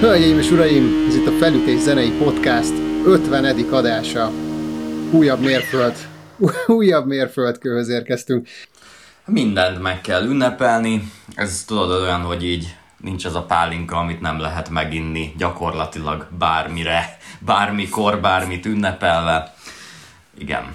Hölgyeim és uraim, ez itt a Felütés Zenei Podcast 50. adása. Újabb mérföld, újabb mérföldkőhöz érkeztünk. Mindent meg kell ünnepelni, ez tudod olyan, hogy így nincs az a pálinka, amit nem lehet meginni gyakorlatilag bármire, bármikor, bármit ünnepelve. Igen.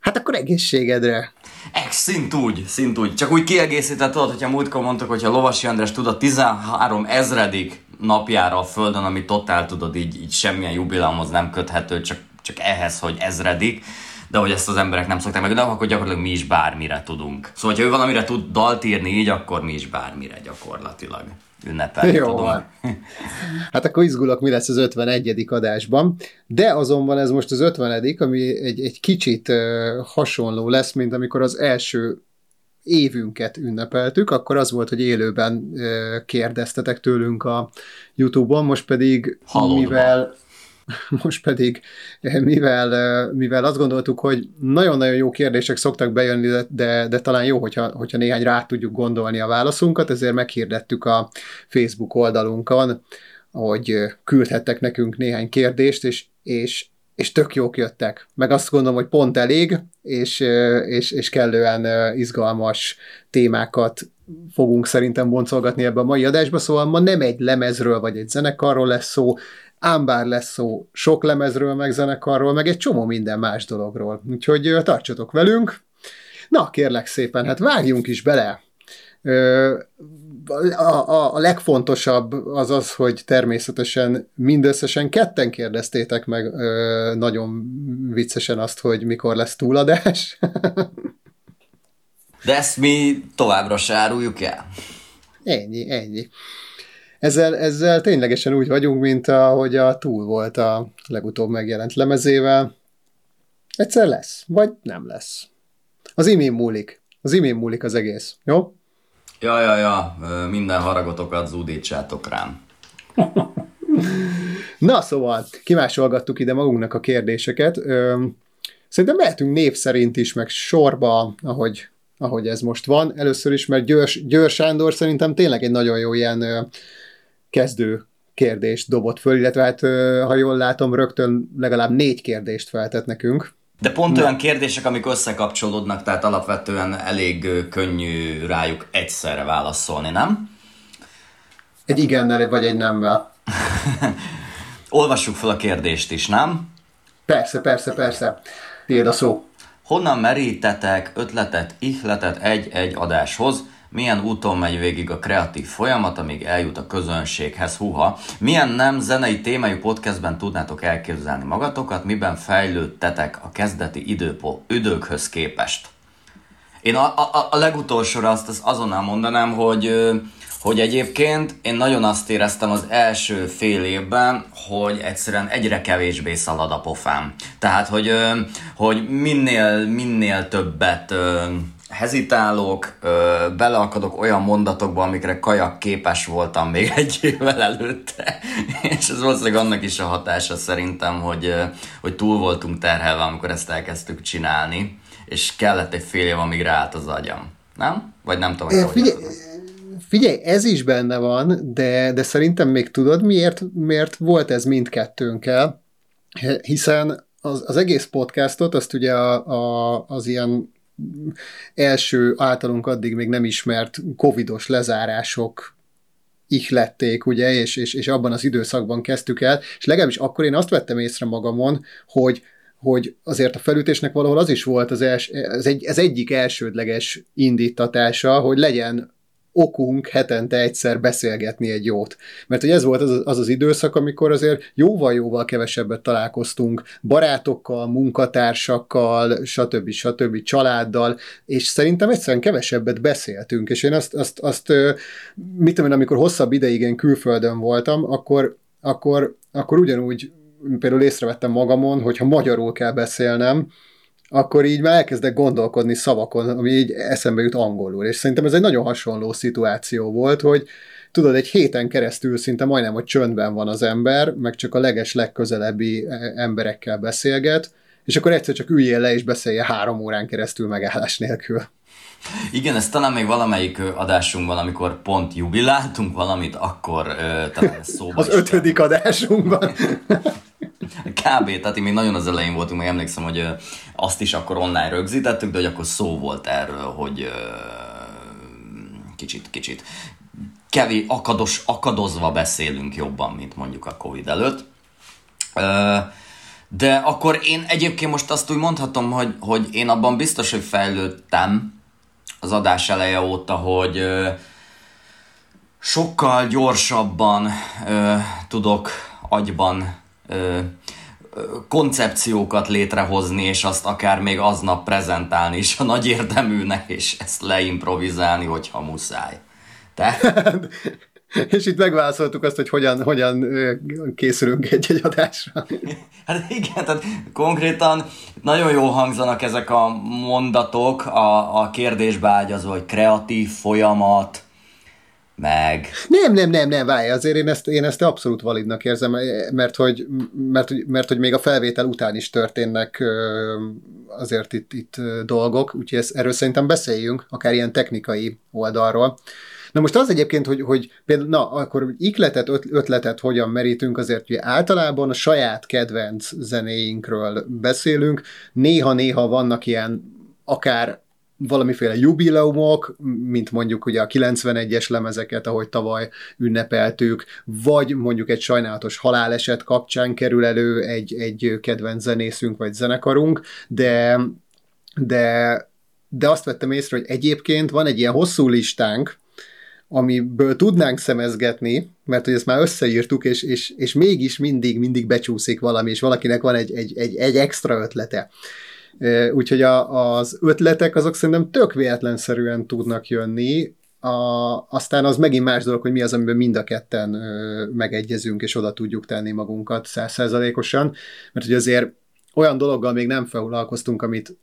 Hát akkor egészségedre. Ex, szint úgy, szint úgy. Csak úgy kiegészített, tudod, hogyha múltkor mondtuk, hogyha Lovasi András tud a 13 ezredik napjára a Földön, ami totál tudod, így, így semmilyen jubileumhoz nem köthető, csak, csak ehhez, hogy ezredik, de hogy ezt az emberek nem szokták meg, de akkor gyakorlatilag mi is bármire tudunk. Szóval, ha ő valamire tud dalt írni így, akkor mi is bármire gyakorlatilag ünnepelni Jó tudom. Hát akkor izgulok, mi lesz az 51. adásban, de azonban ez most az 50. ami egy, egy kicsit uh, hasonló lesz, mint amikor az első évünket ünnepeltük, akkor az volt, hogy élőben kérdeztetek tőlünk a YouTube-on, most pedig Halodban. mivel most pedig, mivel, mivel azt gondoltuk, hogy nagyon-nagyon jó kérdések szoktak bejönni, de, de, de talán jó, hogyha, hogyha néhány rá tudjuk gondolni a válaszunkat, ezért meghirdettük a Facebook oldalunkon, hogy küldhettek nekünk néhány kérdést, és, és, és tök jók jöttek. Meg azt gondolom, hogy pont elég, és, és, és kellően izgalmas témákat fogunk szerintem boncolgatni ebbe a mai adásba, szóval ma nem egy lemezről vagy egy zenekarról lesz szó, ám bár lesz szó sok lemezről, meg zenekarról, meg egy csomó minden más dologról. Úgyhogy tartsatok velünk. Na, kérlek szépen, hát vágjunk is bele. A, a, a legfontosabb az az, hogy természetesen mindösszesen ketten kérdeztétek meg ö, nagyon viccesen azt, hogy mikor lesz túladás. De ezt mi továbbra se áruljuk el. ennyi, ennyi. Ezzel, ezzel ténylegesen úgy vagyunk, mint ahogy a túl volt a legutóbb megjelent lemezével. Egyszer lesz, vagy nem lesz. Az imén múlik. Az imén múlik az egész, jó? Ja, ja, ja, minden haragotokat zúdítsátok rám. Na szóval, kimásolgattuk ide magunknak a kérdéseket. Szerintem mehetünk név szerint is, meg sorba, ahogy, ahogy ez most van. Először is, mert Győr, Győr Sándor szerintem tényleg egy nagyon jó ilyen kezdő kérdést dobott föl, illetve hát, ha jól látom, rögtön legalább négy kérdést feltett nekünk. De pont olyan kérdések, amik összekapcsolódnak, tehát alapvetően elég könnyű rájuk egyszerre válaszolni, nem? Egy igennel, vagy egy nemmel. Olvassuk fel a kérdést is, nem? Persze, persze, persze. Tiéd a szó. Honnan merítetek ötletet, ihletet egy-egy adáshoz? Milyen úton megy végig a kreatív folyamat, amíg eljut a közönséghez? Huha! Milyen nem zenei témájú podcastben tudnátok elképzelni magatokat? Miben fejlődtetek a kezdeti időpo- időkhöz képest? Én a, a, a legutolsóra azt, azt azonnal mondanám, hogy, hogy egyébként én nagyon azt éreztem az első fél évben, hogy egyszerűen egyre kevésbé szalad a pofám. Tehát, hogy, hogy minél, minél többet hezitálok, ö, beleakadok olyan mondatokba, amikre kajak képes voltam még egy évvel előtte. És ez valószínűleg annak is a hatása szerintem, hogy, hogy túl voltunk terhelve, amikor ezt elkezdtük csinálni, és kellett egy fél év, amíg ráállt az agyam. Nem? Vagy nem tudom, hogy figyelj, ez is benne van, de, de szerintem még tudod, miért, miért volt ez mindkettőnkkel? Hiszen az, az egész podcastot, azt ugye a, a, az ilyen első általunk addig még nem ismert covidos lezárások ihlették, ugye, és, és, és abban az időszakban kezdtük el, és legalábbis akkor én azt vettem észre magamon, hogy hogy azért a felütésnek valahol az is volt az, els, az egy, az egyik elsődleges indítatása, hogy legyen okunk hetente egyszer beszélgetni egy jót. Mert hogy ez volt az az, az időszak, amikor azért jóval-jóval kevesebbet találkoztunk barátokkal, munkatársakkal, stb. stb. családdal, és szerintem egyszerűen kevesebbet beszéltünk, és én azt, azt, azt mit tudom én, amikor hosszabb ideig én külföldön voltam, akkor, akkor, akkor ugyanúgy például észrevettem magamon, hogyha magyarul kell beszélnem, akkor így már elkezdek gondolkodni szavakon, ami így eszembe jut angolul. És szerintem ez egy nagyon hasonló szituáció volt, hogy tudod, egy héten keresztül szinte majdnem, hogy csöndben van az ember, meg csak a leges legközelebbi emberekkel beszélget, és akkor egyszer csak üljél le és beszélje három órán keresztül megállás nélkül. Igen, ez talán még valamelyik adásunkban, amikor pont jubiláltunk valamit, akkor uh, talán szóba Az ötödik adásunkban. Kb. Tehát még nagyon az elején voltunk, meg emlékszem, hogy azt is akkor online rögzítettük, de hogy akkor szó volt erről, hogy kicsit, kicsit kevés, akados, akadozva beszélünk jobban, mint mondjuk a Covid előtt. De akkor én egyébként most azt úgy mondhatom, hogy, hogy én abban biztos, hogy fejlődtem az adás eleje óta, hogy sokkal gyorsabban tudok agyban koncepciókat létrehozni, és azt akár még aznap prezentálni is a nagy érdeműnek, és ezt leimprovizálni, hogyha muszáj. Te? És itt megválaszoltuk azt, hogy hogyan, hogyan készülünk egy-egy adásra. Hát igen, tehát konkrétan nagyon jó hangzanak ezek a mondatok a, a kérdésbe ágyazó, hogy kreatív folyamat, meg... Nem, nem, nem, nem, várj, azért én ezt, én ezt abszolút validnak érzem, mert hogy, mert, mert hogy még a felvétel után is történnek azért itt, itt dolgok, úgyhogy ezt, erről szerintem beszéljünk, akár ilyen technikai oldalról. Na most az egyébként, hogy, hogy például, na, akkor ikletet, ötletet hogyan merítünk, azért hogy általában a saját kedvenc zenéinkről beszélünk, néha-néha vannak ilyen akár valamiféle jubileumok, mint mondjuk ugye a 91-es lemezeket, ahogy tavaly ünnepeltük, vagy mondjuk egy sajnálatos haláleset kapcsán kerül elő egy, egy kedvenc zenészünk vagy zenekarunk, de, de, de azt vettem észre, hogy egyébként van egy ilyen hosszú listánk, amiből tudnánk szemezgetni, mert hogy ezt már összeírtuk, és, és, és mégis mindig, mindig becsúszik valami, és valakinek van egy, egy, egy, egy extra ötlete. Úgyhogy a, az ötletek azok szerintem tök véletlenszerűen tudnak jönni, a, aztán az megint más dolog, hogy mi az, amiben mind a ketten ö, megegyezünk, és oda tudjuk tenni magunkat százszerzalékosan, mert hogy azért olyan dologgal még nem foglalkoztunk, amit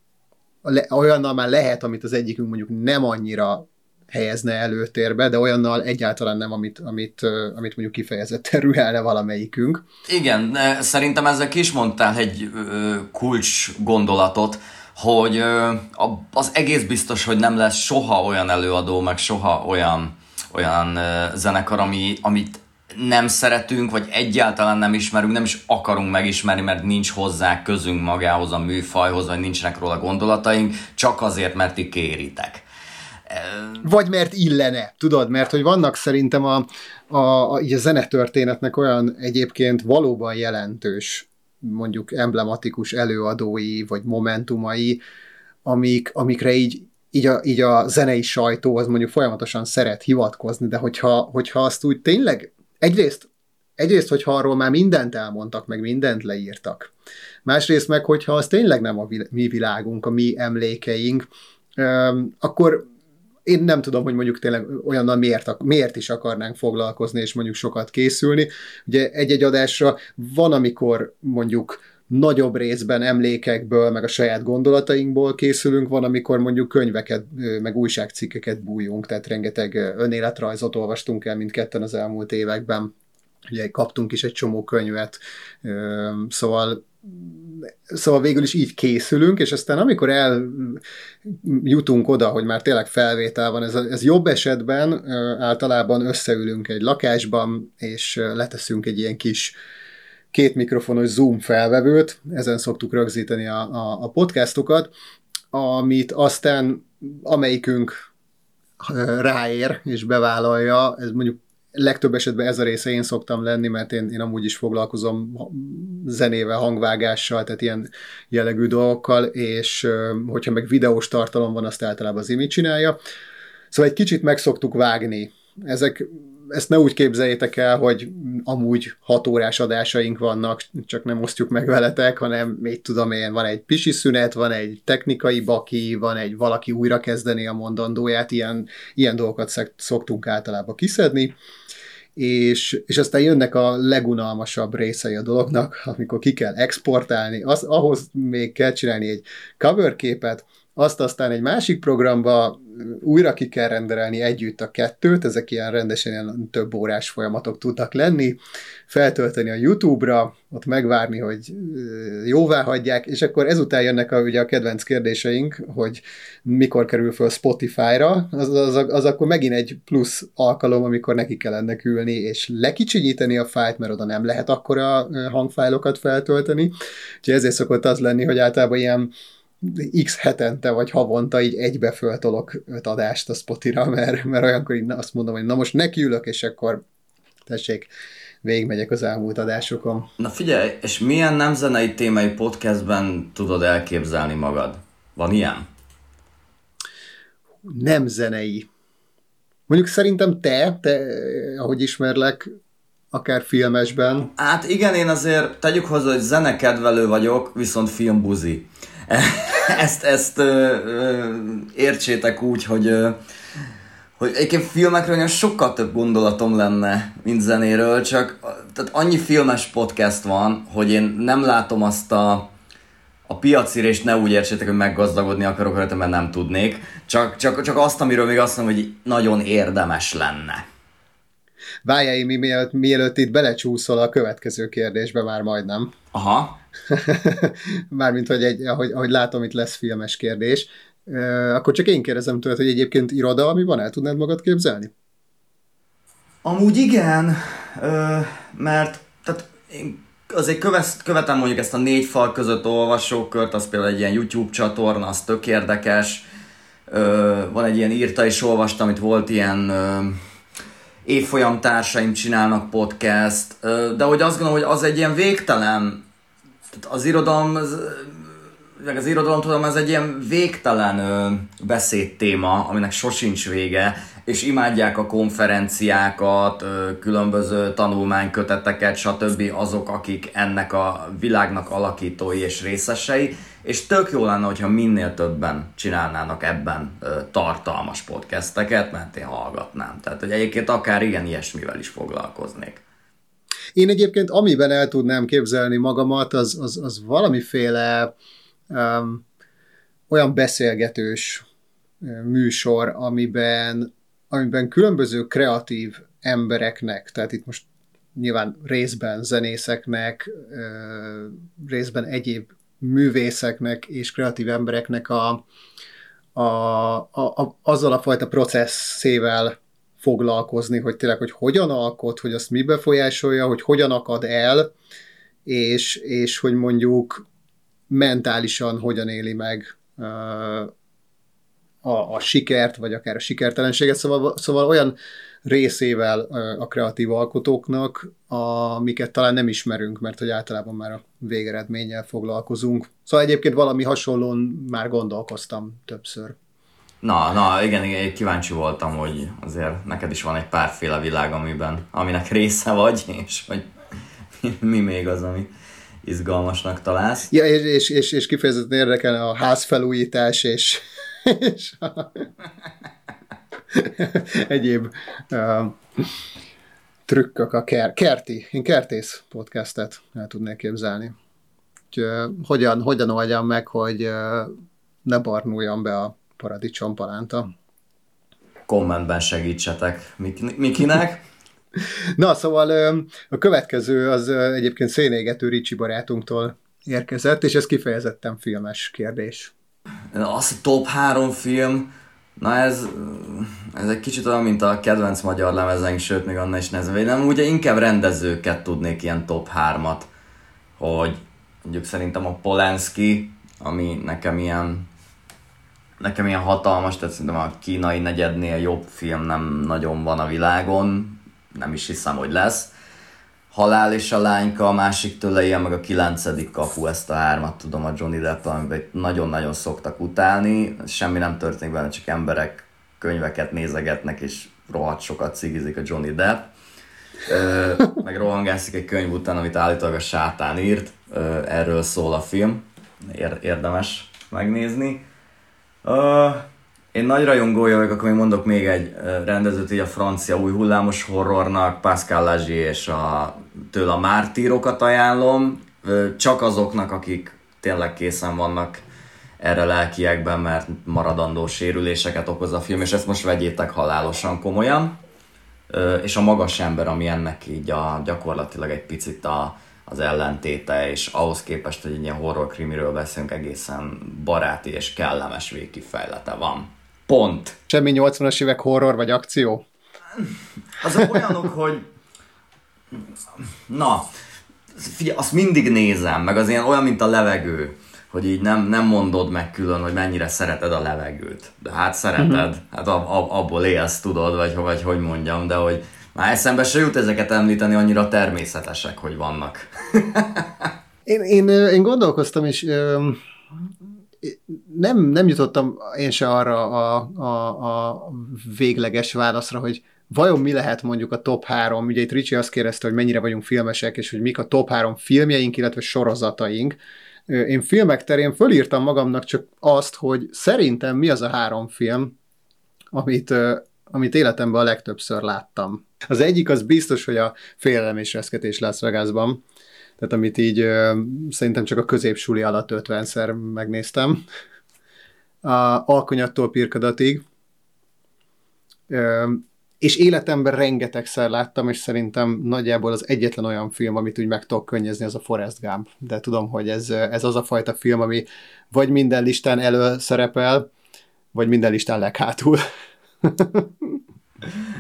le, olyannal már lehet, amit az egyikünk mondjuk nem annyira helyezne előtérbe, de olyannal egyáltalán nem, amit, amit, amit mondjuk kifejezetten rühelne valamelyikünk. Igen, szerintem ezzel ki is mondtál egy kulcs gondolatot, hogy az egész biztos, hogy nem lesz soha olyan előadó, meg soha olyan, olyan zenekar, ami, amit nem szeretünk, vagy egyáltalán nem ismerünk, nem is akarunk megismerni, mert nincs hozzá közünk magához a műfajhoz, vagy nincsenek róla gondolataink, csak azért, mert ti kéritek. Vagy mert illene, tudod, mert hogy vannak szerintem a, a, a, a zenetörténetnek olyan egyébként valóban jelentős, mondjuk emblematikus előadói, vagy momentumai, amik, amikre így, így a, így a zenei sajtó az mondjuk folyamatosan szeret hivatkozni, de hogyha, hogyha azt úgy tényleg, egyrészt, egyrészt, hogyha arról már mindent elmondtak, meg mindent leírtak, másrészt meg, hogyha az tényleg nem a mi világunk, a mi emlékeink, akkor én nem tudom, hogy mondjuk tényleg olyannal miért, miért is akarnánk foglalkozni, és mondjuk sokat készülni. Ugye egy-egy adásra van, amikor mondjuk nagyobb részben emlékekből, meg a saját gondolatainkból készülünk, van, amikor mondjuk könyveket, meg újságcikkeket bújunk, tehát rengeteg önéletrajzot olvastunk el mindketten az elmúlt években. Ugye kaptunk is egy csomó könyvet, szóval szóval végül is így készülünk, és aztán amikor eljutunk oda, hogy már tényleg felvétel van, ez, ez jobb esetben általában összeülünk egy lakásban, és leteszünk egy ilyen kis két mikrofonos Zoom felvevőt, ezen szoktuk rögzíteni a, a, a podcastokat, amit aztán amelyikünk ráér és bevállalja, ez mondjuk legtöbb esetben ez a része én szoktam lenni, mert én, én amúgy is foglalkozom zenével, hangvágással, tehát ilyen jellegű dolgokkal, és hogyha meg videós tartalom van, azt általában az imi csinálja. Szóval egy kicsit meg szoktuk vágni. Ezek ezt ne úgy képzeljétek el, hogy amúgy hat órás adásaink vannak, csak nem osztjuk meg veletek, hanem még tudom én, van egy pisi szünet, van egy technikai baki, van egy valaki újra kezdeni a mondandóját, ilyen, ilyen dolgokat szoktunk általában kiszedni. És, és aztán jönnek a legunalmasabb részei a dolognak, amikor ki kell exportálni, az, ahhoz még kell csinálni egy cover képet, azt aztán egy másik programba újra ki kell rendelni együtt a kettőt, ezek ilyen rendesen ilyen több órás folyamatok tudnak lenni, feltölteni a YouTube-ra, ott megvárni, hogy jóvá hagyják, és akkor ezután jönnek a, ugye a kedvenc kérdéseink, hogy mikor kerül föl Spotify-ra, az, az, az akkor megint egy plusz alkalom, amikor neki kell ennek ülni, és lekicsinyíteni a fájlt, mert oda nem lehet akkora hangfájlokat feltölteni, úgyhogy ezért szokott az lenni, hogy általában ilyen x hetente vagy havonta így egybe föltolok öt adást a Spotira, mert, mert olyankor így azt mondom, hogy na most nekiülök, és akkor tessék, végigmegyek az elmúlt adásokon. Na figyelj, és milyen nem zenei témai podcastben tudod elképzelni magad? Van ilyen? Nem zenei. Mondjuk szerintem te, te, ahogy ismerlek, akár filmesben. Hát igen, én azért tegyük hozzá, hogy zenekedvelő vagyok, viszont filmbuzi. ezt, ezt ö, ö, értsétek úgy, hogy, ö, hogy egyébként filmekről olyan sokkal több gondolatom lenne, mint zenéről, csak tehát annyi filmes podcast van, hogy én nem látom azt a, a piacirést ne úgy értsétek, hogy meggazdagodni akarok rajta, mert nem tudnék, csak, csak, csak azt, amiről még azt mondom, hogy nagyon érdemes lenne. Várjál, mi mielőtt, mielőtt itt belecsúszol a következő kérdésbe, már majdnem. Aha. Mármint, hogy egy, ahogy, ahogy látom, itt lesz filmes kérdés. Akkor csak én kérdezem tőled, hogy egyébként van, el tudnád magad képzelni? Amúgy igen, mert tehát én azért követ, követem mondjuk ezt a négy fal között olvasókört, az például egy ilyen YouTube csatorna, az tök érdekes. Van egy ilyen írta is olvastam, amit volt ilyen évfolyam társaim csinálnak podcast, de hogy azt gondolom, hogy az egy ilyen végtelen, az irodalom, meg az irodalom tudom, ez egy ilyen végtelen ö, beszédtéma, aminek sosincs vége, és imádják a konferenciákat, ö, különböző tanulmányköteteket, stb. azok, akik ennek a világnak alakítói és részesei, és tök jó lenne, hogyha minél többen csinálnának ebben ö, tartalmas podcasteket, mert én hallgatnám. Tehát, hogy egyébként akár igen ilyesmivel is foglalkoznék. Én egyébként amiben el tudnám képzelni magamat, az, az, az valamiféle um, olyan beszélgetős műsor, amiben, amiben különböző kreatív embereknek, tehát itt most nyilván részben zenészeknek, részben egyéb művészeknek és kreatív embereknek a, a, a, a, azzal a fajta processzével foglalkozni, hogy tényleg, hogy hogyan alkot, hogy azt mi befolyásolja, hogy hogyan akad el, és, és hogy mondjuk mentálisan hogyan éli meg a, a sikert, vagy akár a sikertelenséget, szóval, szóval olyan részével a kreatív alkotóknak, amiket talán nem ismerünk, mert hogy általában már a végeredménnyel foglalkozunk. Szóval egyébként valami hasonlón már gondolkoztam többször. Na, na, igen, igen, kíváncsi voltam, hogy azért neked is van egy párféle világ, amiben, aminek része vagy, és hogy mi még az, ami izgalmasnak találsz. Ja, és, és, és, és kifejezetten érdekel a házfelújítás, és, és a, egyéb uh, trükkök a ker, kerti, én kertész podcastet el tudnék képzelni. Úgyhogy, uh, hogyan, hogyan oldjam meg, hogy uh, ne barnuljon be a paradicsom palánta. Kommentben segítsetek Mikinek. Na, szóval a következő az egyébként szénégető Ricsi barátunktól érkezett, és ez kifejezetten filmes kérdés. Az a top három film, na ez, ez egy kicsit olyan, mint a kedvenc magyar lemezenk, sőt, még annál is nehezebb. Nem, ugye inkább rendezőket tudnék ilyen top hármat, hogy mondjuk szerintem a Polanski, ami nekem ilyen nekem ilyen hatalmas, tehát szerintem a kínai negyednél jobb film nem nagyon van a világon, nem is hiszem, hogy lesz. Halál és a lányka, a másik tőle ilyen, meg a kilencedik kapu, ezt a hármat tudom a Johnny depp amiben nagyon-nagyon szoktak utálni. Semmi nem történik benne, csak emberek könyveket nézegetnek, és rohadt sokat cigizik a Johnny Depp. Ö, meg rohangászik egy könyv után, amit állítólag a sátán írt. Ö, erről szól a film. Érdemes megnézni. Ö, én nagy rajongója vagyok, akkor még mondok még egy rendezőt, így a francia új hullámos horrornak, Pascal Lagyi és a, tőle a mártírokat ajánlom, csak azoknak, akik tényleg készen vannak erre lelkiekben, mert maradandó sérüléseket okoz a film, és ezt most vegyétek halálosan komolyan. És a magas ember, ami ennek így a, gyakorlatilag egy picit a, az ellentéte, és ahhoz képest, hogy egy ilyen horror krimiről beszélünk, egészen baráti és kellemes végkifejlete van. Pont. Semmi 80-as évek horror vagy akció? Azok olyanok, hogy na, figyelj, azt mindig nézem, meg az ilyen olyan, mint a levegő, hogy így nem, nem mondod meg külön, hogy mennyire szereted a levegőt. De hát szereted, uh-huh. hát ab, ab, abból élsz, tudod, vagy, vagy hogy mondjam, de hogy már eszembe se jut ezeket említeni, annyira természetesek, hogy vannak. én, én, én gondolkoztam, és nem, nem jutottam én se arra a, a, a végleges válaszra, hogy vajon mi lehet mondjuk a top három, ugye itt Ricsi azt kérdezte, hogy mennyire vagyunk filmesek, és hogy mik a top három filmjeink, illetve sorozataink. Én filmek terén fölírtam magamnak csak azt, hogy szerintem mi az a három film, amit, amit életemben a legtöbbször láttam. Az egyik az biztos, hogy a Félelem és Reszketés Las Vegasban, tehát amit így szerintem csak a középsuli alatt 50-szer megnéztem. A Alkonyattól Pirkadatig, és életemben rengetegszer láttam, és szerintem nagyjából az egyetlen olyan film, amit úgy meg tudok könnyezni, az a Forrest Gump. De tudom, hogy ez, ez az a fajta film, ami vagy minden listán elő szerepel, vagy minden listán leghátul.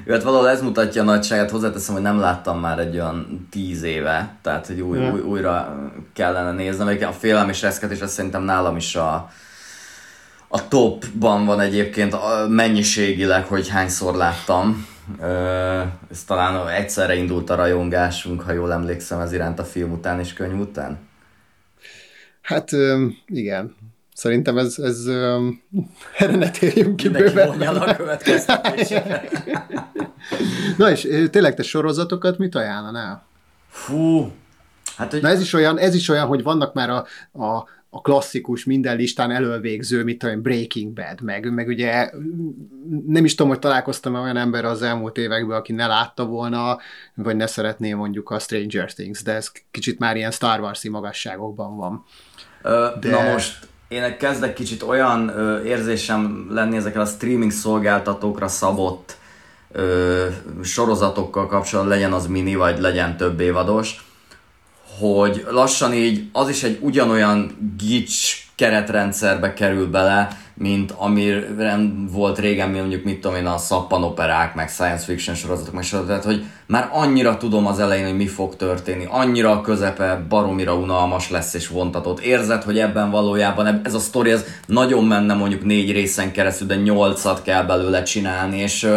Jó, hát valahol ez mutatja a nagyságát, hozzáteszem, hogy nem láttam már egy olyan tíz éve, tehát hogy új, új, újra kellene néznem. A félelem és reszketés, azt szerintem nálam is a, a topban van egyébként a mennyiségileg, hogy hányszor láttam. Ez talán egyszerre indult a rajongásunk, ha jól emlékszem, ez iránt a film után és könyv után. Hát igen, Szerintem ez, ez um, erre ne térjünk ki Mindenki bőven. a Na és tényleg te sorozatokat mit ajánlanál? Fú, hát hogy... Na ez is olyan, ez is olyan, hogy vannak már a, a, a klasszikus, minden listán elővégző, mit tudom, Breaking Bad, meg, meg ugye nem is tudom, hogy találkoztam olyan ember az elmúlt években, aki ne látta volna, vagy ne szeretné mondjuk a Stranger Things, de ez kicsit már ilyen Star Wars-i magasságokban van. de... Na most én kezdek kicsit olyan ö, érzésem lenni ezekkel a streaming szolgáltatókra szabott ö, sorozatokkal kapcsolatban, legyen az mini, vagy legyen több évados, hogy lassan így az is egy ugyanolyan gics keretrendszerbe kerül bele, mint amire volt régen, mondjuk mit tudom én, a szappanoperák, meg science fiction sorozatok, meg sorozatok, tehát hogy már annyira tudom az elején, hogy mi fog történni, annyira a közepe baromira unalmas lesz és vontatott. Érzed, hogy ebben valójában ez a sztori ez nagyon menne mondjuk négy részen keresztül, de nyolcat kell belőle csinálni, és,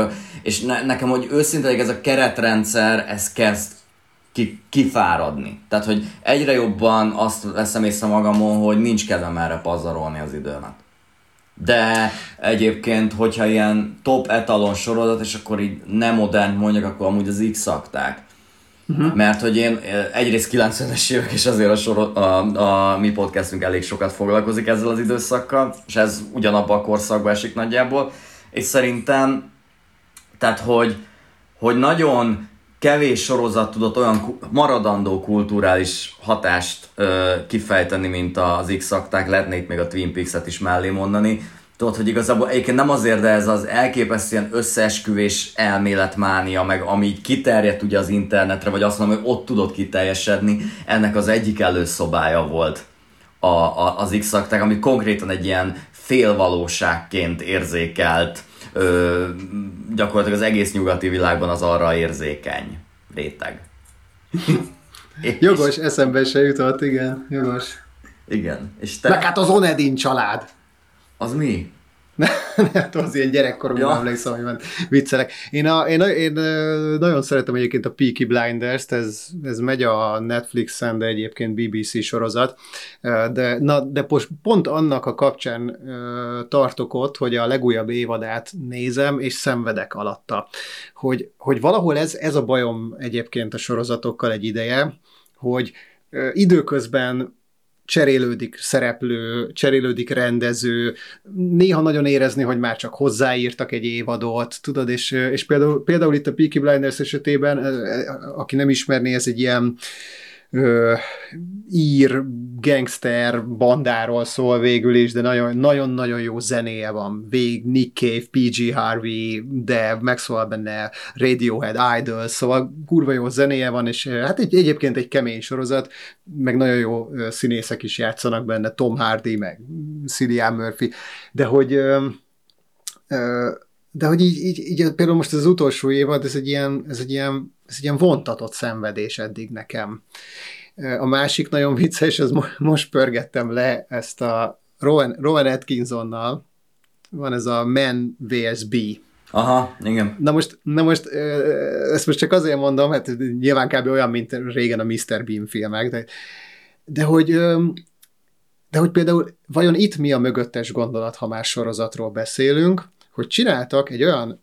és ne, nekem, hogy őszintén ez a keretrendszer, ez kezd ki, kifáradni. Tehát, hogy egyre jobban azt veszem észre magamon, hogy nincs kedvem erre pazarolni az időmet. De egyébként, hogyha ilyen top etalon sorozat, és akkor így nem modern mondjak, akkor amúgy az X-akták. Uh-huh. Mert hogy én egyrészt 90-es évek, és azért a, sor, a, a mi podcastünk elég sokat foglalkozik ezzel az időszakkal, és ez ugyanabba a korszakba esik nagyjából, és szerintem, tehát hogy, hogy nagyon kevés sorozat tudott olyan maradandó kulturális hatást ö, kifejteni, mint az X-akták, lehetnék még a Twin Peaks-et is mellé mondani. Tudod, hogy igazából egyébként nem azért, de ez az elképesztően összeesküvés elméletmánia, meg ami így kiterjedt ugye az internetre, vagy azt mondom, hogy ott tudott kiteljesedni, ennek az egyik előszobája volt a, a, az X-akták, ami konkrétan egy ilyen félvalóságként érzékelt ö, gyakorlatilag az egész nyugati világban az arra érzékeny réteg. jogos, eszembe se jutott, igen, jogos. Igen. És te... Meg hát az Onedin család. Az mi? Hát az ilyen gyerekkoromban ja. emlékszem, hogy ment viccelek. Én, a, én, én, nagyon szeretem egyébként a Peaky Blinders-t, ez, ez megy a Netflixen, de egyébként BBC sorozat, de, na, de most pont annak a kapcsán tartok ott, hogy a legújabb évadát nézem, és szenvedek alatta. Hogy, hogy valahol ez, ez a bajom egyébként a sorozatokkal egy ideje, hogy időközben cserélődik szereplő, cserélődik rendező, néha nagyon érezni, hogy már csak hozzáírtak egy évadot, tudod, és, és például, például itt a Peaky Blinders esetében, aki nem ismerné, ez egy ilyen ö, ír gangster bandáról szól végül is, de nagyon-nagyon jó zenéje van. Vég Nick Cave, PG Harvey, de megszólal benne Radiohead, Idol, szóval kurva jó zenéje van, és hát egy, egyébként egy kemény sorozat, meg nagyon jó színészek is játszanak benne, Tom Hardy, meg Cillian Murphy, de hogy ö, ö, de hogy így, így, így, például most az utolsó évad, ez egy ilyen, ez egy ilyen, ez egy ilyen vontatott szenvedés eddig nekem. A másik nagyon vicces, az most pörgettem le ezt a Rowan, Rowan Atkinsonnal, van ez a Man vs. B. Aha, igen. Na most, na most ezt most csak azért mondom, hát nyilván kb. olyan, mint régen a Mr. Bean filmek, de, de hogy de hogy például vajon itt mi a mögöttes gondolat, ha más sorozatról beszélünk, hogy csináltak egy olyan,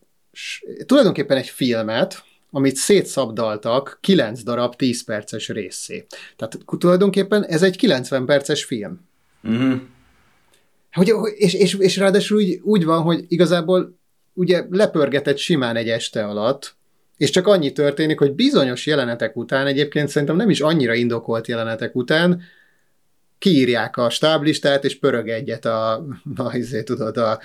tulajdonképpen egy filmet, amit szétszabdaltak 9 darab 10 perces részé. Tehát tulajdonképpen ez egy 90 perces film. Uh-huh. Hogy, és, és, és ráadásul úgy, úgy van, hogy igazából ugye lepörgetett simán egy este alatt, és csak annyi történik, hogy bizonyos jelenetek után, egyébként szerintem nem is annyira indokolt jelenetek után, kiírják a stáblistát, és pörög egyet a, a, izé, tudod, a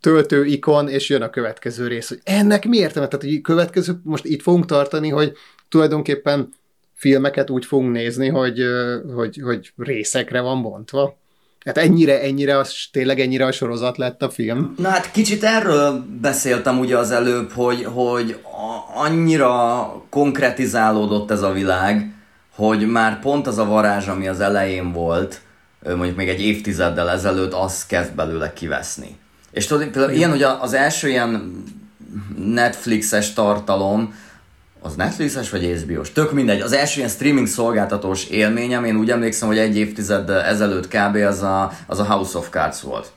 töltő ikon, és jön a következő rész, hogy ennek mi értelme? Tehát, hogy következő, most itt fogunk tartani, hogy tulajdonképpen filmeket úgy fogunk nézni, hogy, hogy, hogy részekre van bontva. Hát ennyire, ennyire, az, tényleg ennyire a sorozat lett a film. Na hát kicsit erről beszéltem ugye az előbb, hogy, hogy annyira konkretizálódott ez a világ, hogy már pont az a varázs, ami az elején volt, mondjuk még egy évtizeddel ezelőtt, az kezd belőle kiveszni. És tudod, például ilyen, hogy az első ilyen Netflixes tartalom, az Netflixes vagy HBO-s? Tök mindegy. Az első ilyen streaming szolgáltatós élményem, én úgy emlékszem, hogy egy évtized ezelőtt kb. az a, az a House of Cards volt.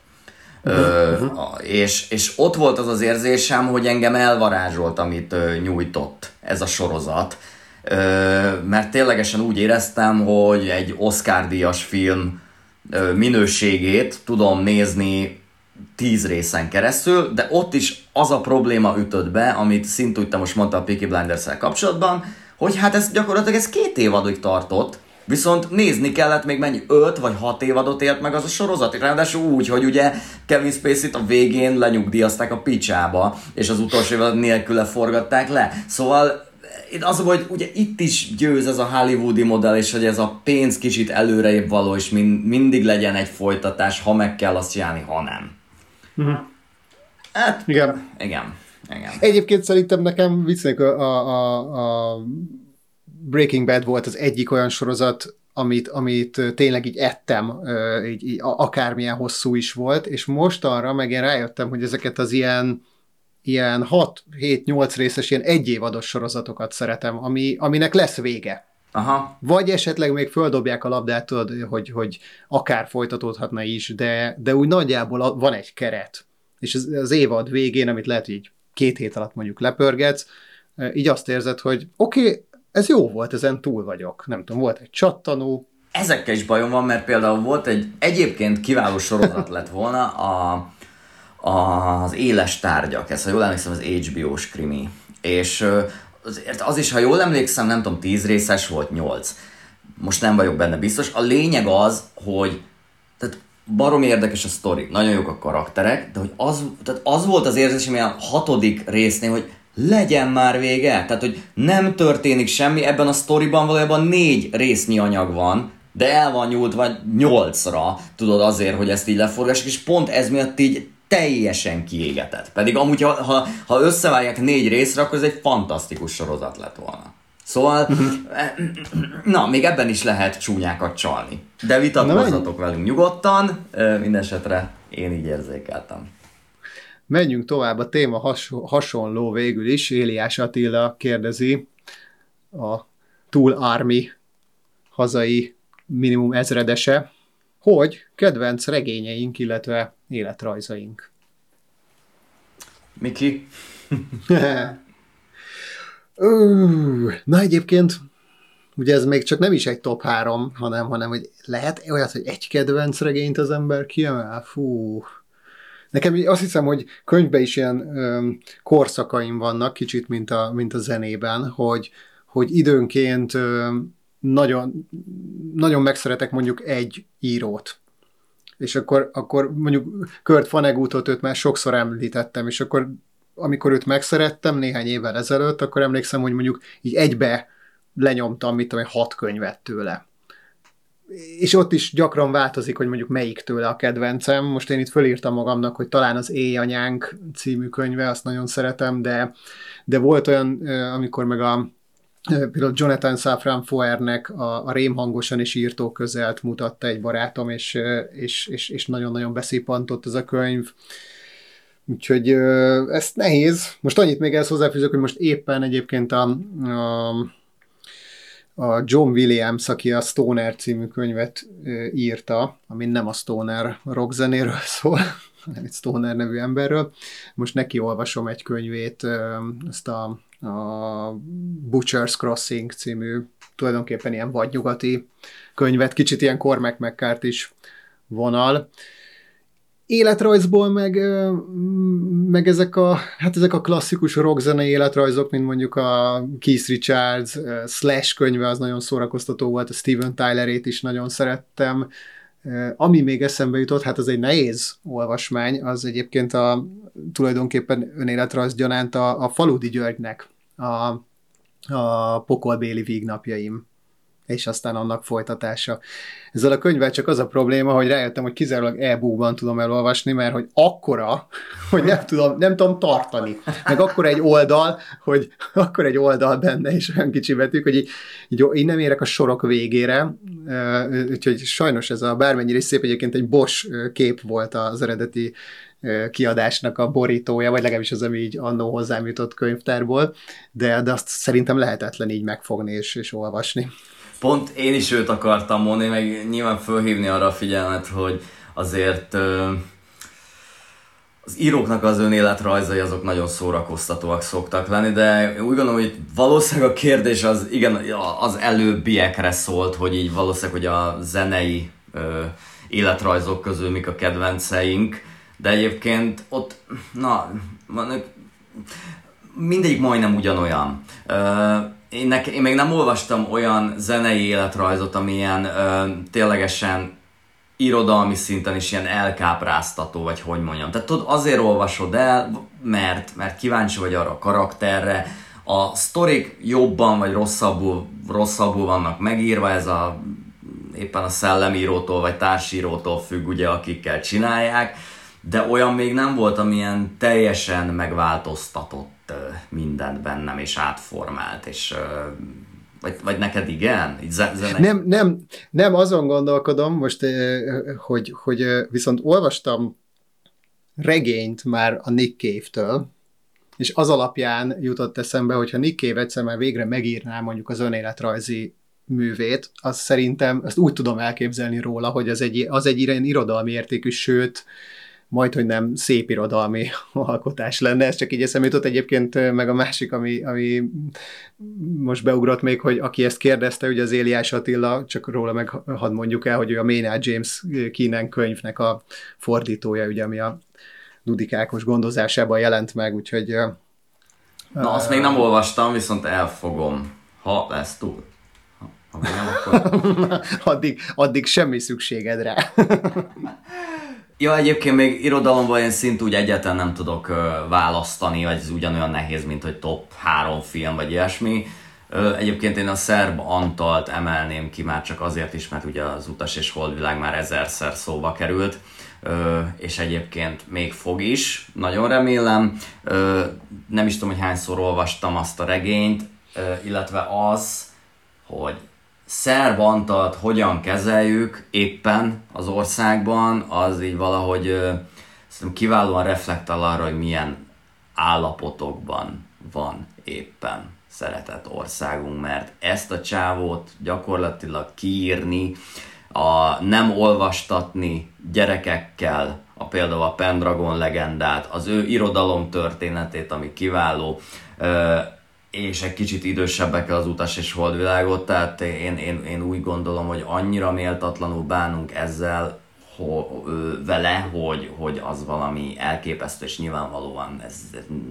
Uh-huh. Ö, és, és ott volt az az érzésem, hogy engem elvarázsolt, amit ö, nyújtott ez a sorozat mert ténylegesen úgy éreztem, hogy egy Oscar-díjas film minőségét tudom nézni tíz részen keresztül, de ott is az a probléma ütött be, amit szintúgy te most mondta a Peaky blinders kapcsolatban, hogy hát ez gyakorlatilag ez két évadig tartott, Viszont nézni kellett még mennyi, öt vagy hat évadot élt meg az a sorozat, ráadásul úgy, hogy ugye Kevin Spacey-t a végén lenyugdíjazták a picsába, és az utolsó évad nélküle forgatták le. Szóval az, hogy ugye itt is győz ez a hollywoodi modell, és hogy ez a pénz kicsit előrébb való, és mind, mindig legyen egy folytatás, ha meg kell azt csinálni, ha nem. Uh-huh. Hát, igen. Igen. Igen. Egyébként szerintem nekem viccnek a, a, a Breaking Bad volt az egyik olyan sorozat, amit, amit tényleg így ettem, így, így, akármilyen hosszú is volt, és most arra meg én rájöttem, hogy ezeket az ilyen ilyen 6-7-8 részes, ilyen egyévados sorozatokat szeretem, ami, aminek lesz vége. Aha. Vagy esetleg még földobják a labdát, tudod, hogy, hogy akár folytatódhatna is, de, de úgy nagyjából van egy keret. És az, az évad végén, amit lehet, hogy így két hét alatt mondjuk lepörgetsz, így azt érzed, hogy oké, okay, ez jó volt, ezen túl vagyok. Nem tudom, volt egy csattanó. Ezekkel is bajom van, mert például volt egy egyébként kiváló sorozat lett volna, a az éles tárgyak, ez ha jól emlékszem, az HBO-s krimi. És azért az is, ha jól emlékszem, nem tudom, tíz részes volt, nyolc. Most nem vagyok benne biztos. A lényeg az, hogy tehát barom érdekes a sztori, nagyon jók a karakterek, de hogy az, tehát az volt az érzés, ami a hatodik résznél, hogy legyen már vége. Tehát, hogy nem történik semmi, ebben a sztoriban valójában négy résznyi anyag van, de el van nyúlt vagy nyolcra, tudod, azért, hogy ezt így leforgassuk, és pont ez miatt így teljesen kiégetett. Pedig amúgy, ha, ha, ha összevágják négy részre, akkor ez egy fantasztikus sorozat lett volna. Szóval, uh-huh. na, még ebben is lehet csúnyákat csalni. De vitatkozzatok velünk nyugodtan, mindesetre én így érzékeltem. Menjünk tovább, a téma has, hasonló végül is. Éliás Attila kérdezi a Tool Army hazai minimum ezredese, hogy kedvenc regényeink, illetve életrajzaink. Miki? Na egyébként, ugye ez még csak nem is egy top három, hanem, hanem hogy lehet olyat, hogy egy kedvenc regényt az ember kiemel? Fú. Nekem azt hiszem, hogy könyvben is ilyen ö, korszakaim vannak, kicsit, mint a, mint a zenében, hogy, hogy időnként ö, nagyon, nagyon megszeretek mondjuk egy írót, és akkor, akkor mondjuk Kurt Vonnegutot őt már sokszor említettem, és akkor amikor őt megszerettem néhány évvel ezelőtt, akkor emlékszem, hogy mondjuk így egybe lenyomtam, mit tudom, hat könyvet tőle. És ott is gyakran változik, hogy mondjuk melyik tőle a kedvencem. Most én itt fölírtam magamnak, hogy talán az Éjanyánk című könyve, azt nagyon szeretem, de, de volt olyan, amikor meg a például Jonathan Safran Foernek a, a rémhangosan és írtó közelt mutatta egy barátom, és, és, és, és nagyon-nagyon beszépantott ez a könyv. Úgyhogy ez nehéz. Most annyit még ezt hozzáfűzök, hogy most éppen egyébként a, a, a John Williams, aki a Stoner című könyvet írta, ami nem a Stoner rockzenéről szól, hanem egy Stoner nevű emberről. Most neki olvasom egy könyvét, ezt a a Butcher's Crossing című tulajdonképpen ilyen vadnyugati könyvet, kicsit ilyen Cormac McCart is vonal. Életrajzból meg, meg ezek, a, hát ezek a klasszikus rockzene életrajzok, mint mondjuk a Keith Richards, Slash könyve, az nagyon szórakoztató volt, a Steven Tylerét is nagyon szerettem. Ami még eszembe jutott, hát az egy nehéz olvasmány, az egyébként a tulajdonképpen önéletrajz gyanánt a, a Faludi Györgynek a, a pokolbéli vígnapjaim és aztán annak folytatása. Ezzel a könyvvel csak az a probléma, hogy rájöttem, hogy kizárólag e-bookban tudom elolvasni, mert hogy akkora, hogy nem tudom, nem tudom tartani. Meg akkor egy oldal, hogy akkor egy oldal benne, és olyan kicsi betűk, hogy így, így én nem érek a sorok végére, úgyhogy sajnos ez a bármennyire is szép, egyébként egy Bosch kép volt az eredeti kiadásnak a borítója, vagy legalábbis az, ami így annó hozzám jutott könyvtárból, de, de azt szerintem lehetetlen így megfogni és, és olvasni. Pont én is őt akartam mondani, meg nyilván fölhívni arra a figyelmet, hogy azért az íróknak az önéletrajzai azok nagyon szórakoztatóak szoktak lenni, de úgy gondolom, hogy valószínűleg a kérdés az igen, az előbbiekre szólt, hogy így valószínűleg, hogy a zenei ö, életrajzok közül mik a kedvenceink, de egyébként ott, na, mindegyik majdnem ugyanolyan. Én, nek, én még nem olvastam olyan zenei életrajzot, ami ilyen ö, ténylegesen irodalmi szinten is ilyen elkápráztató, vagy hogy mondjam. Tehát tudod, azért olvasod el, mert, mert kíváncsi vagy arra a karakterre, a sztorik jobban vagy rosszabbul, rosszabbul vannak megírva, ez a éppen a szellemírótól vagy társírótól függ, ugye, akikkel csinálják, de olyan még nem volt, amilyen teljesen megváltoztatott mindent bennem, és átformált, és vagy, vagy neked igen? Így nem, nem, nem, azon gondolkodom most, hogy, hogy viszont olvastam regényt már a Nick Cave-től, és az alapján jutott eszembe, hogyha Nick Cave egyszer már végre megírná mondjuk az önéletrajzi művét, az szerintem, ezt úgy tudom elképzelni róla, hogy az egy, az egy ilyen irodalmi értékű, sőt, majd, hogy nem szép irodalmi alkotás lenne. Ez csak így eszembe jutott egyébként, meg a másik, ami, ami most beugrott még, hogy aki ezt kérdezte, ugye az Éliás Attila, csak róla meg hadd mondjuk el, hogy ő a Maynard James Keenan könyvnek a fordítója, ugye, ami a Dudikákos gondozásában jelent meg, úgyhogy... Na, azt még nem olvastam, viszont elfogom, ha lesz túl. Ha, ha nem, akkor... addig, addig semmi szükséged rá. Ja, egyébként még irodalomban én szint úgy egyáltalán nem tudok uh, választani, vagy ez ugyanolyan nehéz, mint hogy top három film, vagy ilyesmi. Uh, egyébként én a szerb Antalt emelném ki már csak azért is, mert ugye az Utas és Holdvilág már ezerszer szóba került, uh, és egyébként még fog is, nagyon remélem. Uh, nem is tudom, hogy hányszor olvastam azt a regényt, uh, illetve az, hogy szerb antalt hogyan kezeljük éppen az országban, az így valahogy szerintem kiválóan reflektál arra, hogy milyen állapotokban van éppen szeretett országunk, mert ezt a csávót gyakorlatilag kiírni, a nem olvastatni gyerekekkel, a például a Pendragon legendát, az ő irodalom történetét, ami kiváló, és egy kicsit idősebbekkel az utas és holdvilágot, tehát én, én, én úgy gondolom, hogy annyira méltatlanul bánunk ezzel, ho, ö, vele, hogy, hogy az valami elképesztő, és nyilvánvalóan ez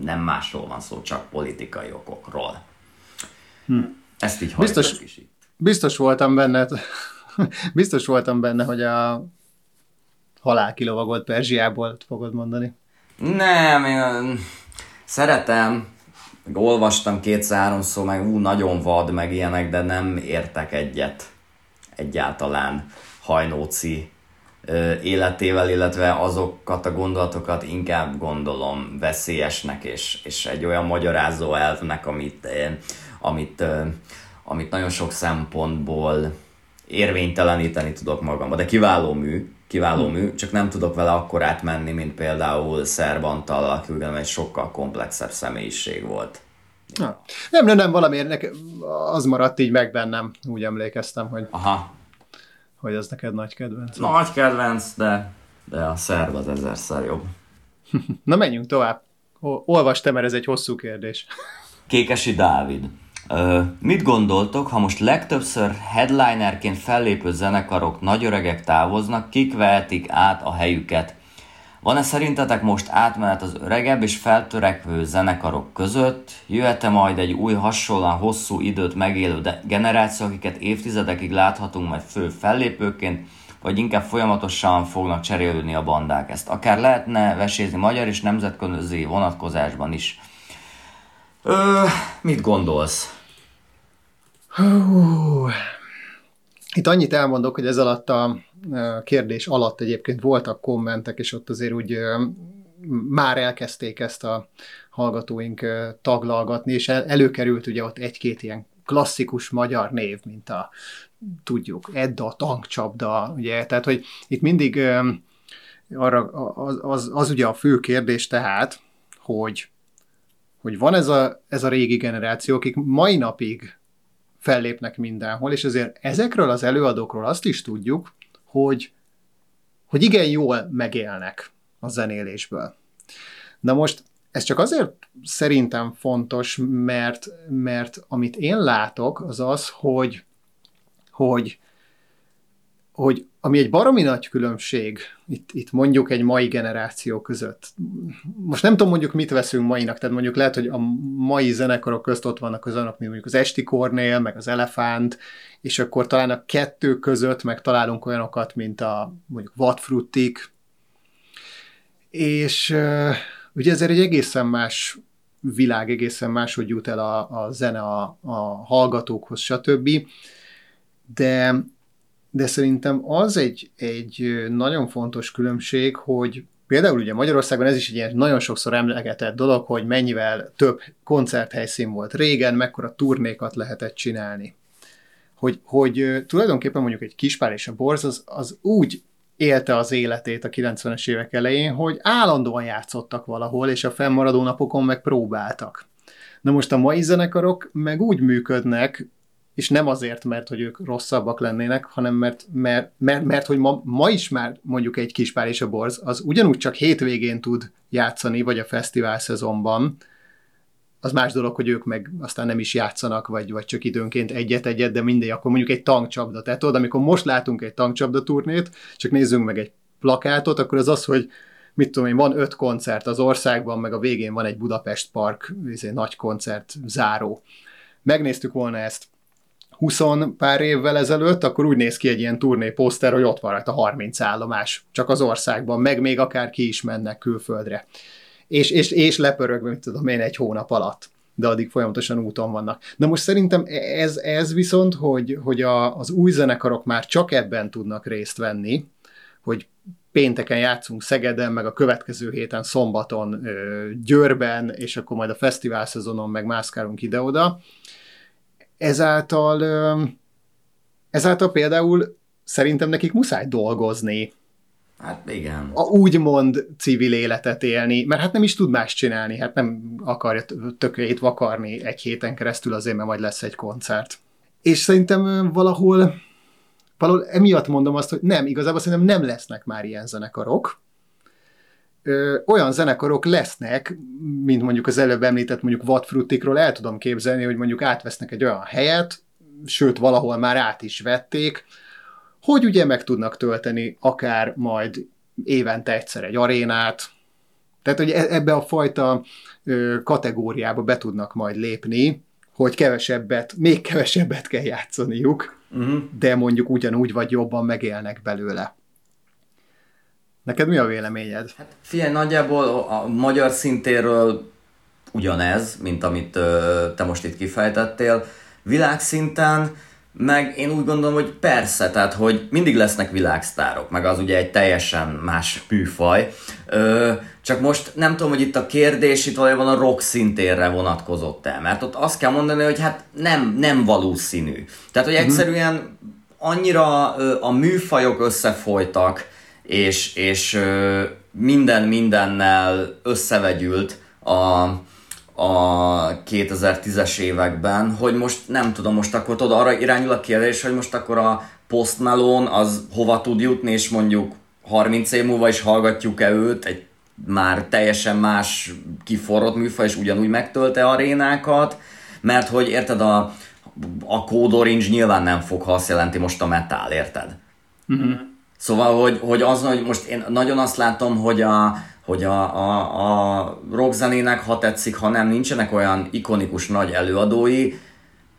nem másról van szó, csak politikai okokról. Hm. Ezt így biztos, is itt. biztos voltam benne, biztos voltam benne, hogy a halál kilovagolt Perzsiából fogod mondani. Nem, én szeretem, meg olvastam kétszer-háromszor, meg ú, nagyon vad, meg ilyenek, de nem értek egyet egyáltalán Hajnóci életével, illetve azokat a gondolatokat inkább gondolom veszélyesnek, és, és egy olyan magyarázó elvnek, amit, amit, amit nagyon sok szempontból érvényteleníteni tudok magamba. De kiváló mű, kiváló mű, csak nem tudok vele akkor átmenni, mint például Szerbantal, aki ugyan egy sokkal komplexebb személyiség volt. Na. Nem, nem, nem, valamiért nekem az maradt így meg bennem, úgy emlékeztem, hogy, Aha. hogy az neked nagy kedvenc. Nagy kedvenc, de, de a szerb az ezerszer jobb. Na menjünk tovább. Olvastam, mert ez egy hosszú kérdés. Kékesi Dávid. Mit gondoltok, ha most legtöbbször headlinerként fellépő zenekarok nagyöregek távoznak, kik vehetik át a helyüket? Van-e szerintetek most átmenet az öregebb és feltörekvő zenekarok között? Jöhet-e majd egy új hasonlóan hosszú időt megélő generáció, akiket évtizedekig láthatunk majd fő fellépőként, vagy inkább folyamatosan fognak cserélődni a bandák? Ezt akár lehetne vesézni magyar és nemzetközi vonatkozásban is. Ö, mit gondolsz? Hú. Itt annyit elmondok, hogy ez alatt a kérdés alatt egyébként voltak kommentek, és ott azért úgy már elkezdték ezt a hallgatóink taglalgatni, és előkerült ugye ott egy-két ilyen klasszikus magyar név, mint a tudjuk, Edda, tankcsapda, ugye, tehát, hogy itt mindig arra, az, az, az ugye a fő kérdés tehát, hogy, hogy van ez a, ez a régi generáció, akik mai napig fellépnek mindenhol, és azért ezekről az előadókról azt is tudjuk, hogy, hogy igen jól megélnek a zenélésből. Na most ez csak azért szerintem fontos, mert, mert amit én látok, az az, hogy, hogy hogy ami egy baromi nagy különbség itt, itt mondjuk egy mai generáció között. Most nem tudom mondjuk mit veszünk mainak, tehát mondjuk lehet, hogy a mai zenekarok közt ott vannak az olyanok, mint mondjuk az Esti Kornél, meg az Elefánt, és akkor talán a kettő között meg találunk olyanokat, mint a mondjuk Vatfruttik, és ugye ezért egy egészen más világ, egészen máshogy jut el a, a zene a, a hallgatókhoz, stb. De de szerintem az egy, egy nagyon fontos különbség, hogy például ugye Magyarországon ez is egy ilyen nagyon sokszor emlegetett dolog, hogy mennyivel több koncerthelyszín volt régen, mekkora turnékat lehetett csinálni. Hogy, hogy tulajdonképpen mondjuk egy Kispár és a Borz az, az úgy élte az életét a 90-es évek elején, hogy állandóan játszottak valahol, és a fennmaradó napokon meg próbáltak. Na most a mai zenekarok meg úgy működnek, és nem azért, mert hogy ők rosszabbak lennének, hanem mert, mert, mert, mert hogy ma, ma is már mondjuk egy kispár és a borz, az ugyanúgy csak hétvégén tud játszani, vagy a fesztivál szezonban, az más dolog, hogy ők meg aztán nem is játszanak, vagy, vagy csak időnként egyet-egyet, de mindegy, akkor mondjuk egy tankcsapda. Tehát tudod, amikor most látunk egy tankcsapda turnét, csak nézzünk meg egy plakátot, akkor az az, hogy mit tudom én, van öt koncert az országban, meg a végén van egy Budapest Park egy nagy koncert záró. Megnéztük volna ezt 20 pár évvel ezelőtt, akkor úgy néz ki egy ilyen turné poszter, hogy ott van a 30 állomás, csak az országban, meg még akár ki is mennek külföldre. És, és, és lepörög, mit tudom én, egy hónap alatt de addig folyamatosan úton vannak. Na most szerintem ez, ez viszont, hogy, hogy a, az új zenekarok már csak ebben tudnak részt venni, hogy pénteken játszunk Szegeden, meg a következő héten szombaton Győrben, és akkor majd a fesztivál szezonon meg mászkálunk ide-oda, ezáltal, ezáltal például szerintem nekik muszáj dolgozni. Hát igen. A úgymond civil életet élni, mert hát nem is tud más csinálni, hát nem akarja tökélyét vakarni egy héten keresztül azért, mert majd lesz egy koncert. És szerintem valahol, valahol emiatt mondom azt, hogy nem, igazából szerintem nem lesznek már ilyen zenekarok, ö, olyan zenekarok lesznek, mint mondjuk az előbb említett mondjuk Vatfrutikról el tudom képzelni, hogy mondjuk átvesznek egy olyan helyet, sőt valahol már át is vették, hogy ugye meg tudnak tölteni akár majd évente egyszer egy arénát, tehát hogy e-, ebbe a fajta ö, kategóriába be tudnak majd lépni, hogy kevesebbet, még kevesebbet kell játszaniuk, uh-huh. de mondjuk ugyanúgy vagy jobban megélnek belőle. Neked mi a véleményed? Hát figyelj, nagyjából a magyar szintéről ugyanez, mint amit te most itt kifejtettél. Világszinten meg én úgy gondolom, hogy persze, tehát hogy mindig lesznek világsztárok, meg az ugye egy teljesen más műfaj. Ö, csak most nem tudom, hogy itt a kérdés itt valójában a rock szintérre vonatkozott el, mert ott azt kell mondani, hogy hát nem, nem valószínű. Tehát, hogy mhm. egyszerűen annyira ö, a műfajok összefolytak, és, és minden mindennel összevegyült a, a 2010-es években, hogy most nem tudom, most akkor tudod, arra irányul a kérdés, hogy most akkor a Post Malone az hova tud jutni, és mondjuk 30 év múlva is hallgatjuk-e őt, egy már teljesen más kiforrott műfaj, és ugyanúgy megtölte arénákat, mert hogy érted, a, a Code Orange nyilván nem fog, ha azt jelenti most a metal, érted? Uh-huh. Szóval, hogy, hogy az, hogy most én nagyon azt látom, hogy a, hogy a, a, a rockzenének, ha tetszik, ha nem, nincsenek olyan ikonikus nagy előadói,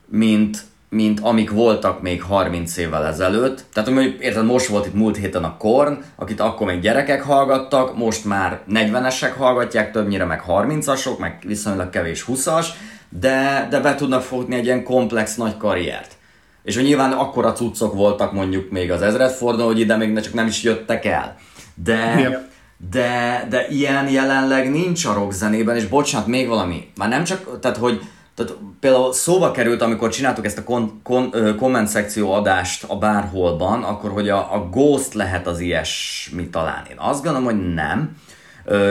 mint, mint amik voltak még 30 évvel ezelőtt. Tehát, hogy érted, most volt itt múlt héten a Korn, akit akkor még gyerekek hallgattak, most már 40-esek hallgatják, többnyire meg 30-asok, meg viszonylag kevés 20-as, de, de be tudnak fogni egy ilyen komplex nagy karriert. És hogy nyilván akkora cuccok voltak mondjuk még az ezredforduló, hogy ide még csak nem is jöttek el. De, yeah de, de ilyen jelenleg nincs a rockzenében, és bocsánat, még valami, már nem csak, tehát hogy tehát például szóba került, amikor csináltuk ezt a kon, kon, komment szekció adást a bárholban, akkor hogy a, a Ghost lehet az ilyesmi talán. Én azt gondolom, hogy nem,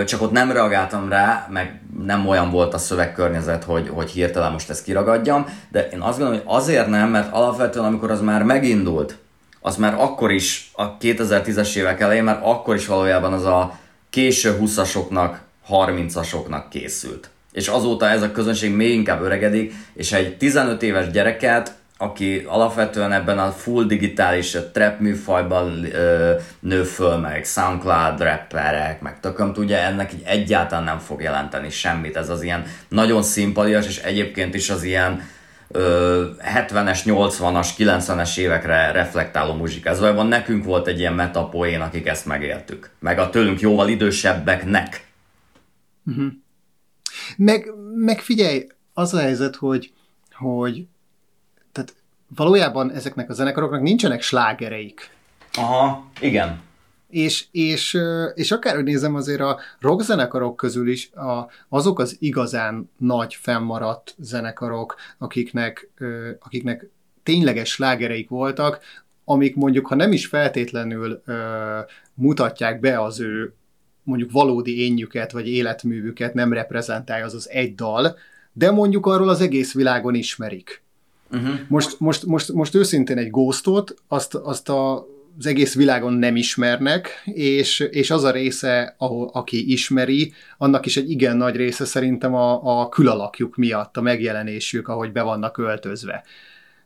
csak ott nem reagáltam rá, meg nem olyan volt a szövegkörnyezet, hogy, hogy hirtelen most ezt kiragadjam, de én azt gondolom, hogy azért nem, mert alapvetően amikor az már megindult, az már akkor is, a 2010-es évek elején, már akkor is valójában az a késő 20-asoknak, 30-asoknak készült. És azóta ez a közönség még inkább öregedik, és egy 15 éves gyereket, aki alapvetően ebben a full digitális trap műfajban ö, nő föl, meg SoundCloud rapperek, meg tököm tudja, ennek így egyáltalán nem fog jelenteni semmit. Ez az ilyen nagyon szimpadias, és egyébként is az ilyen 70-es, 80-as, 90-es évekre reflektáló muzsika. Ez valójában nekünk volt egy ilyen metapoén, akik ezt megéltük. Meg a tőlünk jóval idősebbeknek. Uh-huh. Meg, meg figyelj, az a helyzet, hogy, hogy valójában ezeknek a zenekaroknak nincsenek slágereik. Aha, igen és, és, és akárhogy nézem, azért a rock zenekarok közül is a, azok az igazán nagy fennmaradt zenekarok, akiknek, akiknek tényleges slágereik voltak, amik mondjuk, ha nem is feltétlenül ö, mutatják be az ő mondjuk valódi énjüket, vagy életművüket, nem reprezentálja az az egy dal, de mondjuk arról az egész világon ismerik. Uh-huh. Most, most, most, most őszintén egy ghostot, azt, azt a az egész világon nem ismernek, és, és az a része, ahol, aki ismeri, annak is egy igen nagy része szerintem a, a külalakjuk miatt, a megjelenésük, ahogy be vannak öltözve.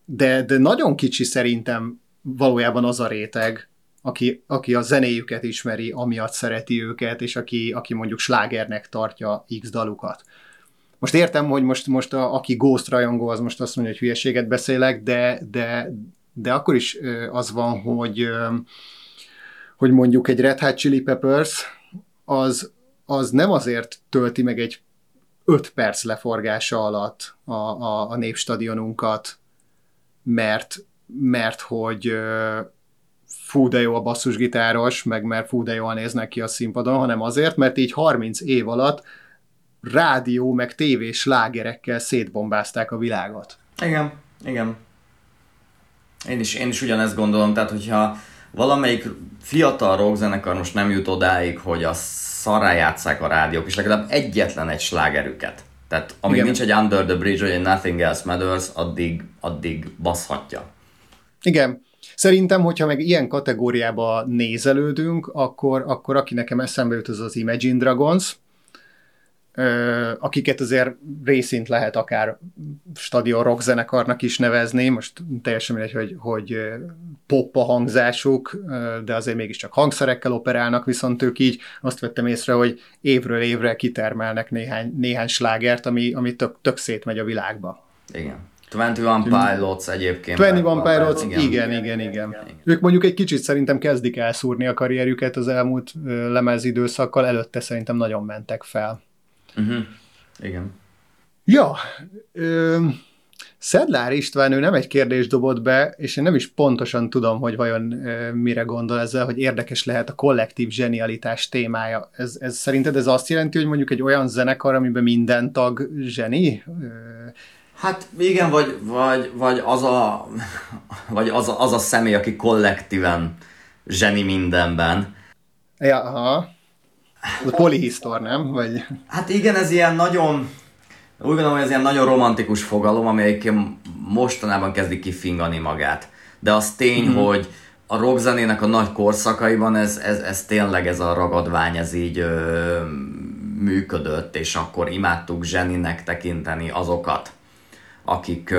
De, de nagyon kicsi szerintem valójában az a réteg, aki, aki a zenéjüket ismeri, amiatt szereti őket, és aki, aki mondjuk slágernek tartja X dalukat. Most értem, hogy most, most a, aki Ghost rajongó, az most azt mondja, hogy hülyeséget beszélek, de, de, de akkor is az van, hogy, hogy mondjuk egy Red Hot Chili Peppers az, az nem azért tölti meg egy 5 perc leforgása alatt a, a, a népstadionunkat, mert, mert hogy fú, de jó a basszusgitáros, meg mert fú, de jól néznek ki a színpadon, hanem azért, mert így 30 év alatt rádió meg tévés lágerekkel szétbombázták a világot. Igen, igen. Én is, én is ugyanezt gondolom, tehát hogyha valamelyik fiatal rockzenekar most nem jut odáig, hogy a szarrá játszák a rádiók, és legalább egyetlen egy slágerüket. Tehát amíg Igen. nincs egy Under the Bridge, vagy egy Nothing Else Matters, addig, addig baszhatja. Igen. Szerintem, hogyha meg ilyen kategóriába nézelődünk, akkor, akkor aki nekem eszembe jut, az az Imagine Dragons, akiket azért részint lehet akár stadion rock zenekarnak is nevezni, most teljesen mindegy, hogy, hogy pop a hangzásuk, de azért mégiscsak hangszerekkel operálnak, viszont ők így azt vettem észre, hogy évről évre kitermelnek néhány, néhány slágert, ami, ami tök, tök szétmegy a világba. Igen. 21 Pilots egyébként. 21 Pilots, igen. igen, igen, igen, igen. Ők mondjuk egy kicsit szerintem kezdik elszúrni a karrierjüket az elmúlt lemez időszakkal, előtte szerintem nagyon mentek fel. Uh-huh. Igen. Ja, ö, Szedlár István, ő nem egy kérdést dobott be, és én nem is pontosan tudom, hogy vajon ö, mire gondol ezzel, hogy érdekes lehet a kollektív zsenialitás témája. Ez, ez szerinted ez azt jelenti, hogy mondjuk egy olyan zenekar, amiben minden tag zseni? Ö, Hát igen, vagy, vagy, vagy, az, a, vagy az, a, az a személy, aki kollektíven zseni mindenben. Ja, aha. A polihisztor, nem? Vagy... Hát igen, ez ilyen nagyon, úgy gondolom, hogy ez ilyen nagyon romantikus fogalom, amelyik mostanában kezdi kifingani magát. De az tény, mm-hmm. hogy a rockzenének a nagy korszakaiban ez, ez, ez tényleg ez a ragadvány, ez így ö, működött, és akkor imádtuk zseninek tekinteni azokat, akik,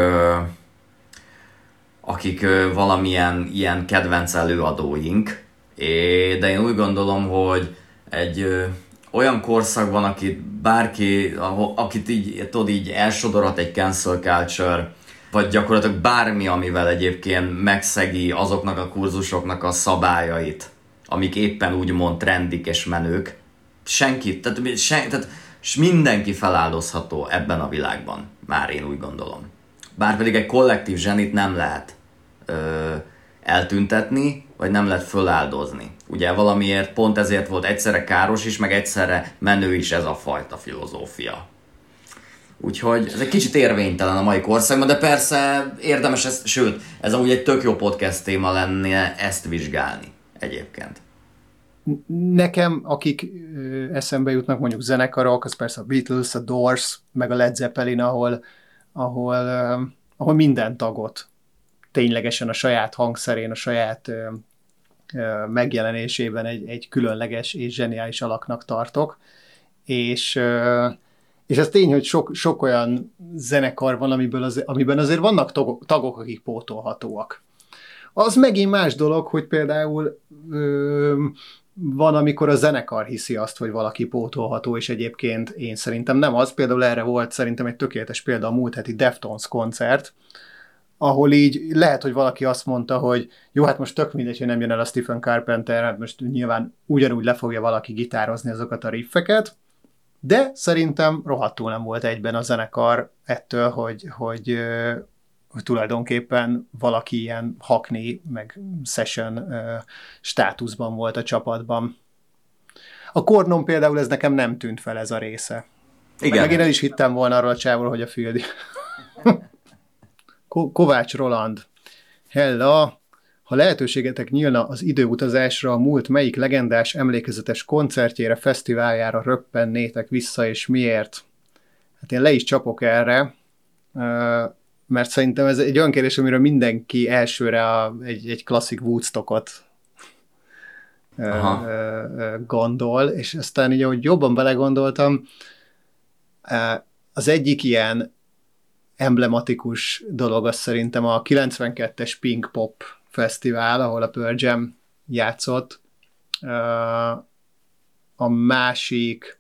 akik valamilyen ilyen kedvenc előadóink, de én úgy gondolom, hogy egy olyan korszakban, akit bárki, akit így, tudod, így elsodorhat egy cancel culture, vagy gyakorlatilag bármi, amivel egyébként megszegi azoknak a kurzusoknak a szabályait, amik éppen úgymond trendik és menők. Senki, tehát, sen, tehát és mindenki feláldozható ebben a világban, már én úgy gondolom. Bár pedig egy kollektív zsenit nem lehet ö, eltüntetni, vagy nem lehet föláldozni. Ugye valamiért pont ezért volt egyszerre káros is, meg egyszerre menő is ez a fajta filozófia. Úgyhogy ez egy kicsit érvénytelen a mai korszakban, de persze érdemes ezt, sőt, ez amúgy egy tök jó podcast téma lenne ezt vizsgálni egyébként. Nekem, akik eszembe jutnak, mondjuk zenekarok, az persze a Beatles, a Doors, meg a Led Zeppelin, ahol, ahol, ahol minden tagot ténylegesen a saját hangszerén, a saját megjelenésében egy, egy különleges és zseniális alaknak tartok. És, és ez tény, hogy sok, sok olyan zenekar van, amiből az, amiben azért vannak tagok, akik pótolhatóak. Az megint más dolog, hogy például ö, van, amikor a zenekar hiszi azt, hogy valaki pótolható, és egyébként én szerintem nem az. Például erre volt szerintem egy tökéletes példa a múlt heti Deftones koncert, ahol így lehet, hogy valaki azt mondta, hogy jó, hát most tök mindegy, hogy nem jön el a Stephen Carpenter, hát most nyilván ugyanúgy le fogja valaki gitározni azokat a riffeket, de szerintem rohadtul nem volt egyben a zenekar ettől, hogy, hogy, hogy tulajdonképpen valaki ilyen hakni, meg session státuszban volt a csapatban. A kornom például ez nekem nem tűnt fel ez a része. Igen. Meg én el is hittem volna arról a csávról, hogy a Füldi. Ko- Kovács Roland. Hella! Ha lehetőségetek nyílna az időutazásra, a múlt melyik legendás, emlékezetes koncertjére, fesztiváljára röppennétek vissza, és miért? Hát én le is csapok erre, mert szerintem ez egy olyan kérdés, amiről mindenki elsőre a, egy, egy klasszik Woodstockot Aha. gondol, és aztán így, ahogy jobban belegondoltam, az egyik ilyen emblematikus dolog az szerintem a 92-es Pink Pop Fesztivál, ahol a Pearl Jam játszott. A másik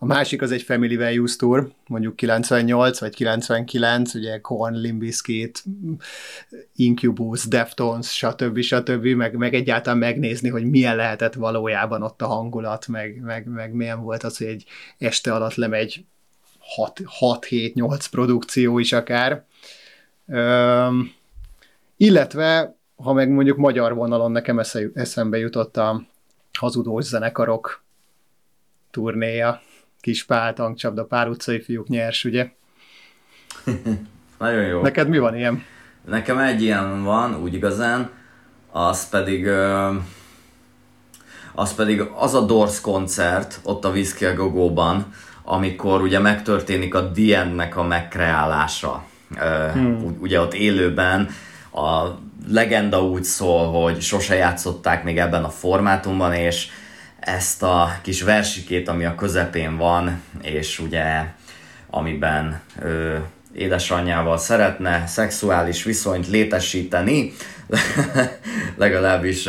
a másik az egy Family Values Tour, mondjuk 98 vagy 99, ugye Korn, Limbiskit, Incubus, Deftones, stb. stb. Meg, meg egyáltalán megnézni, hogy milyen lehetett valójában ott a hangulat, meg, meg, meg milyen volt az, hogy egy este alatt lemegy 6-7-8 produkció is akár. Üm, illetve, ha meg mondjuk magyar vonalon nekem eszembe jutott a hazudós zenekarok turnéja, Kispál, tankcsapda, pár utcai fiúk nyers, ugye? Nagyon jó. Neked mi van ilyen? Nekem egy ilyen van, úgy igazán, az pedig, az pedig az a Doors koncert ott a Whiskey a Gogóban, amikor ugye megtörténik a Diennek a megkreálása. Hmm. Ugye ott élőben a legenda úgy szól, hogy sose játszották még ebben a formátumban, és ezt a kis versikét, ami a közepén van, és ugye amiben ö, édesanyjával szeretne szexuális viszonyt létesíteni, legalábbis,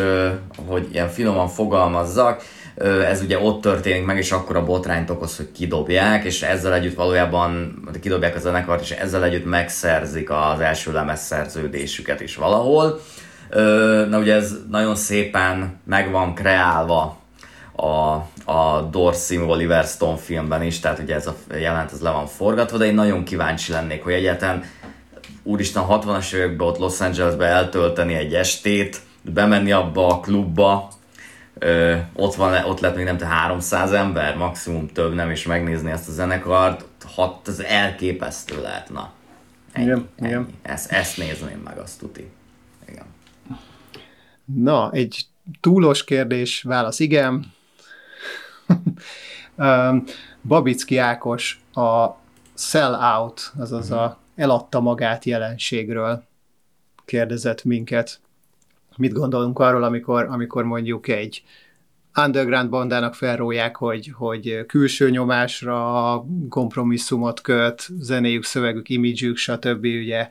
hogy ilyen finoman fogalmazzak, ez ugye ott történik meg, és akkor a botrányt okoz, hogy kidobják, és ezzel együtt valójában kidobják a zenekart, és ezzel együtt megszerzik az első lemez szerződésüket is valahol. Na ugye ez nagyon szépen meg van kreálva a, a Dorsey Oliver Stone filmben is, tehát ugye ez a jelent ez le van forgatva, de én nagyon kíváncsi lennék, hogy egyáltalán úristen 60-as években ott Los Angelesbe eltölteni egy estét, bemenni abba a klubba, ö, ott, van, ott lett még nem te 300 ember, maximum több nem, is megnézni ezt a zenekart, hat, ez elképesztő lehet, na. Ennyi, igen, ennyi. igen. Ezt, ezt nézném meg, azt tuti. Igen. Na, egy túlos kérdés, válasz igen. Babicki Ákos a sell out, azaz a eladta magát jelenségről kérdezett minket. Mit gondolunk arról, amikor, amikor mondjuk egy underground bandának felróják, hogy, hogy külső nyomásra kompromisszumot köt, zenéjük, szövegük, imidzsük, stb. ugye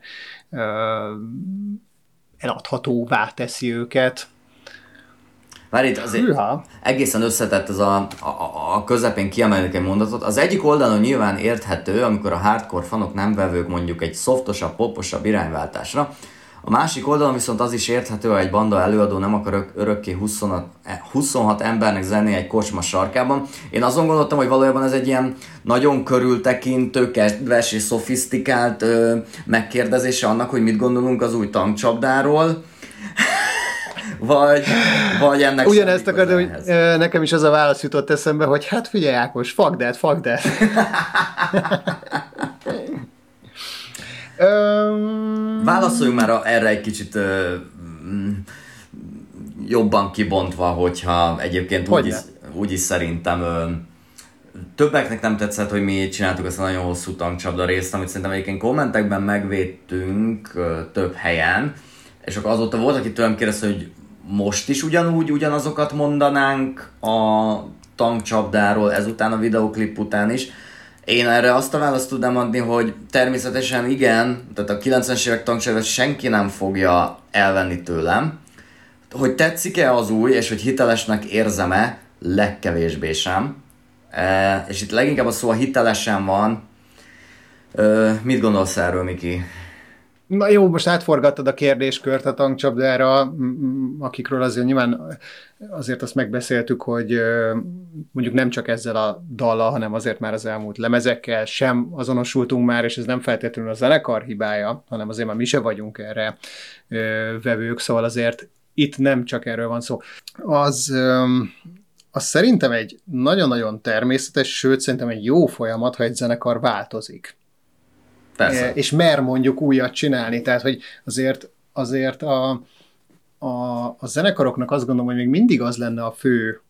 eladhatóvá teszi őket. Már itt azért Hűha. egészen összetett ez a, a, a közepén kiemelni egy mondatot. Az egyik oldalon nyilván érthető, amikor a hardcore fanok nem vevők mondjuk egy szoftosabb, poposabb irányváltásra, a másik oldalon viszont az is érthető, hogy egy banda előadó nem akar örökké 26, 26 embernek zenni egy kocsma sarkában. Én azon gondoltam, hogy valójában ez egy ilyen nagyon körültekintő, kedves és szofisztikált ö, megkérdezése annak, hogy mit gondolunk az új tankcsapdáról vagy, vagy ennek Ugyanezt akartam, hogy nekem is az a válasz jutott eszembe, hogy hát figyelj Ákos, fuck that, fuck that. Válaszoljunk már erre egy kicsit ö, mm, jobban kibontva, hogyha egyébként hogy úgy is, úgy is szerintem ö, többeknek nem tetszett, hogy mi csináltuk ezt a nagyon hosszú tankcsapda részt, amit szerintem egyébként kommentekben megvédtünk ö, több helyen, és akkor azóta volt, aki tőlem kérdezte, hogy most is ugyanúgy ugyanazokat mondanánk a tankcsapdáról ezután a videoklip után is. Én erre azt a választ tudnám adni, hogy természetesen igen, tehát a 90-es évek tankcsapdát senki nem fogja elvenni tőlem. Hogy tetszik-e az új, és hogy hitelesnek érzem-e, legkevésbé sem. E, és itt leginkább a szó a hitelesen van. E, mit gondolsz erről, Miki? Na jó, most átforgattad a kérdéskört a tankcsapdára, akikről azért nyilván azért azt megbeszéltük, hogy mondjuk nem csak ezzel a dallal, hanem azért már az elmúlt lemezekkel sem azonosultunk már, és ez nem feltétlenül a zenekar hibája, hanem azért már mi se vagyunk erre vevők, szóval azért itt nem csak erről van szó. Az, az szerintem egy nagyon-nagyon természetes, sőt szerintem egy jó folyamat, ha egy zenekar változik. Persze. és mer mondjuk újat csinálni, tehát hogy azért, azért a, a, a zenekaroknak azt gondolom, hogy még mindig az lenne a fő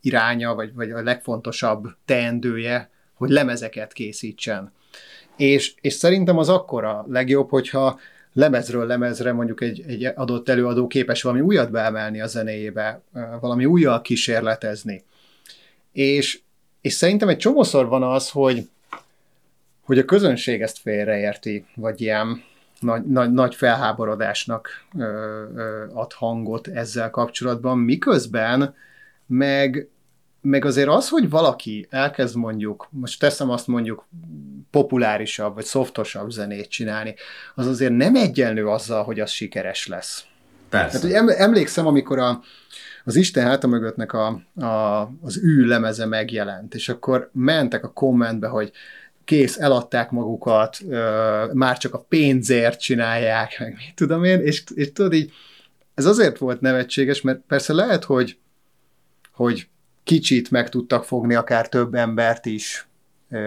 iránya, vagy, vagy a legfontosabb teendője, hogy lemezeket készítsen. És, és szerintem az akkor a legjobb, hogyha lemezről lemezre mondjuk egy, egy adott előadó képes valami újat beemelni a zenéjébe, valami újjal kísérletezni. És, és szerintem egy csomószor van az, hogy hogy a közönség ezt félreérti, vagy ilyen nagy, nagy, nagy felháborodásnak ö, ö, ad hangot ezzel kapcsolatban, miközben meg, meg azért az, hogy valaki elkezd mondjuk, most teszem azt mondjuk populárisabb, vagy szoftosabb zenét csinálni, az azért nem egyenlő azzal, hogy az sikeres lesz. Persze. Tehát, hogy emlékszem, amikor a, az Isten háta mögöttnek a, a, az ű lemeze megjelent, és akkor mentek a kommentbe, hogy kész, eladták magukat, már csak a pénzért csinálják, meg mit tudom én, és, és tudod így, ez azért volt nevetséges, mert persze lehet, hogy, hogy kicsit meg tudtak fogni akár több embert is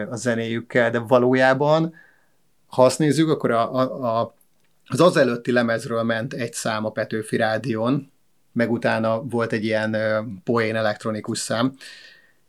a zenéjükkel, de valójában, ha azt nézzük, akkor a, a, a, az előtti lemezről ment egy szám a Petőfi Rádion, meg utána volt egy ilyen poén elektronikus szám,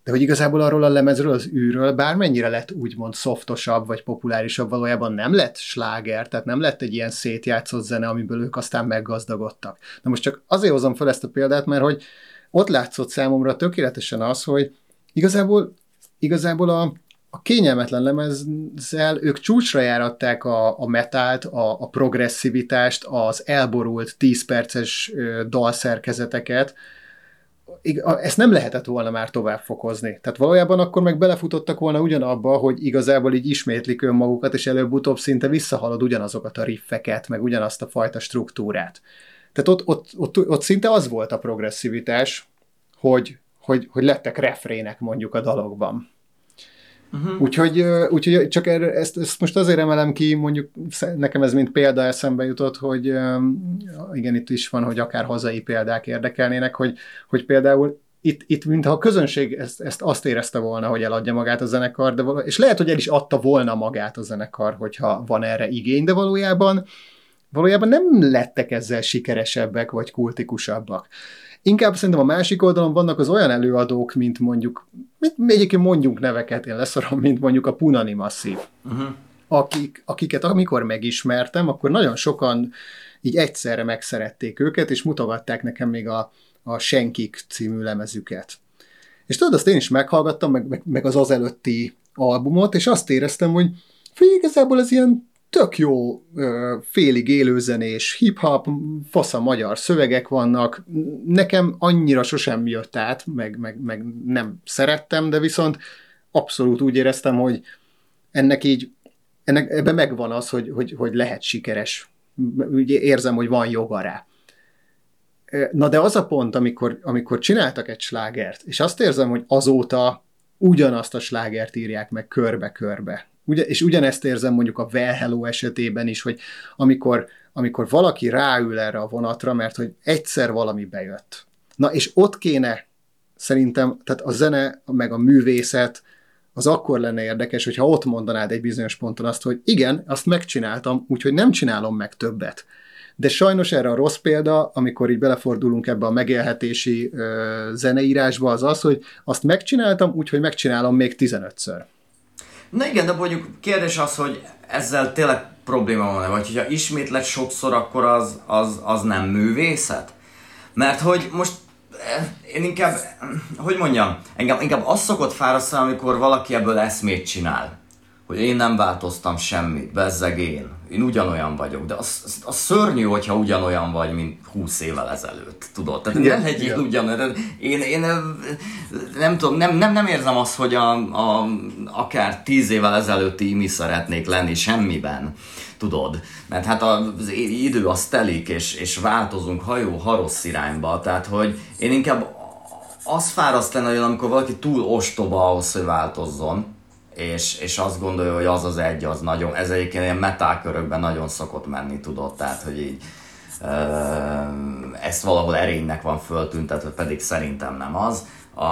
de hogy igazából arról a lemezről, az űről, bármennyire lett úgymond szoftosabb vagy populárisabb, valójában nem lett sláger, tehát nem lett egy ilyen szétjátszott zene, amiből ők aztán meggazdagodtak. Na most csak azért hozom fel ezt a példát, mert hogy ott látszott számomra tökéletesen az, hogy igazából, igazából a, a kényelmetlen lemezzel ők csúcsra járatták a, a metált, a, a progresszivitást, az elborult 10 perces dalszerkezeteket, ezt nem lehetett volna már tovább fokozni. Tehát valójában akkor meg belefutottak volna ugyanabba, hogy igazából így ismétlik önmagukat, és előbb-utóbb szinte visszahalad ugyanazokat a riffeket, meg ugyanazt a fajta struktúrát. Tehát ott, ott, ott, ott szinte az volt a progresszivitás, hogy, hogy, hogy lettek refrének mondjuk a dalokban. Uh-huh. Úgyhogy, úgyhogy csak erre, ezt, ezt most azért emelem ki, mondjuk nekem ez mint példa eszembe jutott, hogy igen, itt is van, hogy akár hazai példák érdekelnének, hogy, hogy például itt, itt mintha a közönség ezt, ezt azt érezte volna, hogy eladja magát a zenekar, de és lehet, hogy el is adta volna magát a zenekar, hogyha van erre igény, de valójában valójában nem lettek ezzel sikeresebbek vagy kultikusabbak. Inkább szerintem a másik oldalon vannak az olyan előadók, mint mondjuk, mit, egyébként mondjunk neveket, én leszorom, mint mondjuk a Punani Masszív, uh-huh. akik, akiket amikor megismertem, akkor nagyon sokan így egyszerre megszerették őket, és mutogatták nekem még a, a Senkik című lemezüket. És tudod, azt én is meghallgattam, meg, meg, meg az az előtti albumot, és azt éreztem, hogy fő, igazából ez ilyen tök jó félig élőzenés, hip-hop, fasza magyar szövegek vannak, nekem annyira sosem jött át, meg, meg, meg nem szerettem, de viszont abszolút úgy éreztem, hogy ennek így, ennek, ebben megvan az, hogy, hogy, hogy lehet sikeres. Úgy érzem, hogy van joga rá. Na de az a pont, amikor, amikor csináltak egy slágert, és azt érzem, hogy azóta ugyanazt a slágert írják meg körbe-körbe. Ugye, és ugyanezt érzem mondjuk a Well Hello esetében is, hogy amikor, amikor valaki ráül erre a vonatra, mert hogy egyszer valami bejött. Na és ott kéne szerintem, tehát a zene, meg a művészet, az akkor lenne érdekes, hogyha ott mondanád egy bizonyos ponton azt, hogy igen, azt megcsináltam, úgyhogy nem csinálom meg többet. De sajnos erre a rossz példa, amikor így belefordulunk ebbe a megélhetési ö, zeneírásba, az az, hogy azt megcsináltam, úgyhogy megcsinálom még 15-ször. Na igen, de mondjuk kérdés az, hogy ezzel tényleg probléma van-e, vagy hogyha ismétlet sokszor, akkor az, az, az nem művészet? Mert hogy most eh, én inkább, hogy mondjam, engem inkább az szokott fárasztani, amikor valaki ebből eszmét csinál hogy én nem változtam semmit, bezzeg én. Én ugyanolyan vagyok, de az, az, az szörnyű, hogyha ugyanolyan vagy, mint 20 évvel ezelőtt, tudod? Tehát igen, nem legyél ugyanolyan. Én, én nem tudom, nem, nem, nem érzem azt, hogy a, a, akár 10 évvel ezelőtti mi szeretnék lenni semmiben, tudod? Mert hát az idő az telik, és, és változunk hajó, ha rossz irányba, tehát hogy én inkább az fáraszt lenne, amikor valaki túl ostoba ahhoz, hogy változzon, és, és azt gondolja, hogy az az egy, az nagyon, ez egyébként ilyen metálkörökben nagyon szokott menni, tudod, tehát, hogy így ezt valahol erénynek van föltüntetve, pedig szerintem nem az. A,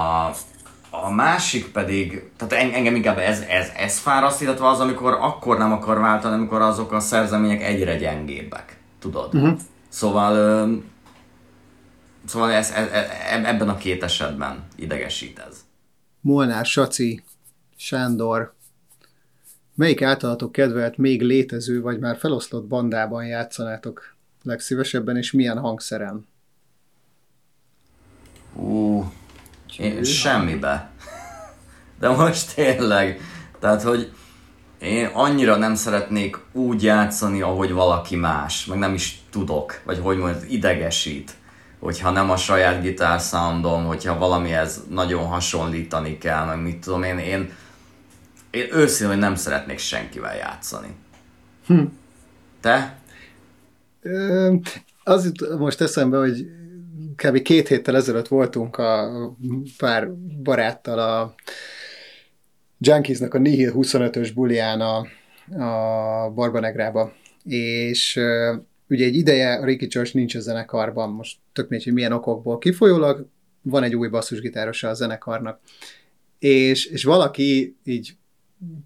a másik pedig, tehát engem inkább ez, ez, ez fáraszt, illetve az, amikor akkor nem akar váltani, amikor azok a szerzemények egyre gyengébbek, tudod? Uh-huh. Szóval, szóval ez, ez, ez, ebben a két esetben idegesít ez. Molnár Saci Sándor, melyik általatok kedvelt még létező vagy már feloszlott bandában játszanátok legszívesebben, és milyen hangszeren? Ú, én semmibe. De most tényleg, tehát, hogy én annyira nem szeretnék úgy játszani, ahogy valaki más, meg nem is tudok, vagy hogy mondjam, idegesít, hogyha nem a saját gitár soundom, hogyha valamihez nagyon hasonlítani kell, meg mit tudom én, én én őszintén, hogy nem szeretnék senkivel játszani. Hm. Te? Ö, az jut most eszembe, hogy kb. két héttel ezelőtt voltunk a pár baráttal a Junkiesnak a Nihil 25-ös bulián a, a Barbanegrába, és uh, ugye egy ideje a Ricky Church nincs a zenekarban, most tök mindegy, hogy milyen okokból kifolyólag, van egy új basszusgitárosa a zenekarnak, és, és valaki így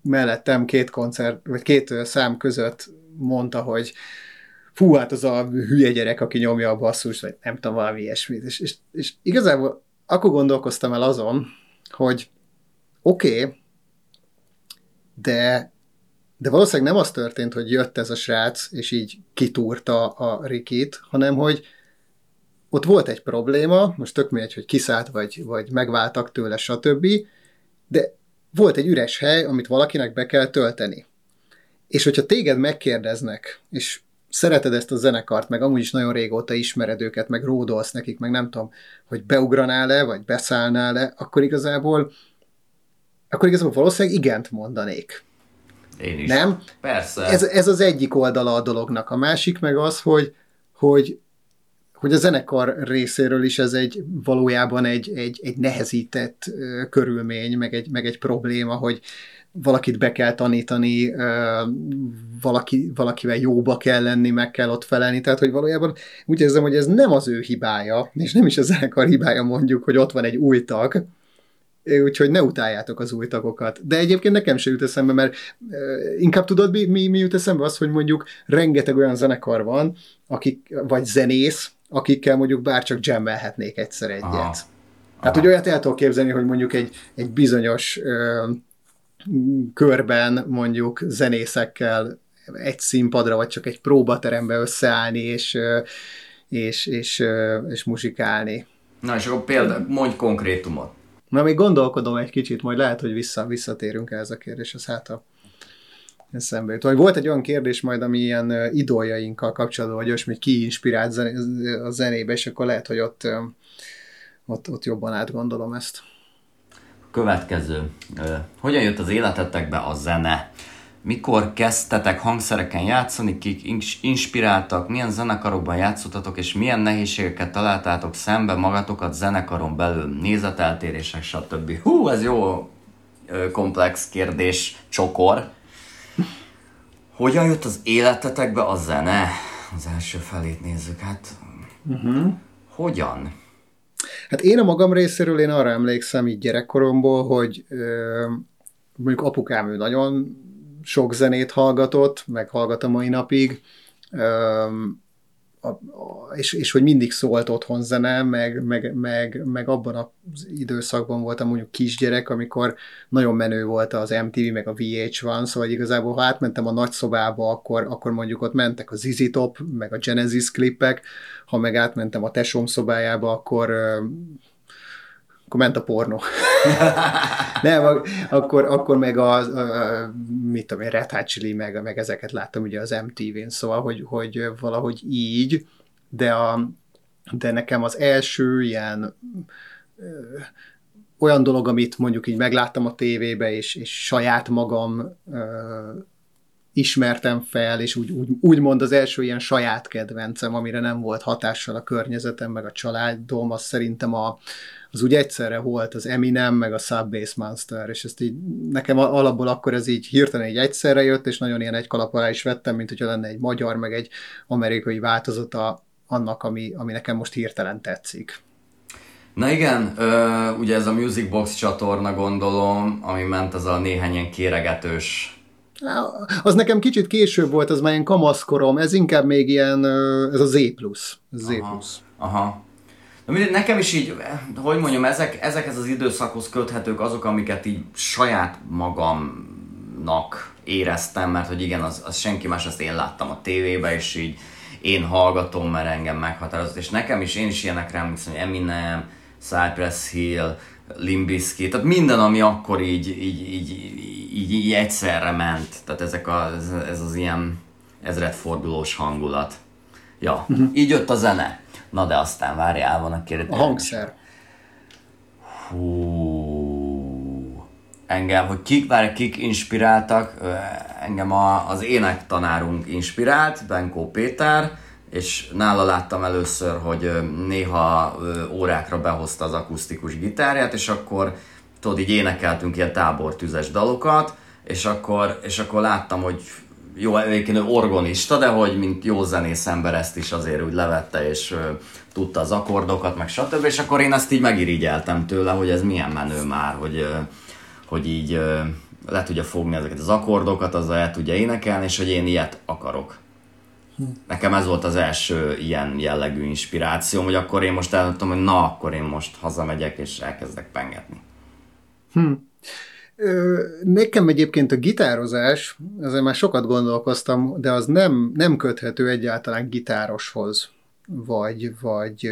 mellettem két koncert, vagy két szám között mondta, hogy fú, hát az a hülye gyerek, aki nyomja a basszus, vagy nem tudom, valami ilyesmit. És, és, és igazából akkor gondolkoztam el azon, hogy oké, okay, de, de valószínűleg nem az történt, hogy jött ez a srác, és így kitúrta a Rikit, hanem hogy ott volt egy probléma, most tök mindegy, hogy kiszállt, vagy, vagy megváltak tőle, stb., de volt egy üres hely, amit valakinek be kell tölteni. És hogyha téged megkérdeznek, és szereted ezt a zenekart, meg amúgy is nagyon régóta ismered őket, meg ródolsz nekik, meg nem tudom, hogy beugranál-e, vagy beszállnál-e, akkor igazából akkor igazából valószínűleg igent mondanék. Én is. Nem? Persze. Ez, ez az egyik oldala a dolognak. A másik meg az, hogy, hogy, hogy a zenekar részéről is ez egy valójában egy, egy, egy nehezített körülmény, meg egy, meg egy probléma, hogy valakit be kell tanítani, valaki, valakivel jóba kell lenni, meg kell ott felelni, tehát hogy valójában úgy érzem, hogy ez nem az ő hibája, és nem is a zenekar hibája mondjuk, hogy ott van egy új tag, úgyhogy ne utáljátok az új tagokat. De egyébként nekem se jut eszembe, mert inkább tudod, mi, mi, mi jut eszembe? Az, hogy mondjuk rengeteg olyan zenekar van, akik, vagy zenész, akikkel mondjuk bárcsak jammelhetnék egyszer egyet. Aha. Hát, hogy olyat el tudok képzelni, hogy mondjuk egy, egy bizonyos uh, körben mondjuk zenészekkel egy színpadra, vagy csak egy próbaterembe összeállni, és, és, és, és muzsikálni. Na, és akkor például mondj konkrétumot. Na, még gondolkodom egy kicsit, majd lehet, hogy vissza, visszatérünk ehhez a kérdéshez, hát a eszembe jut. Vagy volt egy olyan kérdés majd, ami ilyen idoljainkkal kapcsolatban, vagy olyasmi, ki inspirált a zenébe, és akkor lehet, hogy ott, ott, ott jobban átgondolom ezt. Következő. Hogyan jött az életetekbe a zene? Mikor kezdtetek hangszereken játszani, kik inspiráltak, milyen zenekarokban játszottatok, és milyen nehézségeket találtátok szembe magatokat zenekaron belül, nézeteltérések, stb. Hú, ez jó komplex kérdés, csokor. Hogyan jött az életetekbe a zene? Az első felét nézzük, hát... Uh-huh. Hogyan? Hát én a magam részéről én arra emlékszem így gyerekkoromból, hogy ö, mondjuk apukám ő nagyon sok zenét hallgatott, meg hallgat a mai napig, ö, a, és, és hogy mindig szólt otthon zene, meg, meg, meg, meg abban az időszakban voltam mondjuk kisgyerek, amikor nagyon menő volt az MTV, meg a VH1, szóval igazából ha átmentem a nagyszobába, akkor, akkor mondjuk ott mentek a ZZ Top, meg a Genesis klipek, ha meg átmentem a tesóm szobájába, akkor akkor ment a pornó. Nem, akkor, akkor meg a, a, mit tudom én, Red Hot Chili, meg, meg ezeket láttam ugye az MTV-n, szóval, hogy, hogy valahogy így, de, a, de nekem az első ilyen ö, olyan dolog, amit mondjuk így megláttam a tévébe, és, és saját magam ö, ismertem fel, és úgy, úgy, úgymond az első ilyen saját kedvencem, amire nem volt hatással a környezetem, meg a családom, az szerintem a, az úgy egyszerre volt az Eminem, meg a Subbase Monster, és ezt így nekem alapból akkor ez így hirtelen egy egyszerre jött, és nagyon ilyen egy kalap alá is vettem, mint hogyha lenne egy magyar, meg egy amerikai változata annak, ami, ami nekem most hirtelen tetszik. Na igen, ö, ugye ez a Music Box csatorna gondolom, ami ment az a néhány ilyen kéregetős az nekem kicsit később volt, az már ilyen kamaszkorom, ez inkább még ilyen, ez a Z+. Z+. Aha. Aha. Na mindegy, nekem is így, hogy mondjam, ezek, ezekhez az időszakhoz köthetők azok, amiket így saját magamnak éreztem, mert hogy igen, az, az senki más, azt én láttam a tévébe, és így én hallgatom, mert engem meghatározott, és nekem is, én is ilyenekre emlékszem, hogy Eminem, Cypress Hill, Limbiskit, tehát minden, ami akkor így, így, így, így, így egyszerre ment, tehát ezek a, ez, ez az ilyen ezredfordulós hangulat. Ja, uh-huh. így jött a zene. Na de aztán várjál, van a kérdés. A hangszer. Hú, engem, hogy kik, várj, kik inspiráltak, engem a, az énektanárunk inspirált, Benkó Péter, és nála láttam először, hogy néha órákra behozta az akusztikus gitárját, és akkor tudod, így énekeltünk ilyen tábortüzes dalokat, és akkor, és akkor láttam, hogy jó, egyébként ő orgonista, de hogy mint jó zenész ember ezt is azért úgy levette, és ö, tudta az akkordokat, meg stb. És akkor én ezt így megirigyeltem tőle, hogy ez milyen menő már, hogy, ö, hogy így ö, le tudja fogni ezeket az akkordokat, azzal el tudja énekelni, és hogy én ilyet akarok. Hm. Nekem ez volt az első ilyen jellegű inspiráció, hogy akkor én most elmondtam, hogy na, akkor én most hazamegyek, és elkezdek pengetni. Hm. Nekem egyébként a gitározás, ezzel már sokat gondolkoztam, de az nem, nem köthető egyáltalán gitároshoz, vagy, vagy,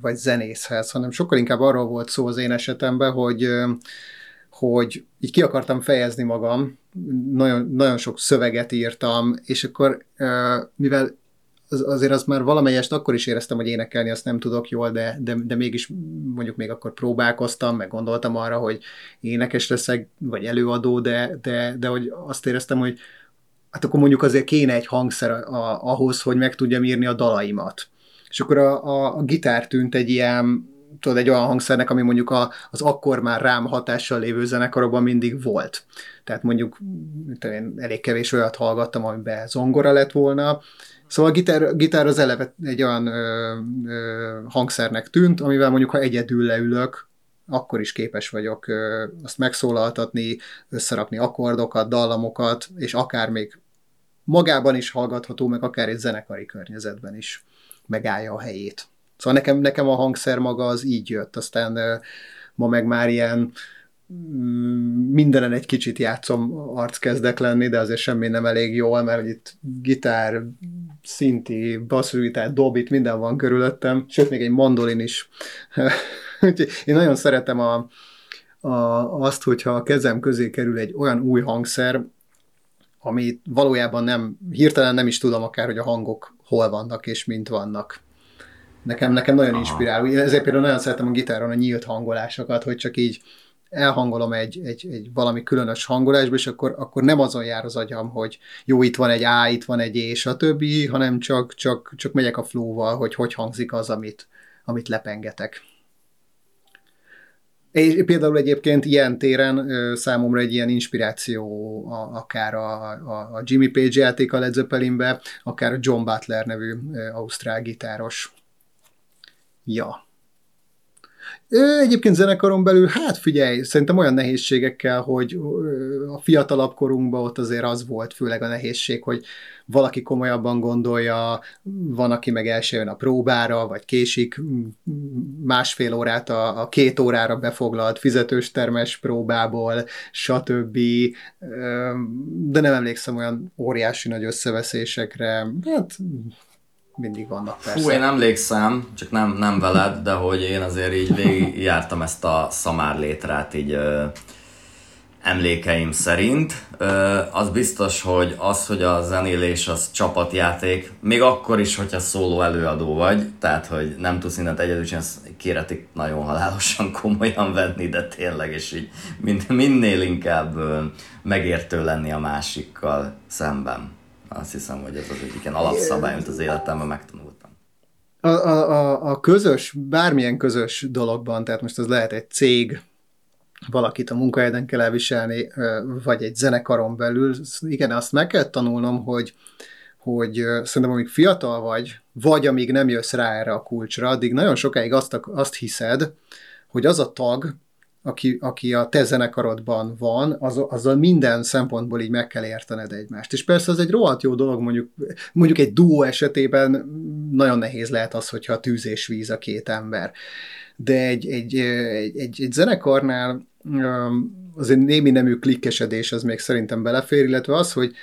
vagy zenészhez, hanem sokkal inkább arról volt szó az én esetemben, hogy, hogy így ki akartam fejezni magam, nagyon, nagyon sok szöveget írtam, és akkor mivel az, azért az már valamelyest akkor is éreztem, hogy énekelni azt nem tudok jól, de, de, de mégis mondjuk még akkor próbálkoztam, meg gondoltam arra, hogy énekes leszek, vagy előadó, de, de, de hogy azt éreztem, hogy hát akkor mondjuk azért kéne egy hangszer a, ahhoz, hogy meg tudjam írni a dalaimat. És akkor a, a, a gitár tűnt egy ilyen, tudod, egy olyan hangszernek, ami mondjuk a, az akkor már rám hatással lévő zenekarokban mindig volt. Tehát mondjuk én elég kevés olyat hallgattam, amiben zongora lett volna, Szóval a gitár, gitár az eleve egy olyan ö, ö, hangszernek tűnt, amivel mondjuk ha egyedül leülök, akkor is képes vagyok ö, azt megszólaltatni, összerakni akkordokat, dallamokat, és akár még magában is hallgatható, meg akár egy zenekari környezetben is megállja a helyét. Szóval nekem, nekem a hangszer maga az így jött, aztán ö, ma meg már ilyen mindenen egy kicsit játszom, arc kezdek lenni, de azért semmi nem elég jól, mert itt gitár, szinti, basszusgitár, dobit, minden van körülöttem, sőt, még egy mandolin is. Én nagyon szeretem a, a, azt, hogyha a kezem közé kerül egy olyan új hangszer, amit valójában nem, hirtelen nem is tudom akár, hogy a hangok hol vannak és mint vannak. Nekem, nekem nagyon inspirál. Ezért például nagyon szeretem a gitáron a nyílt hangolásokat, hogy csak így elhangolom egy, egy, egy valami különös hangolásba, és akkor, akkor nem azon jár az agyam, hogy jó, itt van egy A, itt van egy E, stb., hanem csak, csak, csak megyek a flóval, hogy hogy hangzik az, amit, amit lepengetek. És például egyébként ilyen téren számomra egy ilyen inspiráció akár a, a, a Jimmy Page játék a Led Zeppelinbe, akár a John Butler nevű ausztrál gitáros. Ja. Egyébként zenekaron belül, hát figyelj, szerintem olyan nehézségekkel, hogy a fiatalabb korunkban ott azért az volt főleg a nehézség, hogy valaki komolyabban gondolja, van, aki meg el jön a próbára, vagy késik másfél órát a, a két órára befoglalt fizetős termes próbából, stb. De nem emlékszem olyan óriási nagy összeveszésekre. Hát mindig vannak persze. Fú, én emlékszem, csak nem, nem veled, de hogy én azért így végig jártam ezt a szamár létrát így ö, emlékeim szerint. Ö, az biztos, hogy az, hogy a zenélés az csapatjáték, még akkor is, hogyha szóló előadó vagy, tehát, hogy nem tudsz mindent egyedül csinálni, kéretik nagyon halálosan komolyan venni, de tényleg, és így mind, minél inkább ö, megértő lenni a másikkal szemben. Azt hiszem, hogy ez az egyik ilyen alapszabály, amit az életemben megtanultam. A, a, a, a közös, bármilyen közös dologban, tehát most az lehet egy cég, valakit a munkahelyeden kell elviselni, vagy egy zenekaron belül, igen, azt meg kell tanulnom, hogy, hogy szerintem amíg fiatal vagy, vagy amíg nem jössz rá erre a kulcsra, addig nagyon sokáig azt, azt hiszed, hogy az a tag, aki, aki a te zenekarodban van, az, azzal minden szempontból így meg kell értened egymást. És persze ez egy rohadt jó dolog, mondjuk, mondjuk egy duó esetében nagyon nehéz lehet az, hogyha tűz és víz a két ember. De egy, egy, egy, egy, egy zenekarnál azért némi nemű klikkesedés az még szerintem belefér, illetve az, hogy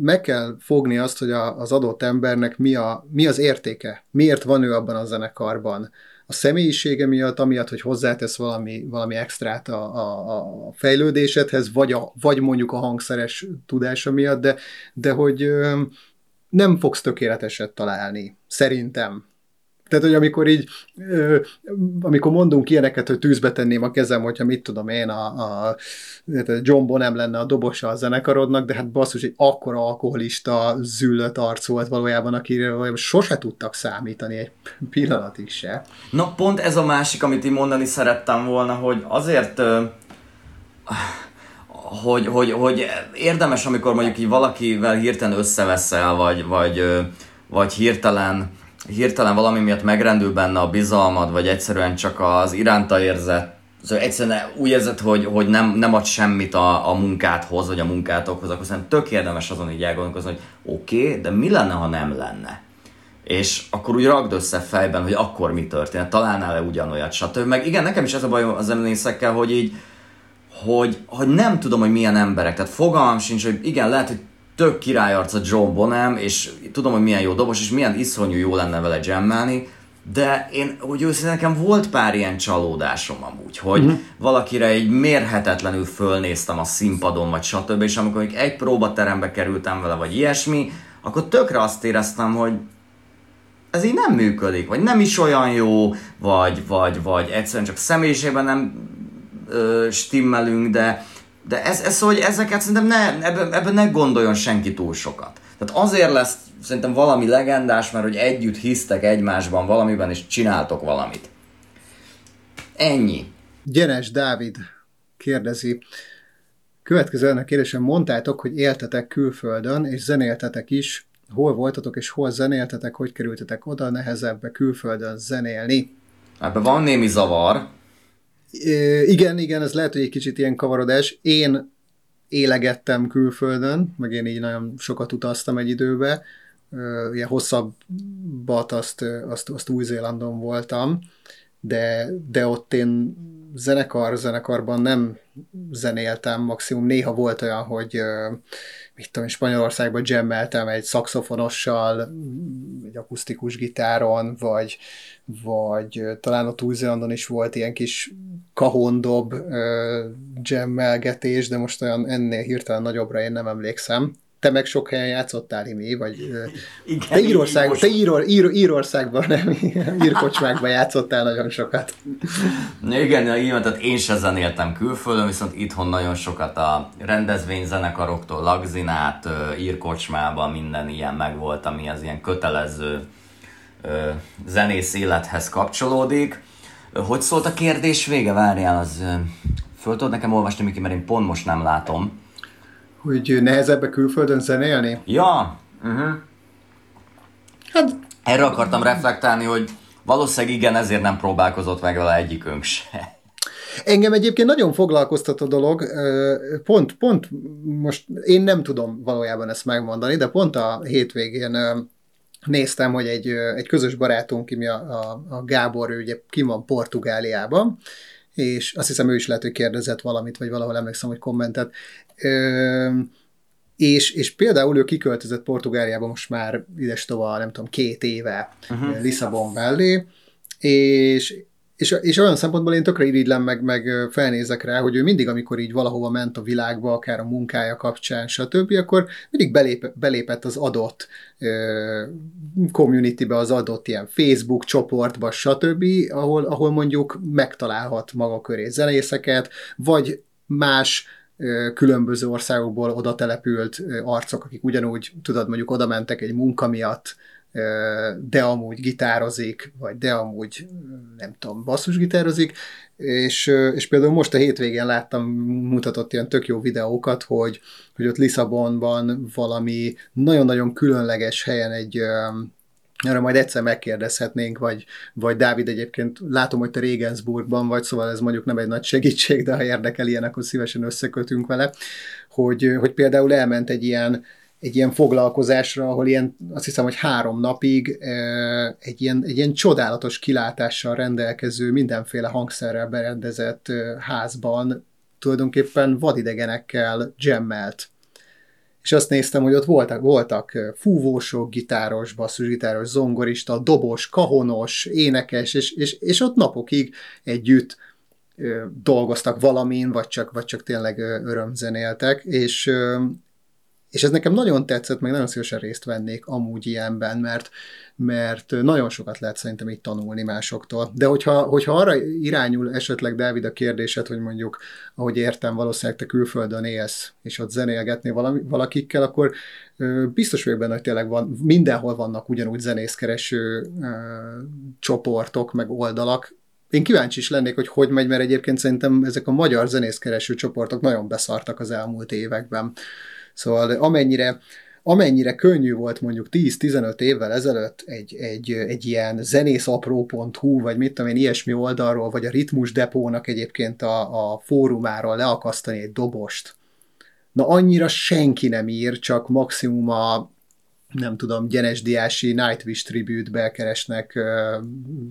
meg kell fogni azt, hogy a, az adott embernek mi, a, mi az értéke, miért van ő abban a zenekarban, a személyisége miatt, amiatt, hogy hozzátesz valami, valami extrát a, a, a fejlődésedhez, vagy, a, vagy mondjuk a hangszeres tudása miatt, de, de hogy nem fogsz tökéleteset találni, szerintem. Tehát, hogy amikor így, amikor mondunk ilyeneket, hogy tűzbe tenném a kezem, hogyha mit tudom én, a, a John Bonham lenne a dobosa a zenekarodnak, de hát basszus, egy akkora alkoholista, züllött arc volt valójában, akire sose tudtak számítani egy pillanatig se. Na pont ez a másik, amit én mondani szerettem volna, hogy azért hogy, hogy, hogy érdemes, amikor mondjuk így valakivel hirtelen összeveszel, vagy, vagy, vagy hirtelen hirtelen valami miatt megrendül benne a bizalmad, vagy egyszerűen csak az iránta érzett Szóval egyszerűen úgy érzed, hogy, hogy nem, nem ad semmit a, a munkádhoz, vagy a munkátokhoz, akkor szerintem tök érdemes azon így elgondolkozni, hogy oké, okay, de mi lenne, ha nem lenne? És akkor úgy ragd össze fejben, hogy akkor mi történt, találnál-e ugyanolyat, stb. Meg igen, nekem is ez a bajom az zenészekkel, hogy így, hogy, hogy nem tudom, hogy milyen emberek. Tehát fogalmam sincs, hogy igen, lehet, hogy tök királyarc a John Bonham, és tudom, hogy milyen jó dobos, és milyen iszonyú jó lenne vele jammelni, de én, hogy őszintén nekem volt pár ilyen csalódásom amúgy, hogy uh-huh. valakire egy mérhetetlenül fölnéztem a színpadon, vagy stb. És amikor egy próbaterembe kerültem vele, vagy ilyesmi, akkor tökre azt éreztem, hogy ez így nem működik, vagy nem is olyan jó, vagy, vagy, vagy egyszerűen csak személyiségben nem ö, stimmelünk, de, de ez, ez hogy ezeket szerintem ne, ebben, ebben ne gondoljon senki túl sokat. Tehát azért lesz szerintem valami legendás, mert hogy együtt hisztek egymásban valamiben, és csináltok valamit. Ennyi. Gyenes Dávid kérdezi, következő ennek kérdésem, mondtátok, hogy éltetek külföldön, és zenéltetek is, hol voltatok, és hol zenéltetek, hogy kerültetek oda, nehezebbe külföldön zenélni? Ebben van némi zavar. Igen, igen, ez lehet, hogy egy kicsit ilyen kavarodás. Én élegettem külföldön, meg én így nagyon sokat utaztam egy időbe, ilyen hosszabbat azt, azt, azt Új-Zélandon voltam, de, de ott én zenekar, zenekarban nem zenéltem, maximum néha volt olyan, hogy mit tudom, Spanyolországban jammeltem egy szakszofonossal, egy akusztikus gitáron, vagy, vagy talán a új is volt ilyen kis kahondob jammelgetés, de most olyan ennél hirtelen nagyobbra én nem emlékszem te meg sok helyen játszottál, Imi, vagy Igen, te, Írország, te Ír, Ír, Írországban, nem, Írkocsmákban játszottál nagyon sokat. Igen, igen, tehát én se zenéltem külföldön, viszont itthon nagyon sokat a rendezvényzenekaroktól, lagzinát, Írkocsmában minden ilyen megvolt, ami az ilyen kötelező zenész élethez kapcsolódik. Hogy szólt a kérdés vége? Várjál, az föl tudod nekem olvasni, Miki, mert én pont most nem látom hogy nehezebb külföldön zenélni? Ja. Uh-huh. Hát... Erre akartam reflektálni, hogy valószínűleg igen, ezért nem próbálkozott meg vele egyikünk se. Engem egyébként nagyon foglalkoztat a dolog, pont, pont most én nem tudom valójában ezt megmondani, de pont a hétvégén néztem, hogy egy, egy közös barátunk, ki a, a, a Gábor, ő ugye ki van Portugáliában, és azt hiszem ő is lehet, hogy kérdezett valamit, vagy valahol emlékszem, hogy kommentet. Ö, és, és például ő kiköltözött Portugáliába most már ides tovább, nem tudom, két éve uh-huh. Lisszabon mellé, és, és, és olyan szempontból én tökre irigylem, meg, meg felnézek rá, hogy ő mindig, amikor így valahova ment a világba, akár a munkája kapcsán, stb., akkor mindig belép, belépett az adott uh, communitybe, az adott ilyen Facebook csoportba, stb., ahol, ahol mondjuk megtalálhat maga köré zenészeket, vagy más különböző országokból oda települt arcok, akik ugyanúgy, tudod, mondjuk oda mentek egy munka miatt, de amúgy gitározik, vagy de amúgy, nem tudom, basszusgitározik, és, és például most a hétvégén láttam, mutatott ilyen tök jó videókat, hogy, hogy ott Lisszabonban valami nagyon-nagyon különleges helyen egy, erre majd egyszer megkérdezhetnénk, vagy, vagy Dávid egyébként, látom, hogy te Regensburgban vagy, szóval ez mondjuk nem egy nagy segítség, de ha érdekel ilyen, akkor szívesen összekötünk vele, hogy, hogy például elment egy ilyen, egy ilyen foglalkozásra, ahol ilyen, azt hiszem, hogy három napig egy ilyen, egy ilyen csodálatos kilátással rendelkező, mindenféle hangszerrel berendezett házban tulajdonképpen vadidegenekkel jammelt. És azt néztem, hogy ott voltak, voltak fúvósok, gitáros, basszusgitáros, zongorista, dobos, kahonos, énekes, és, és, és ott napokig együtt dolgoztak valamin, vagy csak, vagy csak tényleg örömzenéltek, és, és ez nekem nagyon tetszett, meg nagyon szívesen részt vennék amúgy ilyenben, mert, mert nagyon sokat lehet szerintem így tanulni másoktól. De hogyha, hogyha arra irányul esetleg, Dávid, a kérdésed, hogy mondjuk, ahogy értem, valószínűleg te külföldön élsz, és ott zenélgetni valami, valakikkel, akkor ö, biztos vagyok benne, hogy tényleg van, mindenhol vannak ugyanúgy zenészkereső ö, csoportok, meg oldalak, én kíváncsi is lennék, hogy hogy megy, mert egyébként szerintem ezek a magyar zenészkereső csoportok nagyon beszartak az elmúlt években. Szóval amennyire, amennyire könnyű volt mondjuk 10-15 évvel ezelőtt egy, egy, egy ilyen zenészapró.hu, vagy mit tudom én, ilyesmi oldalról, vagy a ritmus depónak egyébként a, a fórumáról leakasztani egy dobost, na annyira senki nem ír, csak maximum a nem tudom, Gyenes Diási Nightwish tribute-be keresnek uh,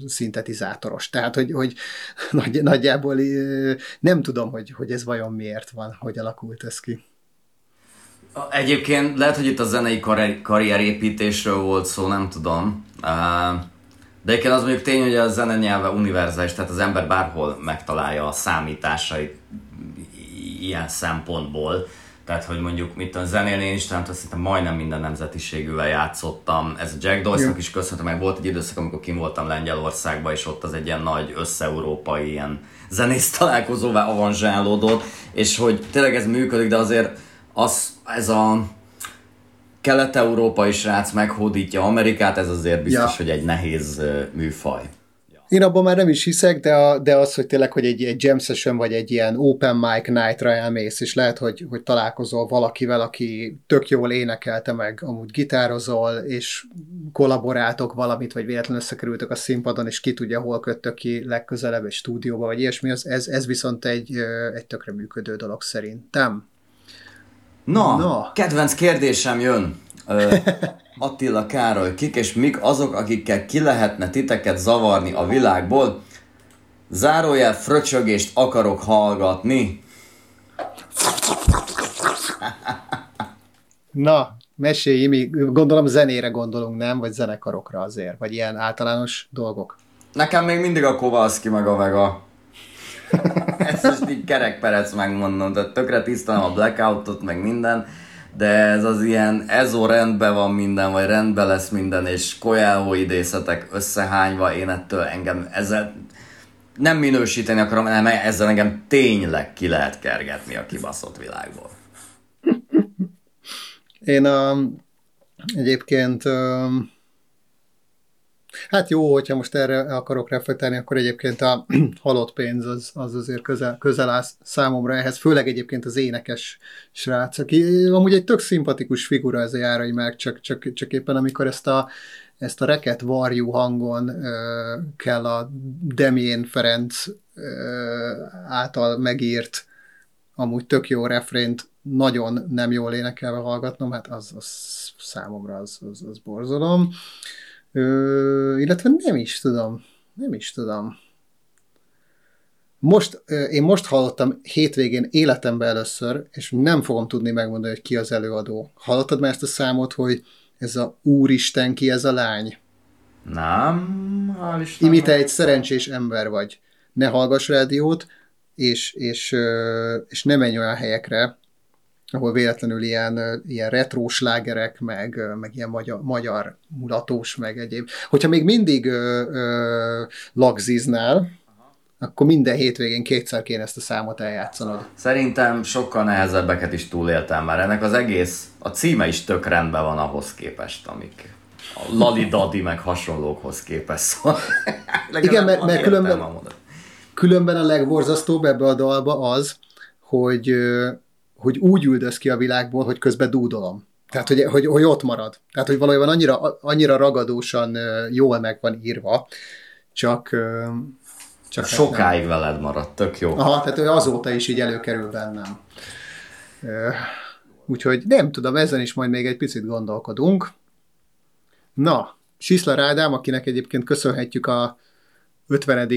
szintetizátoros. Tehát, hogy, hogy nagy, nagyjából uh, nem tudom, hogy, hogy ez vajon miért van, hogy alakult ez ki. Egyébként lehet, hogy itt a zenei karri- karrierépítésről volt szó, nem tudom. De egyébként az mondjuk tény, hogy a zene nyelve univerzális, tehát az ember bárhol megtalálja a számításait ilyen szempontból. Tehát, hogy mondjuk, mit a zenélni én is, tehát hiszem majdnem minden nemzetiségűvel játszottam. Ez a Jack Dawson-nak is köszönhetem, meg volt egy időszak, amikor kim voltam Lengyelországban, és ott az egy ilyen nagy összeurópai ilyen zenész találkozóvá avanzsálódott, és hogy tényleg ez működik, de azért az, ez a kelet-európai srác meghódítja Amerikát, ez azért biztos, ja. hogy egy nehéz műfaj. Én abban már nem is hiszek, de, a, de az, hogy tényleg, hogy egy, egy jam session, vagy egy ilyen open mic night-ra elmész, és lehet, hogy, hogy találkozol valakivel, aki tök jól énekelte meg, amúgy gitározol, és kollaboráltok valamit, vagy véletlenül összekerültök a színpadon, és ki tudja, hol köttök ki legközelebb egy stúdióba, vagy ilyesmi, az, ez, ez viszont egy, egy tökre működő dolog szerintem. Na, Na, kedvenc kérdésem jön. Attila Károly, kik és mik azok, akikkel ki lehetne titeket zavarni a világból? Zárójel fröcsögést akarok hallgatni. Na, mesélj, mi gondolom zenére gondolunk, nem? Vagy zenekarokra azért? Vagy ilyen általános dolgok? Nekem még mindig a Kowalski meg a Vega. Ezt most így kerekperec megmondom, tehát tökre tisztelem a Blackoutot, meg minden de ez az ilyen ezó rendben van minden, vagy rendben lesz minden, és kolyáló idészetek összehányva, én ettől engem ezzel nem minősíteni akarom, hanem ezzel engem tényleg ki lehet kergetni a kibaszott világból. Én um, egyébként um, Hát jó, hogyha most erre akarok reflektálni, akkor egyébként a halott pénz az, az azért közel, közel áll számomra ehhez, főleg egyébként az énekes srác, aki amúgy egy tök szimpatikus figura ez a járai meg, csak, csak, csak éppen amikor ezt a, ezt a reket varjú hangon ö, kell a Demjén Ferenc ö, által megírt amúgy tök jó refrént nagyon nem jól énekelve hallgatnom, hát az, az számomra az, az, az borzolom. Ö, illetve nem is tudom. Nem is tudom. Most, én most hallottam hétvégén életemben először, és nem fogom tudni megmondani, hogy ki az előadó. Hallottad már ezt a számot, hogy ez a Úristen, ki ez a lány? Nem, hál' Imi, te egy szerencsés ember vagy. Ne hallgass rádiót, és, és, és ne menj olyan helyekre, ahol véletlenül ilyen, ilyen retro slágerek, meg, meg ilyen magyar, magyar mulatós, meg egyéb. Hogyha még mindig ö, ö, lagziznál, akkor minden hétvégén kétszer kéne ezt a számot eljátszanod. Szerintem sokkal nehezebbeket is túléltem már. Ennek az egész, a címe is tök rendben van ahhoz képest, amik a Lali Dadi meg hasonlókhoz képest. Szóval, Igen, mert, mert különben, különben a legborzasztóbb ebbe a dalba az, hogy hogy úgy üldöz ki a világból, hogy közben dúdolom. Tehát, hogy, hogy, hogy ott marad. Tehát, hogy valójában annyira, annyira ragadósan jól meg van írva, csak... csak sokáig nem. veled maradt, tök jó. Aha, tehát azóta is így előkerül bennem. Úgyhogy nem tudom, ezen is majd még egy picit gondolkodunk. Na, Siszla Rádám, akinek egyébként köszönhetjük a 50.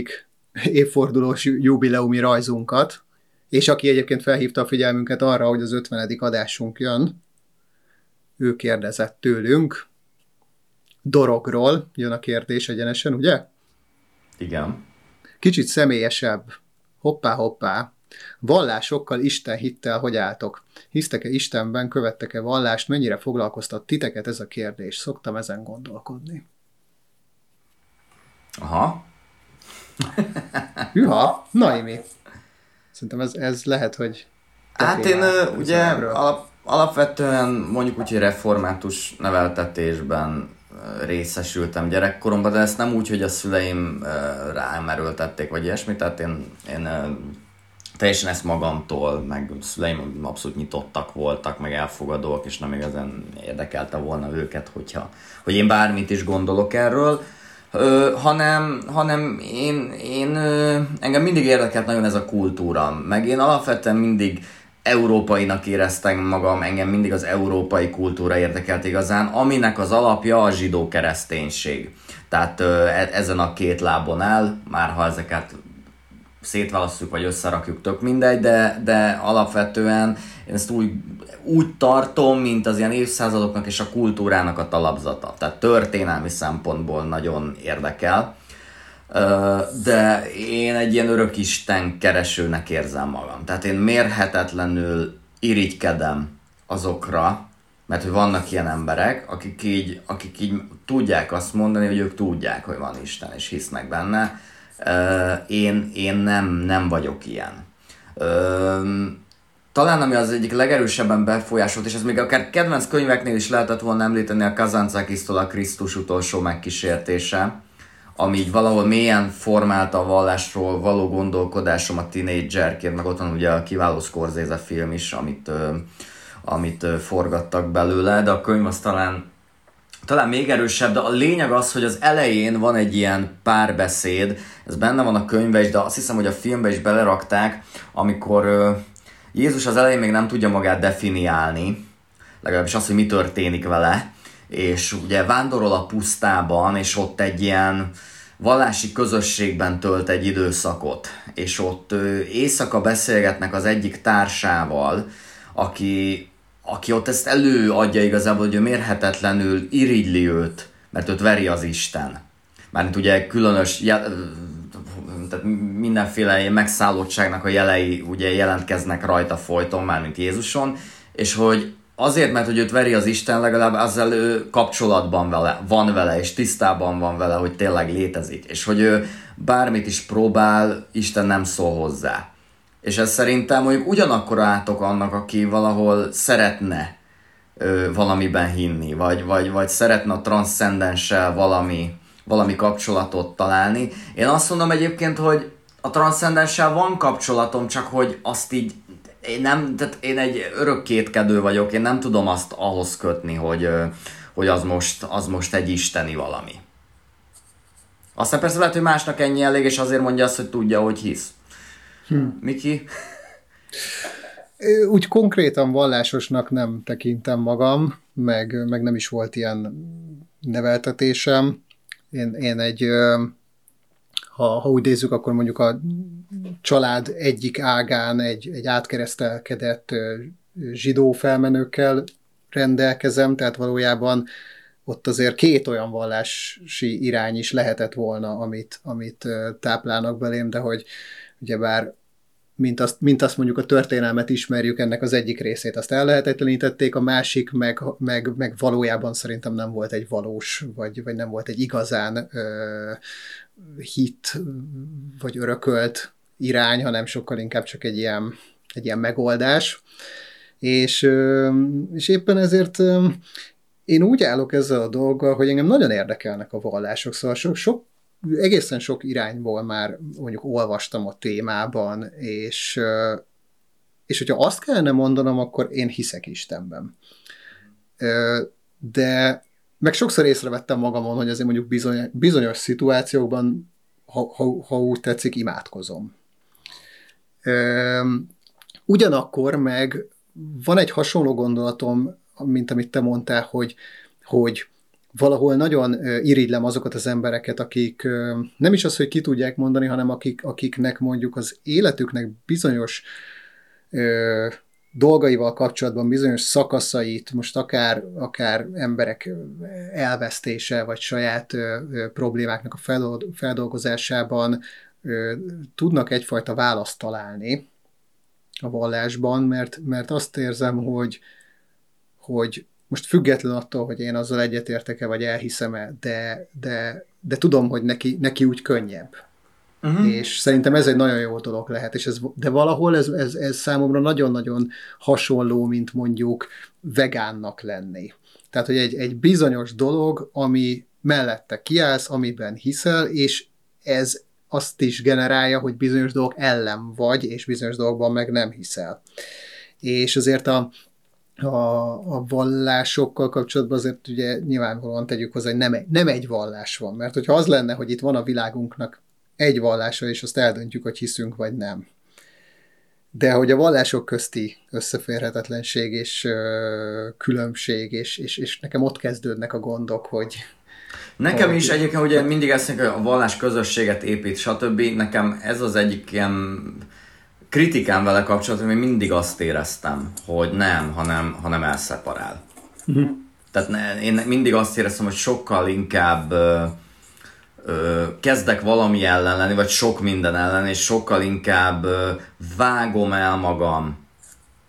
évfordulós jubileumi rajzunkat, és aki egyébként felhívta a figyelmünket arra, hogy az 50. adásunk jön, ő kérdezett tőlünk, Dorogról jön a kérdés egyenesen, ugye? Igen. Kicsit személyesebb. Hoppá, hoppá. Vallásokkal, Isten hittel, hogy álltok? Hisztek-e Istenben, követtek-e vallást, mennyire foglalkoztat titeket ez a kérdés? Szoktam ezen gondolkodni. Aha. Hűha, Naimi. Szerintem ez, ez lehet, hogy... Hát én ugye alap, alapvetően mondjuk úgy, hogy református neveltetésben részesültem gyerekkoromban, de ezt nem úgy, hogy a szüleim rám erőltették, vagy ilyesmi, tehát én, én teljesen ezt magamtól, meg szüleim abszolút nyitottak voltak, meg elfogadóak, és nem igazán érdekelte volna őket, hogyha, hogy én bármit is gondolok erről. Ö, hanem, hanem én, én ö, engem mindig érdekelt nagyon ez a kultúra, meg én alapvetően mindig európainak éreztem magam, engem mindig az európai kultúra érdekelt igazán, aminek az alapja a zsidó kereszténység. Tehát ö, e, ezen a két lábon áll, már ha ezeket szétválasztjuk, vagy összerakjuk, tök mindegy, de, de alapvetően én ezt úgy, úgy tartom, mint az ilyen évszázadoknak és a kultúrának a talapzata. Tehát történelmi szempontból nagyon érdekel. De én egy ilyen örökisten keresőnek érzem magam. Tehát én mérhetetlenül irigykedem azokra, mert hogy vannak ilyen emberek, akik így, akik így tudják azt mondani, hogy ők tudják, hogy van Isten, és hisznek benne. Én, én nem, nem vagyok ilyen. Talán ami az egyik legerősebben befolyásolt, és ez még akár kedvenc könyveknél is lehetett volna említeni a Kazancákisztól a Krisztus utolsó megkísértése, ami így valahol mélyen formálta a vallásról való gondolkodásom a tínédzserként, meg ott van ugye a kiváló Scorsese film is, amit, amit forgattak belőle, de a könyv az talán talán még erősebb, de a lényeg az, hogy az elején van egy ilyen párbeszéd, ez benne van a könyvben is, de azt hiszem, hogy a filmbe is belerakták, amikor Jézus az elején még nem tudja magát definiálni, legalábbis azt, hogy mi történik vele, és ugye vándorol a pusztában, és ott egy ilyen vallási közösségben tölt egy időszakot, és ott éjszaka beszélgetnek az egyik társával, aki, aki ott ezt előadja igazából, hogy ő mérhetetlenül irigyli őt, mert őt veri az Isten. Mármint ugye különös, tehát mindenféle megszállottságnak a jelei ugye jelentkeznek rajta folyton, mármint Jézuson, és hogy azért, mert hogy őt veri az Isten, legalább azzal ő kapcsolatban vele, van vele, és tisztában van vele, hogy tényleg létezik, és hogy ő bármit is próbál, Isten nem szól hozzá. És ez szerintem mondjuk ugyanakkor átok annak, aki valahol szeretne ö, valamiben hinni, vagy, vagy, vagy szeretne a transzcendenssel valami, valami kapcsolatot találni. Én azt mondom egyébként, hogy a transzcendenssel van kapcsolatom, csak hogy azt így én nem, tehát én egy örök kétkedő vagyok, én nem tudom azt ahhoz kötni, hogy, hogy az, most, az most egy isteni valami. Aztán persze lehet, hogy másnak ennyi elég, és azért mondja azt, hogy tudja, hogy hisz. Hm. Miki? Úgy konkrétan vallásosnak nem tekintem magam, meg, meg nem is volt ilyen neveltetésem. Én, én egy, ha, ha úgy nézzük, akkor mondjuk a család egyik ágán egy, egy átkeresztelkedett zsidó felmenőkkel rendelkezem, tehát valójában ott azért két olyan vallási irány is lehetett volna, amit, amit táplálnak belém, de hogy ugyebár mint azt, mint azt mondjuk a történelmet ismerjük, ennek az egyik részét azt ellehetetlenítették, a másik meg, meg, meg valójában szerintem nem volt egy valós, vagy, vagy nem volt egy igazán ö, hit, vagy örökölt irány, hanem sokkal inkább csak egy ilyen, egy ilyen megoldás. És, ö, és éppen ezért ö, én úgy állok ezzel a dolggal, hogy engem nagyon érdekelnek a vallások, szóval sok, sok egészen sok irányból már mondjuk olvastam a témában, és, és hogyha azt kellene mondanom, akkor én hiszek Istenben. De meg sokszor észrevettem magamon, hogy azért mondjuk bizony, bizonyos szituációkban, ha, ha, ha úgy tetszik, imádkozom. Ugyanakkor meg van egy hasonló gondolatom, mint amit te mondtál, hogy, hogy valahol nagyon irigylem azokat az embereket, akik nem is az, hogy ki tudják mondani, hanem akik, akiknek mondjuk az életüknek bizonyos dolgaival kapcsolatban bizonyos szakaszait, most akár, akár emberek elvesztése, vagy saját problémáknak a feldolgozásában ö, tudnak egyfajta választ találni a vallásban, mert, mert azt érzem, hogy, hogy most független attól, hogy én azzal egyetértek-e, vagy elhiszem-e, de, de, de tudom, hogy neki, neki úgy könnyebb. Uh-huh. És szerintem ez egy nagyon jó dolog lehet, és ez, de valahol ez, ez, ez számomra nagyon-nagyon hasonló, mint mondjuk vegánnak lenni. Tehát, hogy egy, egy bizonyos dolog, ami mellette kiállsz, amiben hiszel, és ez azt is generálja, hogy bizonyos dolgok ellen vagy, és bizonyos dolgokban meg nem hiszel. És azért a, a, a vallásokkal kapcsolatban azért ugye nyilvánvalóan tegyük hozzá, hogy nem egy, nem egy vallás van, mert hogyha az lenne, hogy itt van a világunknak egy vallása, és azt eldöntjük, hogy hiszünk vagy nem. De hogy a vallások közti összeférhetetlenség és ö, különbség, és, és, és nekem ott kezdődnek a gondok, hogy, Nekem is egyébként ugye mindig ezt hogy a vallás közösséget épít, stb. Nekem ez az egyik ilyen kritikám vele kapcsolatban én mindig azt éreztem, hogy nem, hanem, hanem elszeparál. Uh-huh. Tehát ne, én mindig azt éreztem, hogy sokkal inkább ö, ö, kezdek valami ellen lenni, vagy sok minden ellen, és sokkal inkább ö, vágom el magam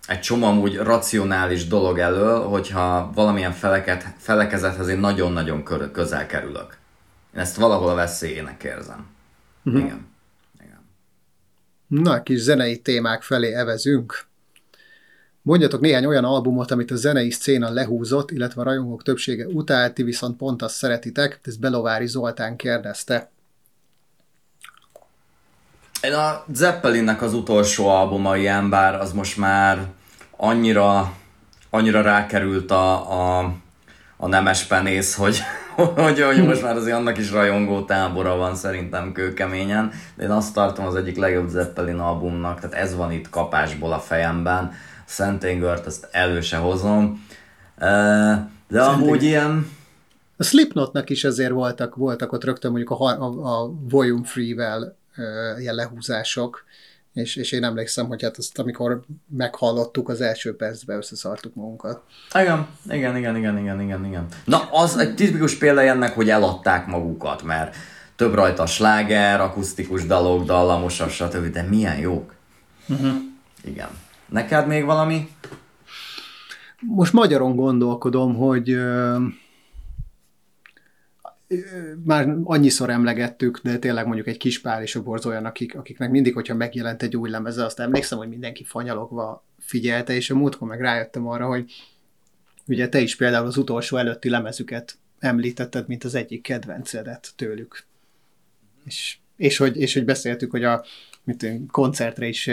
egy csomó amúgy racionális dolog elől, hogyha valamilyen feleket, felekezethez én nagyon-nagyon közel kerülök. Én ezt valahol a veszélyének érzem. Igen. Igen. Na, kis zenei témák felé evezünk. Mondjatok néhány olyan albumot, amit a zenei szcéna lehúzott, illetve a rajongók többsége utált, ti viszont pont azt szeretitek, ezt Belovári Zoltán kérdezte. Én a Zeppelinnek az utolsó albuma ilyen, bár az most már annyira, annyira rákerült a, a, a nemes penész, hogy, hogy, hogy most már azért annak is rajongó tábora van szerintem kőkeményen, de én azt tartom az egyik legjobb Zeppelin albumnak, tehát ez van itt kapásból a fejemben, Szentengert, ezt elő se hozom, de amúgy ilyen... A Slipknotnak is azért voltak, voltak ott rögtön mondjuk a, a, a Volume Free-vel ilyen lehúzások, és, és én emlékszem, hogy hát azt, amikor meghallottuk az első percben, összeszartuk magunkat. Igen, igen, igen, igen, igen, igen, igen. Na, az egy tipikus példa ennek, hogy eladták magukat, mert több rajta sláger, akusztikus dalok, dallamosak, stb., de milyen jók. Uh-huh. Igen. Neked még valami? Most magyaron gondolkodom, hogy már annyiszor emlegettük, de tényleg mondjuk egy kis pár és a borz olyan, akik, akiknek mindig, hogyha megjelent egy új lemeze, azt emlékszem, hogy mindenki fanyalogva figyelte, és a múltkor meg rájöttem arra, hogy ugye te is például az utolsó előtti lemezüket említetted, mint az egyik kedvencedet tőlük. És, és, hogy, és hogy beszéltük, hogy a mint koncertre is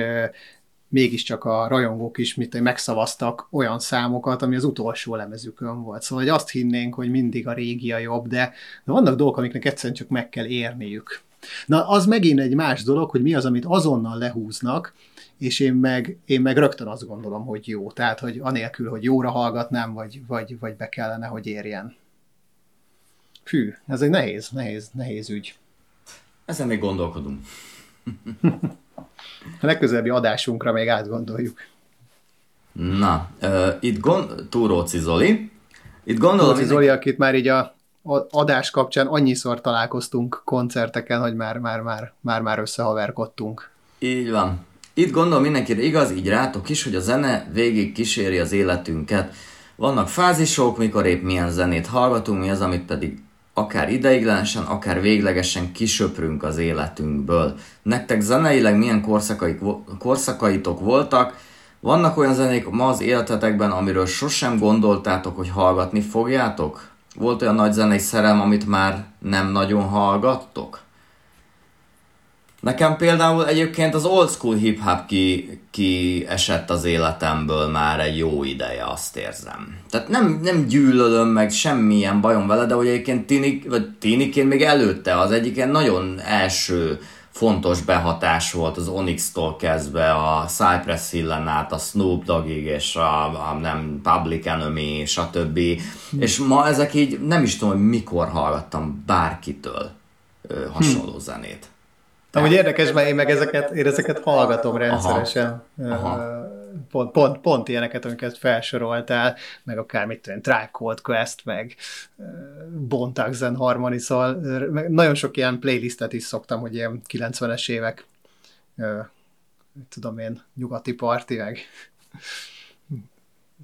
mégiscsak a rajongók is mit, megszavaztak olyan számokat, ami az utolsó lemezükön volt. Szóval hogy azt hinnénk, hogy mindig a régi a jobb, de, de vannak dolgok, amiknek egyszerűen csak meg kell érniük. Na, az megint egy más dolog, hogy mi az, amit azonnal lehúznak, és én meg, én meg rögtön azt gondolom, hogy jó. Tehát, hogy anélkül, hogy jóra hallgatnám, vagy, vagy, vagy be kellene, hogy érjen. Fű, ez egy nehéz, nehéz, nehéz ügy. Ezen még gondolkodunk. A legközelebbi adásunkra még átgondoljuk. Na, uh, itt gond... Túróci Zoli. Itt gondolom... Túróci Zoli, akit már így a adás kapcsán annyiszor találkoztunk koncerteken, hogy már, már, már, már, már összehaverkodtunk. Így van. Itt gondolom mindenkire igaz, így rátok is, hogy a zene végig kíséri az életünket. Vannak fázisok, mikor épp milyen zenét hallgatunk, mi az, amit pedig akár ideiglenesen, akár véglegesen kisöprünk az életünkből. Nektek zeneileg milyen korszakaik, korszakaitok voltak, vannak olyan zenék ma az életetekben, amiről sosem gondoltátok, hogy hallgatni fogjátok? Volt olyan nagy zenei szerelem, amit már nem nagyon hallgattok? Nekem például egyébként az old school hip-hop ki, ki esett az életemből már egy jó ideje, azt érzem. Tehát nem, nem gyűlölöm meg semmilyen bajom vele, de hogy egyébként tinik, vagy tiniként még előtte az egyik ilyen nagyon első fontos behatás volt az Onyx-tól kezdve a Cypress Hill-en át a Snoop Doggig és a, a nem Public Enemy többi. Hm. És ma ezek így nem is tudom, hogy mikor hallgattam bárkitől ö, hasonló hm. zenét. Amúgy érdekes, mert én meg ezeket, én ezeket hallgatom rendszeresen. Aha. Aha. Pont, pont, pont ilyeneket, amiket felsoroltál, meg akár mit tudom, Tribe Called Quest, meg Bontaxen Harmony, szóval nagyon sok ilyen playlistet is szoktam, hogy ilyen 90-es évek tudom én, nyugati parti, meg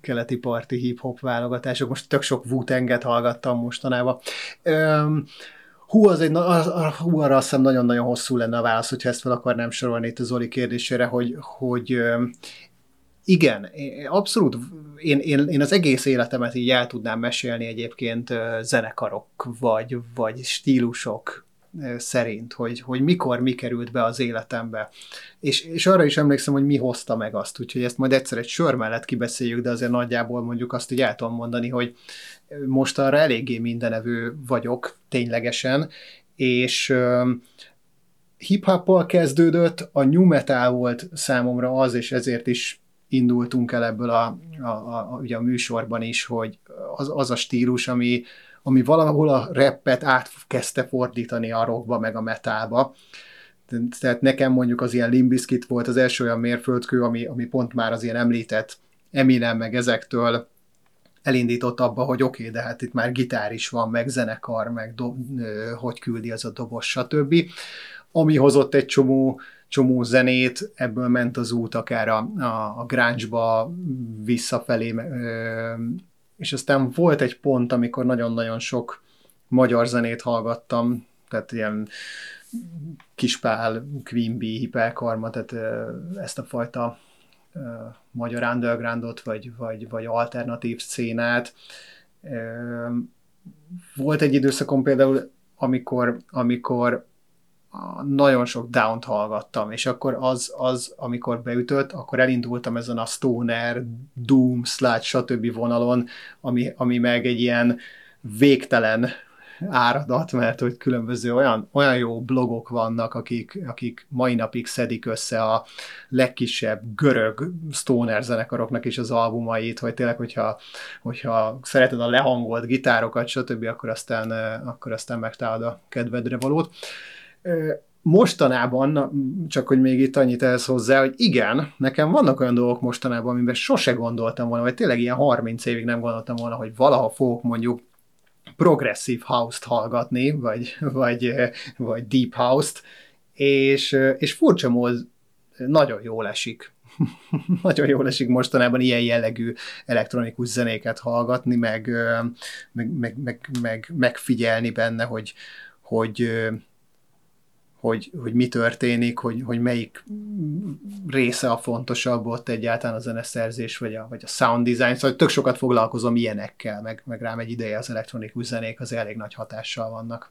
keleti parti hip-hop válogatások. Most tök sok wu hallgattam mostanában. Hú, az egy, hú, arra azt hiszem nagyon-nagyon hosszú lenne a válasz, hogyha ezt fel akarnám sorolni itt a Zoli kérdésére, hogy, hogy igen, abszolút, én, én, én az egész életemet így el tudnám mesélni egyébként zenekarok, vagy, vagy stílusok szerint, hogy, hogy mikor mi került be az életembe. És, és arra is emlékszem, hogy mi hozta meg azt, úgyhogy ezt majd egyszer egy sör mellett kibeszéljük, de azért nagyjából mondjuk azt így el tudom mondani, hogy most arra eléggé mindenevő vagyok ténylegesen, és hip-hoppal kezdődött, a new metal volt számomra az, és ezért is indultunk el ebből a, a, a, ugye a műsorban is, hogy az, az a stílus, ami, ami valahol a rappet átkezdte fordítani a rockba, meg a metalba. Tehát nekem mondjuk az ilyen Limbiskit volt az első olyan mérföldkő, ami, ami pont már az ilyen említett Eminem, meg ezektől elindított abba, hogy oké, okay, de hát itt már gitár is van, meg zenekar, meg do, hogy küldi az a dobos, stb. Ami hozott egy csomó csomó zenét, ebből ment az út akár a, a, a grunge-ba visszafelé, és aztán volt egy pont, amikor nagyon-nagyon sok magyar zenét hallgattam, tehát ilyen Kispál, Queen Bee, Hiperkarma, tehát ezt a fajta magyar undergroundot, vagy, vagy, vagy alternatív szcénát. Volt egy időszakon például, amikor, amikor nagyon sok down hallgattam, és akkor az, az, amikor beütött, akkor elindultam ezen a stoner, doom, sludge, stb. vonalon, ami, ami meg egy ilyen végtelen áradat, mert hogy különböző olyan, olyan jó blogok vannak, akik, akik mai napig szedik össze a legkisebb görög stoner zenekaroknak is az albumait, hogy tényleg, hogyha, hogyha szereted a lehangolt gitárokat, stb., akkor aztán, akkor aztán megtalálod a kedvedre valót mostanában, csak hogy még itt annyit ehhez hozzá, hogy igen, nekem vannak olyan dolgok mostanában, amiben sose gondoltam volna, vagy tényleg ilyen 30 évig nem gondoltam volna, hogy valaha fogok mondjuk progresszív house-t hallgatni, vagy, vagy, vagy deep house-t, és, és furcsa mód nagyon jól esik. nagyon jól esik mostanában ilyen jellegű elektronikus zenéket hallgatni, meg, meg, meg, meg, meg megfigyelni benne, hogy, hogy hogy, hogy mi történik, hogy, hogy melyik része a fontosabb ott egyáltalán a zeneszerzés, vagy a, vagy a sound design, szóval tök sokat foglalkozom ilyenekkel, meg, meg rám egy ideje az elektronikus zenék az elég nagy hatással vannak.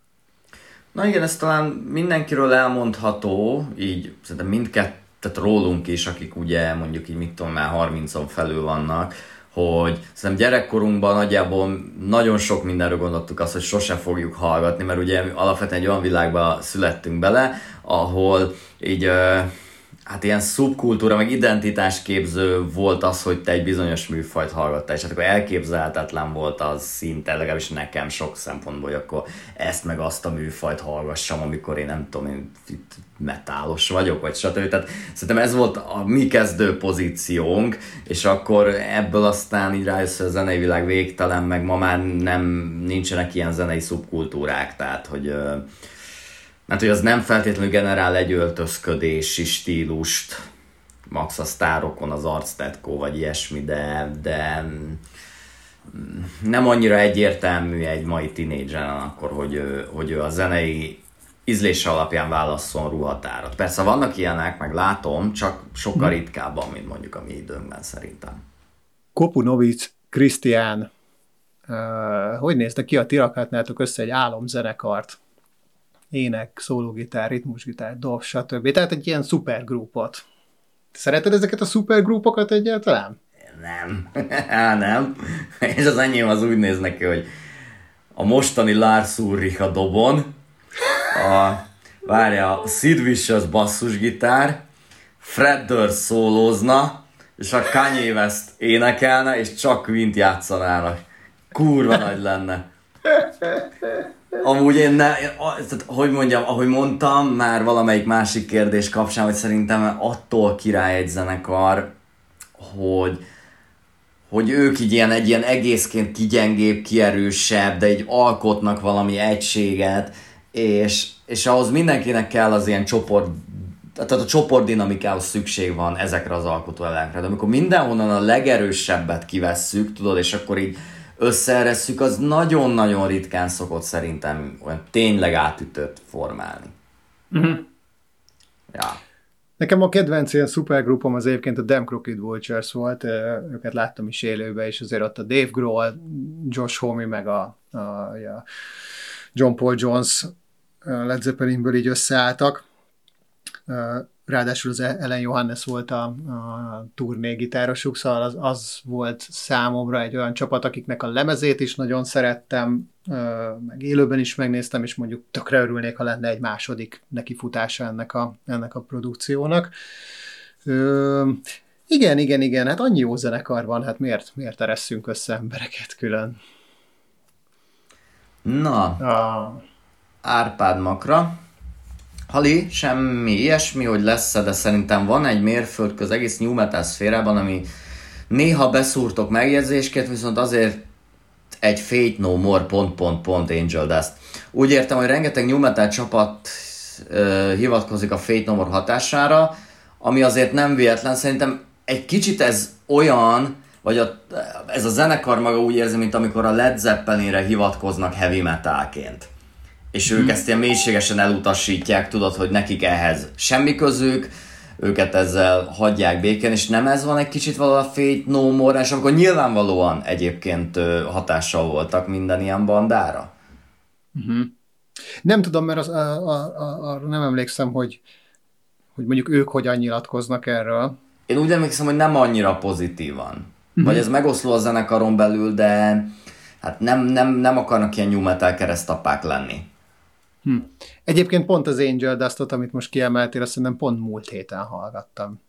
Na igen, ez talán mindenkiről elmondható, így szerintem mindkettőt rólunk is, akik ugye mondjuk így mit tudom már 30-on felül vannak, hogy szerintem gyerekkorunkban nagyjából nagyon sok mindenről gondoltuk azt, hogy sose fogjuk hallgatni, mert ugye alapvetően egy olyan világba születtünk bele, ahol így hát ilyen szubkultúra, meg identitásképző volt az, hogy te egy bizonyos műfajt hallgattál, és hát akkor elképzelhetetlen volt az szinte, legalábbis nekem sok szempontból, hogy akkor ezt meg azt a műfajt hallgassam, amikor én nem tudom, én itt metálos vagyok, vagy stb. Tehát szerintem ez volt a mi kezdő pozíciónk, és akkor ebből aztán így rájössz, hogy a zenei világ végtelen, meg ma már nem, nincsenek ilyen zenei szubkultúrák, tehát hogy mert hogy az nem feltétlenül generál egy öltözködési stílust, max a sztárokon az arctetkó vagy ilyesmi, de, de mm, nem annyira egyértelmű egy mai tinédzseren akkor, hogy ő, hogy ő a zenei ízlése alapján válasszon ruhatárat. Persze vannak ilyenek, meg látom, csak sokkal hm. ritkábban, mint mondjuk a mi időnkben szerintem. Kopunovic Krisztián, hogy néztek ki a ti össze egy álomzenekart? Ének, szólógitár, ritmusgitár, dob, stb. Tehát egy ilyen szupergrupot. Szereted ezeket a szupergrupokat egyáltalán? Nem. nem. És az enyém az úgy néz neki, hogy a mostani Lars Ulrich a dobon, a, várja, a Sid Vicious basszusgitár, Fred Durst szólózna, és a Kanye West énekelne, és csak Quint játszanának. Kurva nagy lenne. Amúgy én, ne, tehát, hogy mondjam, ahogy mondtam, már valamelyik másik kérdés kapcsán, hogy szerintem attól király egy zenekar, hogy, hogy ők így ilyen, egy ilyen egészként kigyengébb, kierősebb, de egy alkotnak valami egységet, és, és ahhoz mindenkinek kell az ilyen csoport, tehát a csoportdinamikához szükség van ezekre az alkotóelemekre. De amikor mindenhonnan a legerősebbet kivesszük, tudod, és akkor így összeeresszük, az nagyon-nagyon ritkán szokott szerintem olyan tényleg átütött formálni. Uh-huh. Ja. Nekem a kedvenc ilyen szupergrupom az egyébként a Damn Crooked Vultures volt, őket láttam is élőben, és azért ott a Dave Grohl, Josh Homme, meg a, a, a John Paul Jones Led Zeppelinből így összeálltak ráadásul az Ellen Johannes volt a, a turné gitárosuk, szóval az, az volt számomra egy olyan csapat, akiknek a lemezét is nagyon szerettem, meg élőben is megnéztem, és mondjuk tökre örülnék, ha lenne egy második nekifutása ennek a, ennek a produkciónak. Ö, igen, igen, igen, hát annyi jó zenekar van, hát miért, miért eresszünk össze embereket külön? Na, a... Árpád Makra, Hali, semmi ilyesmi, hogy lesz de szerintem van egy mérföldkő az egész New Metal szférában, ami néha beszúrtok megjegyzésként, viszont azért egy Fate No More pont pont pont Angel Dust. Úgy értem, hogy rengeteg New Metal csapat ö, hivatkozik a Fate No More hatására, ami azért nem véletlen, szerintem egy kicsit ez olyan, vagy a, ez a zenekar maga úgy érzi, mint amikor a Led Zeppelinre hivatkoznak heavy metalként. És ők hmm. ezt ilyen mélységesen elutasítják, tudod, hogy nekik ehhez semmi közük, őket ezzel hagyják békén, és nem ez van egy kicsit valahol a Fate No More, és akkor nyilvánvalóan egyébként hatással voltak minden ilyen bandára? Uh-huh. Nem tudom, mert az, a, a, a, a, nem emlékszem, hogy, hogy mondjuk ők hogyan nyilatkoznak erről. Én úgy emlékszem, hogy nem annyira pozitívan. Uh-huh. Vagy ez megoszló a zenekaron belül, de hát nem, nem, nem akarnak ilyen new metal keresztapák lenni. Hm. Egyébként pont az Angel Dustot, amit most kiemeltél, azt szerintem pont múlt héten hallgattam.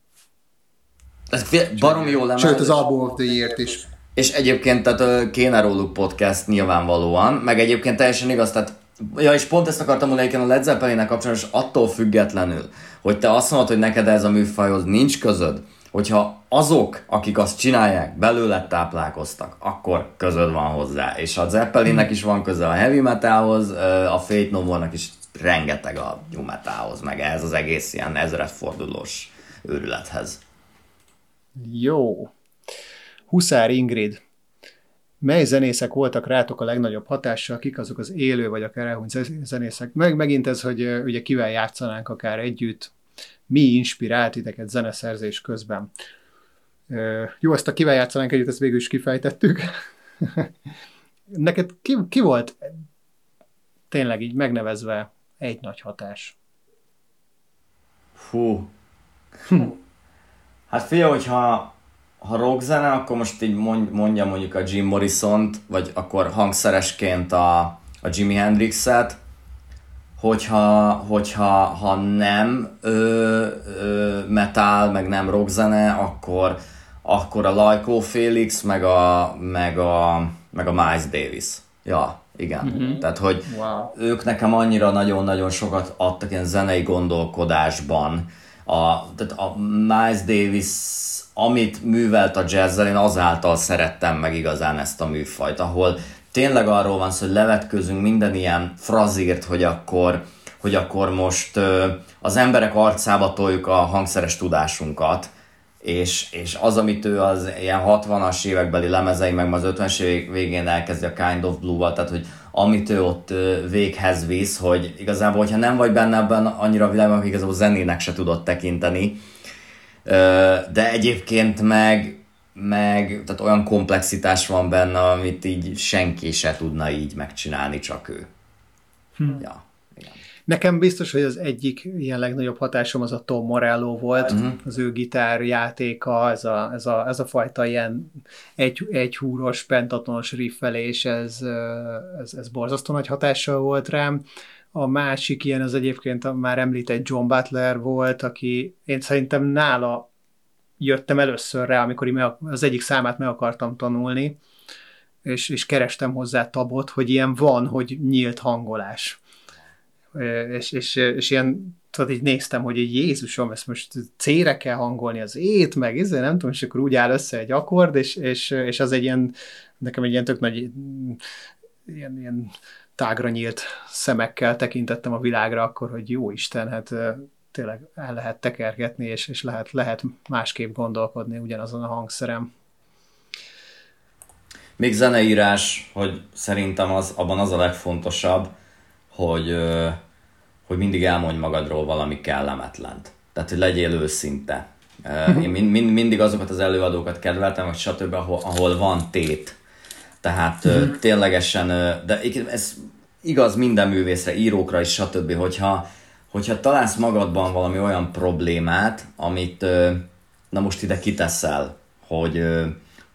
Ez barom jó lemez. Sőt, az Album of the Year-t is. És egyébként tehát kéne róluk podcast nyilvánvalóan, meg egyébként teljesen igaz, tehát Ja, és pont ezt akartam mondani a Led zeppelin kapcsolatban, és attól függetlenül, hogy te azt mondod, hogy neked ez a műfajhoz nincs közöd, hogyha azok, akik azt csinálják, belőle táplálkoztak, akkor közöd van hozzá. És a Zeppelinnek is van köze a heavy metalhoz, a Fate No More-nak is rengeteg a new metalhoz, meg ez az egész ilyen ezredfordulós őrülethez. Jó. Huszár Ingrid. Mely zenészek voltak rátok a legnagyobb hatással, kik azok az élő vagy akár elhunyt zenészek? Meg megint ez, hogy ugye kivel játszanánk akár együtt, mi inspirált titeket zeneszerzés közben. Jó, ezt a kivel játszanánk együtt, ezt végül is kifejtettük. Neked ki, ki volt tényleg így megnevezve egy nagy hatás? Fú. hát fia, hogyha ha rockzene, akkor most így mondja mondjuk a Jim Morrison-t, vagy akkor hangszeresként a, a Jimi Hendrixet, hogyha, hogyha ha nem ö, ö, metal, meg nem rockzene, akkor, akkor a Lajkó Félix, meg a, meg a, meg a Miles Davis. Ja, igen. Mm-hmm. Tehát, hogy wow. ők nekem annyira nagyon-nagyon sokat adtak ilyen zenei gondolkodásban. A, tehát a Miles Davis amit művelt a jazzzel, én azáltal szerettem meg igazán ezt a műfajt, ahol tényleg arról van szó, hogy levetközünk minden ilyen frazírt, hogy akkor, hogy akkor most az emberek arcába toljuk a hangszeres tudásunkat, és, és az, amit ő az ilyen 60-as évekbeli lemezei, meg az 50-es évek végén elkezdi a Kind of Blue-val, tehát hogy amit ő ott véghez visz, hogy igazából, hogyha nem vagy benne ebben annyira a világban, igazából zenének se tudott tekinteni, de egyébként meg, meg tehát olyan komplexitás van benne, amit így senki se tudna így megcsinálni, csak ő. Hm. Ja. Nekem biztos, hogy az egyik ilyen legnagyobb hatásom az a Tom Morello volt, uh-huh. az ő gitárjátéka, ez a, ez a, ez a fajta ilyen egy, egy húros, pentatonos riffelés, ez, ez, ez borzasztó nagy hatással volt rám. A másik ilyen az egyébként a már említett John Butler volt, aki én szerintem nála jöttem először rá, amikor az egyik számát meg akartam tanulni, és, és kerestem hozzá tabot, hogy ilyen van, hogy nyílt hangolás. És, és, és ilyen, tudod, így néztem, hogy egy Jézusom, ezt most C-re kell hangolni az ét, meg ezzel nem tudom, és akkor úgy áll össze egy akkord, és, és, és az egy ilyen, nekem egy ilyen tök nagy ilyen, ilyen tágra nyílt szemekkel tekintettem a világra akkor, hogy jó Isten, hát tényleg el lehet tekergetni, és, és lehet, lehet másképp gondolkodni ugyanazon a hangszerem. Még zeneírás, hogy szerintem az, abban az a legfontosabb, hogy, hogy mindig elmondj magadról valami kellemetlent. Tehát, hogy legyél őszinte. Én mind, mind, mindig azokat az előadókat kedveltem, vagy stb., ahol, ahol van tét. Tehát uh-huh. ténylegesen, de ez igaz minden művészre, írókra is, stb., hogyha, hogyha találsz magadban valami olyan problémát, amit na most ide kiteszel, hogy,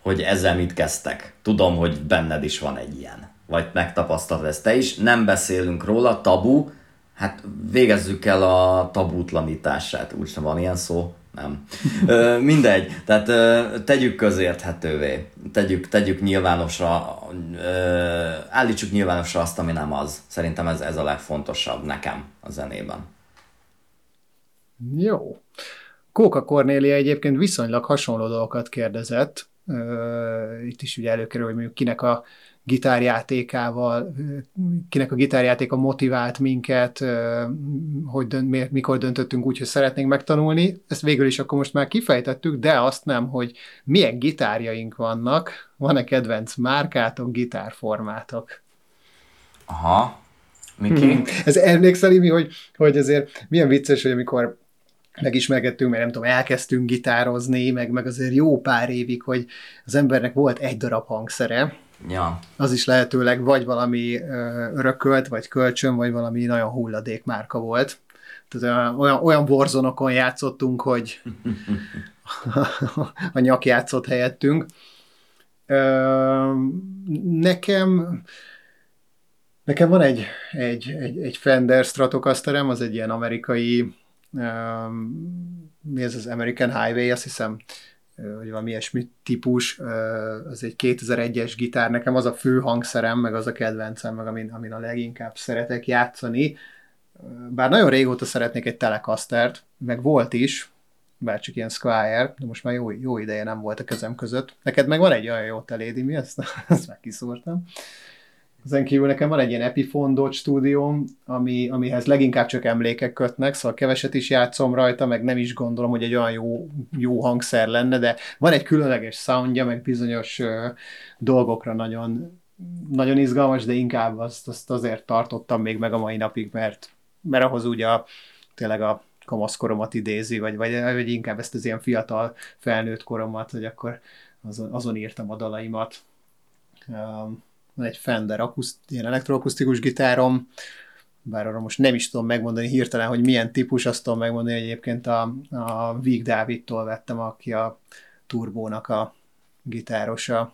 hogy ezzel mit kezdtek. Tudom, hogy benned is van egy ilyen. Vagy megtapasztalod ezt te is. Nem beszélünk róla, tabu. Hát végezzük el a tabútlanítását. Úgy sem van ilyen szó nem. Ö, mindegy, tehát ö, tegyük közérthetővé, tegyük, tegyük nyilvánosra, ö, állítsuk nyilvánosra azt, ami nem az. Szerintem ez, ez a legfontosabb nekem a zenében. Jó. Kóka Kornélia egyébként viszonylag hasonló dolgokat kérdezett, itt is ugye előkerül, hogy mondjuk kinek a gitárjátékával, kinek a gitárjátéka motivált minket, hogy dönt, miért, mikor döntöttünk úgy, hogy szeretnénk megtanulni. Ezt végül is akkor most már kifejtettük, de azt nem, hogy milyen gitárjaink vannak, van-e kedvenc márkátok, gitárformátok? Aha, Miki? Hmm. Ez emlékszel, mi, hogy, hogy azért milyen vicces, hogy amikor megismerkedtünk, mert nem tudom, elkezdtünk gitározni, meg, meg azért jó pár évig, hogy az embernek volt egy darab hangszere, Ja. Az is lehetőleg vagy valami örökölt, vagy kölcsön, vagy valami nagyon hulladék márka volt. Tehát olyan, olyan borzonokon játszottunk, hogy a nyak játszott helyettünk. Nekem nekem van egy, egy, egy, egy Fender Stratocasterem, az egy ilyen amerikai mi ez az American Highway, azt hiszem vagy valami ilyesmi típus, az egy 2001-es gitár, nekem az a fő hangszerem, meg az a kedvencem, meg amin, amin a leginkább szeretek játszani. Bár nagyon régóta szeretnék egy Telecastert, meg volt is, bár csak ilyen Squire, de most már jó, jó ideje nem volt a kezem között. Neked meg van egy olyan jó telédi, mi ezt, ezt meg kiszúrtam. Ezen kívül nekem van egy ilyen Epiphone Dodge stúdióm, ami, amihez leginkább csak emlékek kötnek, szóval keveset is játszom rajta, meg nem is gondolom, hogy egy olyan jó, jó hangszer lenne, de van egy különleges soundja, meg bizonyos uh, dolgokra nagyon, nagyon izgalmas, de inkább azt, azt azért tartottam még meg a mai napig, mert, mert ahhoz ugye a, tényleg a kamaszkoromat idézi, vagy, vagy, vagy inkább ezt az ilyen fiatal felnőtt koromat, hogy akkor azon, azon írtam a dalaimat. Um, van egy Fender akuszt, ilyen elektroakusztikus gitárom, bár arra most nem is tudom megmondani hirtelen, hogy milyen típus, azt tudom megmondani, hogy egyébként a, a Víg Dávidtól vettem, aki a Turbónak a gitárosa.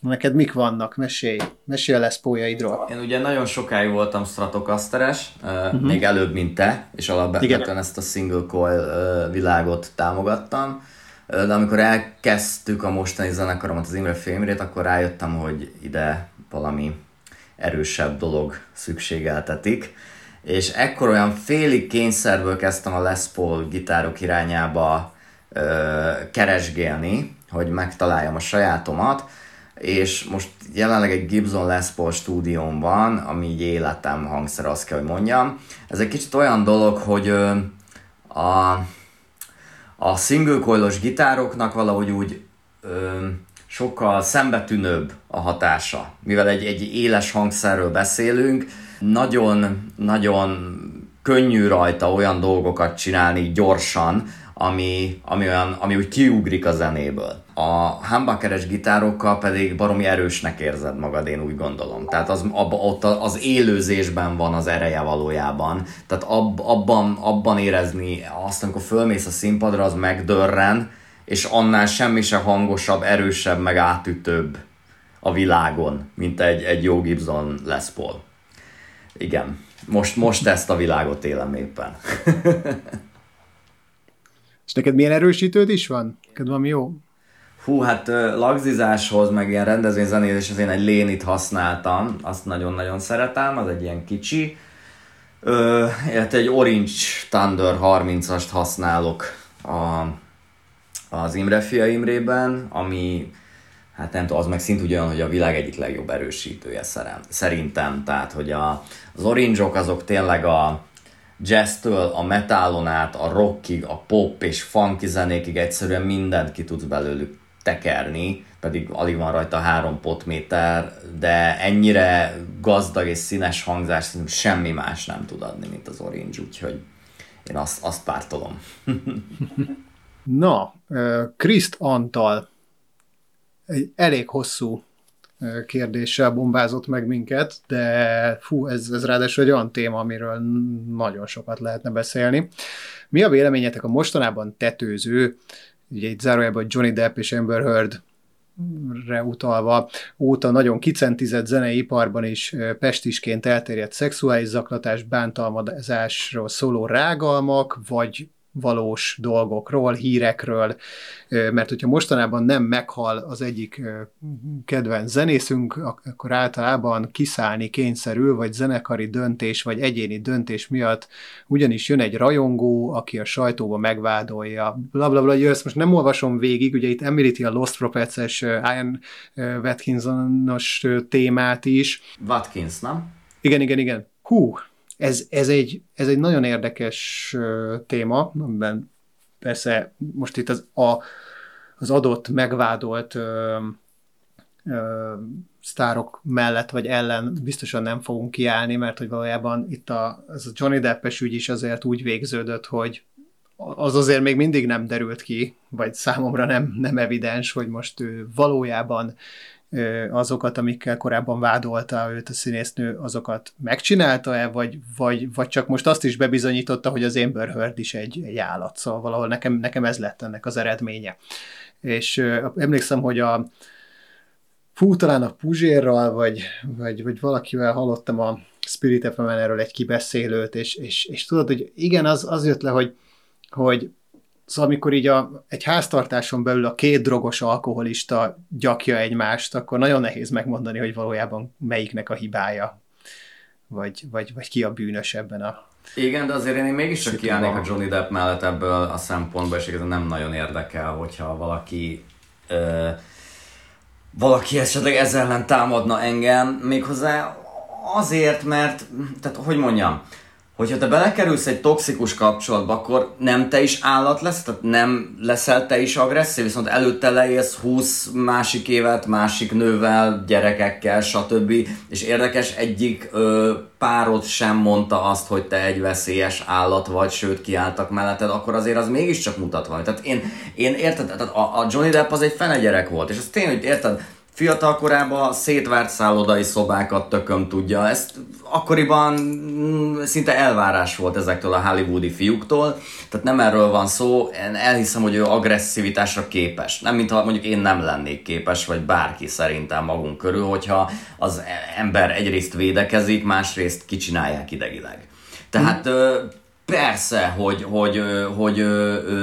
Neked mik vannak? Mesélj, mesélj a leszpójaidról. Én ugye nagyon sokáig voltam Stratocasteres, uh-huh. még előbb, mint te, és alapvetően ezt a single coil világot támogattam de amikor elkezdtük a mostani zenekaromat, az Imre Fémrét, akkor rájöttem, hogy ide valami erősebb dolog szükségeltetik. És ekkor olyan félig kényszerből kezdtem a Les Paul gitárok irányába ö, keresgélni, hogy megtaláljam a sajátomat, és most jelenleg egy Gibson Les Paul stúdión van, ami így életem hangszer, azt kell, hogy mondjam. Ez egy kicsit olyan dolog, hogy ö, a a single coilos gitároknak valahogy úgy ö, sokkal szembetűnőbb a hatása. Mivel egy, egy éles hangszerről beszélünk, nagyon, nagyon könnyű rajta olyan dolgokat csinálni gyorsan, ami, ami, olyan, ami úgy kiugrik a zenéből. A humbuckeres gitárokkal pedig baromi erősnek érzed magad, én úgy gondolom. Tehát az, abba, ott az élőzésben van az ereje valójában. Tehát ab, abban, abban érezni azt, amikor fölmész a színpadra, az megdörren, és annál semmi se hangosabb, erősebb, meg átütőbb a világon, mint egy, egy jó Gibson Les Paul. Igen, most, most ezt a világot élem éppen. Neked milyen erősítőd is van? Neked van jó? Hú, hát lagzizáshoz, meg ilyen rendezvényzenéléshez én egy lénit használtam, azt nagyon-nagyon szeretem, az egy ilyen kicsi. Ö, illetve egy Orange Thunder 30-ast használok a, az Imre fia Imrében, ami hát nem tudom, az meg szint olyan, hogy a világ egyik legjobb erősítője szerintem. Tehát, hogy a, az orange azok tényleg a, jazztől a metálon át, a rockig, a pop és funky zenékig egyszerűen mindent ki tudsz belőlük tekerni, pedig alig van rajta három potméter, de ennyire gazdag és színes hangzás szerintem semmi más nem tud adni, mint az Orange, úgyhogy én azt, azt pártolom. Na, Kriszt Antal egy elég hosszú kérdéssel bombázott meg minket, de fú, ez, ez ráadásul egy olyan téma, amiről nagyon sokat lehetne beszélni. Mi a véleményetek a mostanában tetőző, ugye itt zárójában Johnny Depp és Amber Heard re utalva, óta nagyon kicentizett zenei iparban is pestisként elterjedt szexuális zaklatás, bántalmazásról szóló rágalmak, vagy valós dolgokról, hírekről, mert hogyha mostanában nem meghal az egyik kedvenc zenészünk, akkor általában kiszállni kényszerül, vagy zenekari döntés, vagy egyéni döntés miatt ugyanis jön egy rajongó, aki a sajtóba megvádolja, blablabla, bla, bla, ezt most nem olvasom végig, ugye itt említi a Lost Prophets-es Ian Watkinsonos témát is. Watkins, nem? Igen, igen, igen. Hú, ez, ez, egy, ez egy nagyon érdekes téma, amiben persze most itt az, a, az adott, megvádolt ö, ö, sztárok mellett vagy ellen biztosan nem fogunk kiállni, mert hogy valójában itt a, ez a Johnny Deppes ügy is azért úgy végződött, hogy az azért még mindig nem derült ki, vagy számomra nem, nem evidens, hogy most ő valójában azokat, amikkel korábban vádolta őt a színésznő, azokat megcsinálta-e, vagy, vagy, vagy csak most azt is bebizonyította, hogy az Amber Heard is egy, egy állat, szóval valahol nekem, nekem ez lett ennek az eredménye. És emlékszem, hogy a fú, talán a Puzsérral, vagy, vagy, vagy valakivel hallottam a Spirit fm erről egy kibeszélőt, és, és, és tudod, hogy igen, az, az jött le, hogy, hogy Szóval amikor így a, egy háztartáson belül a két drogos alkoholista gyakja egymást, akkor nagyon nehéz megmondani, hogy valójában melyiknek a hibája, vagy, vagy, vagy ki a bűnös ebben a igen, de azért én mégiscsak kiállnék a Johnny Depp mellett ebből a szempontból, és igazán nem nagyon érdekel, hogyha valaki ö, valaki esetleg ezzel ellen támadna engem, méghozzá azért, mert, tehát hogy mondjam, hogyha te belekerülsz egy toxikus kapcsolatba, akkor nem te is állat lesz, tehát nem leszel te is agresszív, viszont előtte leélsz 20 másik évet, másik nővel, gyerekekkel, stb. És érdekes, egyik ö, párod sem mondta azt, hogy te egy veszélyes állat vagy, sőt kiálltak melletted, akkor azért az mégiscsak mutat valami. Tehát én, én érted, tehát a, a Johnny Depp az egy fene gyerek volt, és az tényleg, érted, Fiatal korában szétvárt szállodai szobákat tököm tudja. Ezt akkoriban mm, szinte elvárás volt ezektől a hollywoodi fiúktól, tehát nem erről van szó, én elhiszem, hogy ő agresszivitásra képes. Nem, mintha mondjuk én nem lennék képes, vagy bárki szerintem magunk körül, hogyha az ember egyrészt védekezik, másrészt kicsinálják idegileg. Tehát hmm Persze, hogy, hogy, hogy,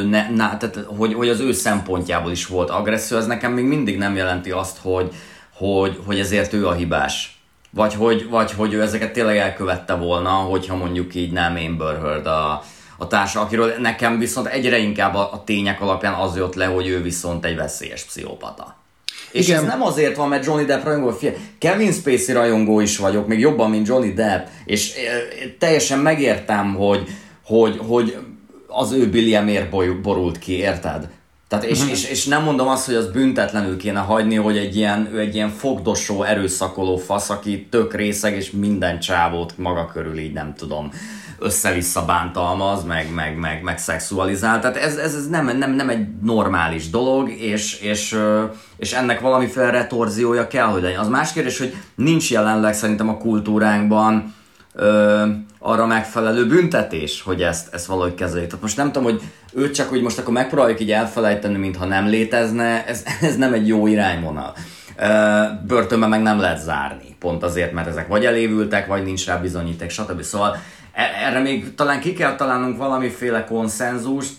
ne, na, tehát, hogy, hogy az ő szempontjából is volt agresszió, ez nekem még mindig nem jelenti azt, hogy, hogy, hogy ezért ő a hibás. Vagy hogy, vagy hogy ő ezeket tényleg elkövette volna, hogyha mondjuk így nem Amber Heard a, a társa, akiről nekem viszont egyre inkább a, a tények alapján az jött le, hogy ő viszont egy veszélyes pszichopata. És Igen. ez nem azért van, mert Johnny Depp rajongó, fia, Kevin Spacey rajongó is vagyok, még jobban, mint Johnny Depp, és teljesen megértem, hogy, hogy, hogy az ő miért borult ki, érted? Tehát és, uh-huh. és, és, nem mondom azt, hogy az büntetlenül kéne hagyni, hogy egy ilyen, ő egy ilyen fogdosó, erőszakoló fasz, aki tök részeg, és minden csávót maga körül így nem tudom össze-vissza bántalmaz, meg, meg, meg, meg szexualizál. Tehát ez, ez, ez nem, nem, nem egy normális dolog, és, és, és ennek valamiféle retorziója kell, hogy legyen. Az más kérdés, hogy nincs jelenleg szerintem a kultúránkban ö, arra megfelelő büntetés, hogy ezt, ezt valahogy kezeljük. Tehát most nem tudom, hogy őt csak, hogy most akkor megpróbáljuk így elfelejteni, mintha nem létezne, ez, ez nem egy jó irányvonal. Börtönbe meg nem lehet zárni, pont azért, mert ezek vagy elévültek, vagy nincs rá bizonyíték, stb. Szóval e, erre még talán ki kell találnunk valamiféle konszenzust,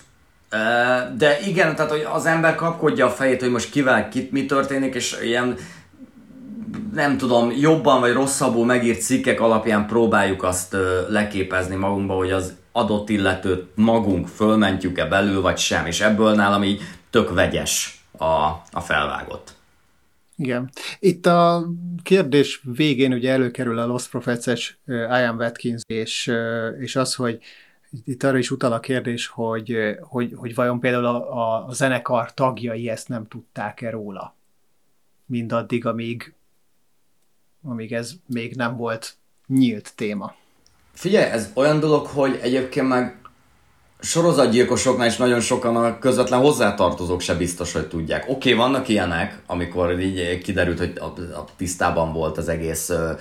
de igen, tehát hogy az ember kapkodja a fejét, hogy most kivel, kit mi történik, és ilyen nem tudom, jobban vagy rosszabbul megírt cikkek alapján próbáljuk azt leképezni magunkba, hogy az adott illetőt magunk fölmentjük-e belül, vagy sem, és ebből nálam így tök vegyes a, a felvágott. Igen. Itt a kérdés végén ugye előkerül a Lost Prophets-es Ian Watkins, és, és az, hogy itt arra is utal a kérdés, hogy, hogy, hogy vajon például a, a zenekar tagjai ezt nem tudták-e róla mindaddig, amíg amíg ez még nem volt nyílt téma. Figyelj, ez olyan dolog, hogy egyébként meg sorozatgyilkosoknál is nagyon sokan a közvetlen hozzátartozók se biztos, hogy tudják. Oké, okay, vannak ilyenek, amikor így kiderült, hogy a, a tisztában volt az egész ö,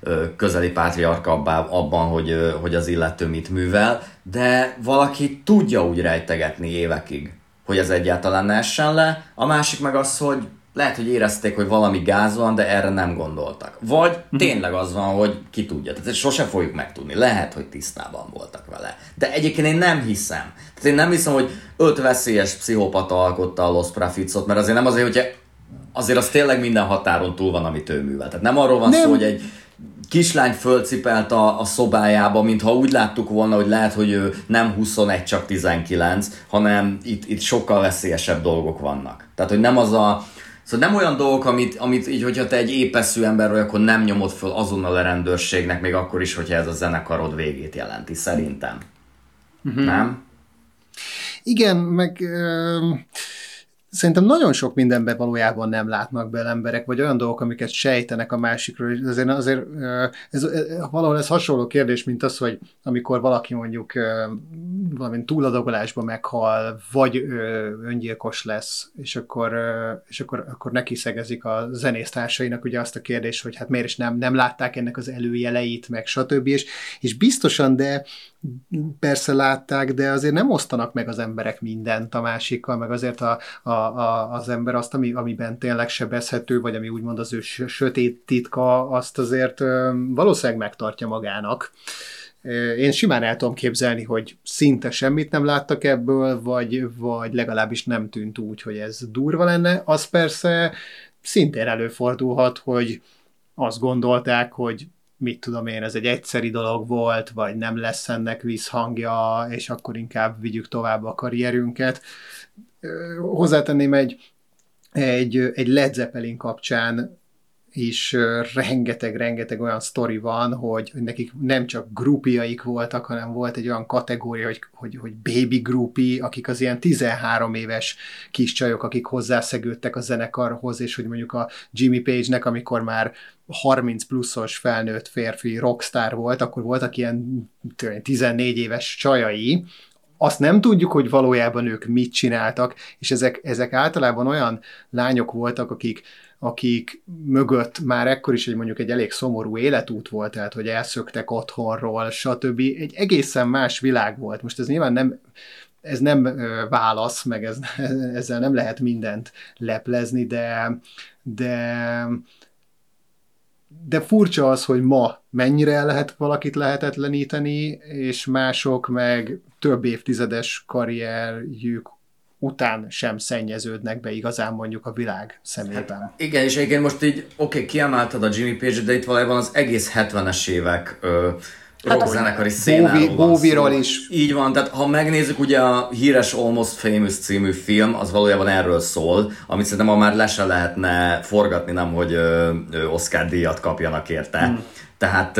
ö, közeli pátriarka abban, hogy, ö, hogy az illető mit művel, de valaki tudja úgy rejtegetni évekig, hogy ez egyáltalán ne essen le. A másik meg az, hogy lehet, hogy érezték, hogy valami gáz van, de erre nem gondoltak. Vagy mhm. tényleg az van, hogy ki tudja. Tehát sose fogjuk megtudni. Lehet, hogy tisztában voltak vele. De egyébként én nem hiszem. Tehát én nem hiszem, hogy öt veszélyes pszichopata alkotta a Los Prafitzot, mert azért nem azért, hogyha azért az tényleg minden határon túl van, amit ő művel. Tehát nem arról van nem. szó, hogy egy kislány fölcipelt a, a szobájába, mintha úgy láttuk volna, hogy lehet, hogy ő nem 21, csak 19, hanem itt, itt sokkal veszélyesebb dolgok vannak. Tehát, hogy nem az a, Szóval nem olyan dolgok, amit, amit így, hogyha te egy épeszű ember vagy, akkor nem nyomod föl azonnal a rendőrségnek, még akkor is, hogyha ez a zenekarod végét jelenti, szerintem. Uh-huh. Nem? Igen, meg... Uh szerintem nagyon sok mindenben valójában nem látnak bele emberek, vagy olyan dolgok, amiket sejtenek a másikról. Azért, azért ez, ez, valahol ez hasonló kérdés, mint az, hogy amikor valaki mondjuk valamint túladagolásba meghal, vagy öngyilkos lesz, és akkor, és akkor, akkor neki szegezik a zenésztársainak ugye azt a kérdést, hogy hát miért is nem, nem látták ennek az előjeleit, meg stb. És, és biztosan, de persze látták, de azért nem osztanak meg az emberek mindent a másikkal, meg azért a, a, a, az ember azt, ami, amiben tényleg sebezhető, vagy ami úgymond az ő sötét titka, azt azért valószínűleg megtartja magának. Én simán el tudom képzelni, hogy szinte semmit nem láttak ebből, vagy, vagy legalábbis nem tűnt úgy, hogy ez durva lenne. Az persze szintén előfordulhat, hogy azt gondolták, hogy mit tudom én, ez egy egyszeri dolog volt, vagy nem lesz ennek visszhangja, és akkor inkább vigyük tovább a karrierünket. Hozzátenném egy, egy, egy Led Zeppelin kapcsán is rengeteg-rengeteg olyan sztori van, hogy, nekik nem csak grupiaik voltak, hanem volt egy olyan kategória, hogy, hogy, hogy baby grupi, akik az ilyen 13 éves kis csajok, akik hozzászegődtek a zenekarhoz, és hogy mondjuk a Jimmy Page-nek, amikor már 30 pluszos felnőtt férfi rockstar volt, akkor voltak ilyen 14 éves csajai, azt nem tudjuk, hogy valójában ők mit csináltak, és ezek, ezek általában olyan lányok voltak, akik, akik mögött már ekkor is egy mondjuk egy elég szomorú életút volt, tehát hogy elszöktek otthonról, stb. Egy egészen más világ volt. Most ez nyilván nem, ez nem válasz, meg ez, ezzel nem lehet mindent leplezni, de, de de furcsa az, hogy ma mennyire lehet valakit lehetetleníteni, és mások meg több évtizedes karrierjük után sem szennyeződnek be igazán mondjuk a világ szemében. Hát, igen, és igen, most így oké, okay, kiemelted a Jimmy Page, de itt valójában az egész 70-es évek ö, hát rockzenekari szénáról Bóviról is. Így van, tehát ha megnézzük, ugye a híres Almost Famous című film, az valójában erről szól, amit szerintem ma már le se lehetne forgatni, nem hogy ö, ö, Oscar díjat kapjanak érte. Hmm. Tehát,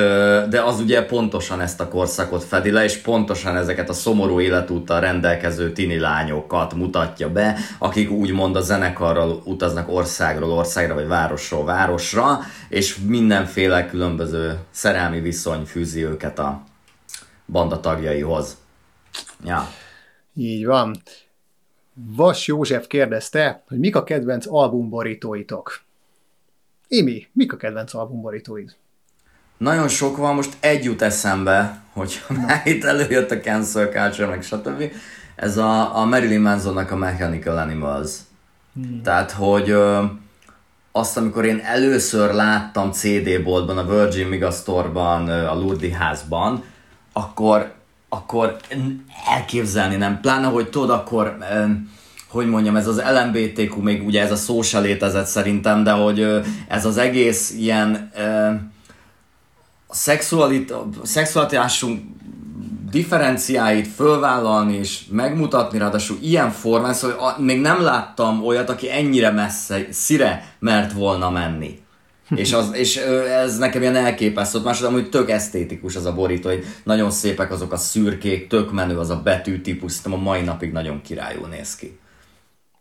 de az ugye pontosan ezt a korszakot fedi le, és pontosan ezeket a szomorú életúttal rendelkező tini lányokat mutatja be, akik úgymond a zenekarral utaznak országról országra, vagy városról városra, és mindenféle különböző szerelmi viszony fűzi őket a banda tagjaihoz. Ja. Így van. Vas József kérdezte, hogy mik a kedvenc albumborítóitok? Imi, mik a kedvenc albumborítóid? Nagyon sok van, most egy jut eszembe, hogy már itt előjött a cancel culture, meg stb. Ez a, a Marilyn Mansonnak a Mechanical Animals. Hmm. Tehát, hogy ö, azt, amikor én először láttam CD-boltban, a Virgin Megastore-ban, a Lurdi házban, akkor, akkor elképzelni nem. Pláne, hogy tudod, akkor ö, hogy mondjam, ez az LMBTQ, még ugye ez a szó se létezett szerintem, de hogy ö, ez az egész ilyen ö, a szexualit, a szexualitásunk differenciáit fölvállalni és megmutatni, ráadásul ilyen formán, szóval még nem láttam olyat, aki ennyire messze, szire mert volna menni. és, az, és ez nekem ilyen elképesztő, másodszor amúgy tök esztétikus az a borító, hogy nagyon szépek azok a szürkék, tök menő az a betűtípus, szerintem a mai napig nagyon királyul néz ki.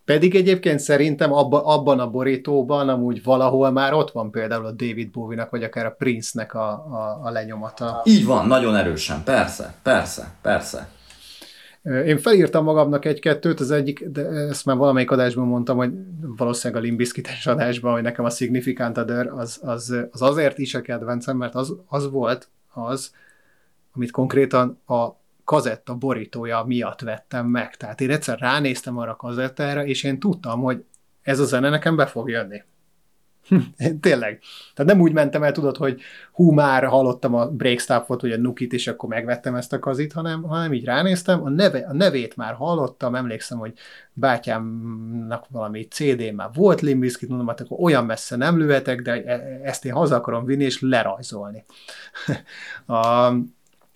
Pedig egyébként szerintem abba, abban a borítóban amúgy valahol már ott van például a David Bowie-nak, vagy akár a Prince-nek a, a, a lenyomata. Így van, nagyon erősen, persze, persze, persze. Én felírtam magamnak egy-kettőt, az egyik, de ezt már valamelyik adásban mondtam, hogy valószínűleg a Limbiskites adásban, hogy nekem a Significant Other az, az, az azért is a kedvencem, mert az, az volt az, amit konkrétan a kazetta borítója miatt vettem meg. Tehát én egyszer ránéztem arra a kazettára, és én tudtam, hogy ez a zene nekem be fog jönni. Tényleg. Tehát nem úgy mentem el, tudod, hogy hú, már hallottam a Breakstopot, vagy a Nukit, és akkor megvettem ezt a kazit, hanem, hanem így ránéztem, a, neve, a nevét már hallottam, emlékszem, hogy bátyámnak valami CD már volt Limbiskit, mondom, hát akkor olyan messze nem lőhetek, de e, ezt én haza akarom vinni, és lerajzolni. a,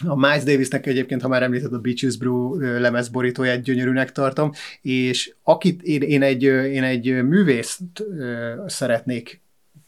a Miles Davisnek egyébként, ha már említed a Beaches Brew lemezborítóját gyönyörűnek tartom, és akit én, én, egy, én egy művészt szeretnék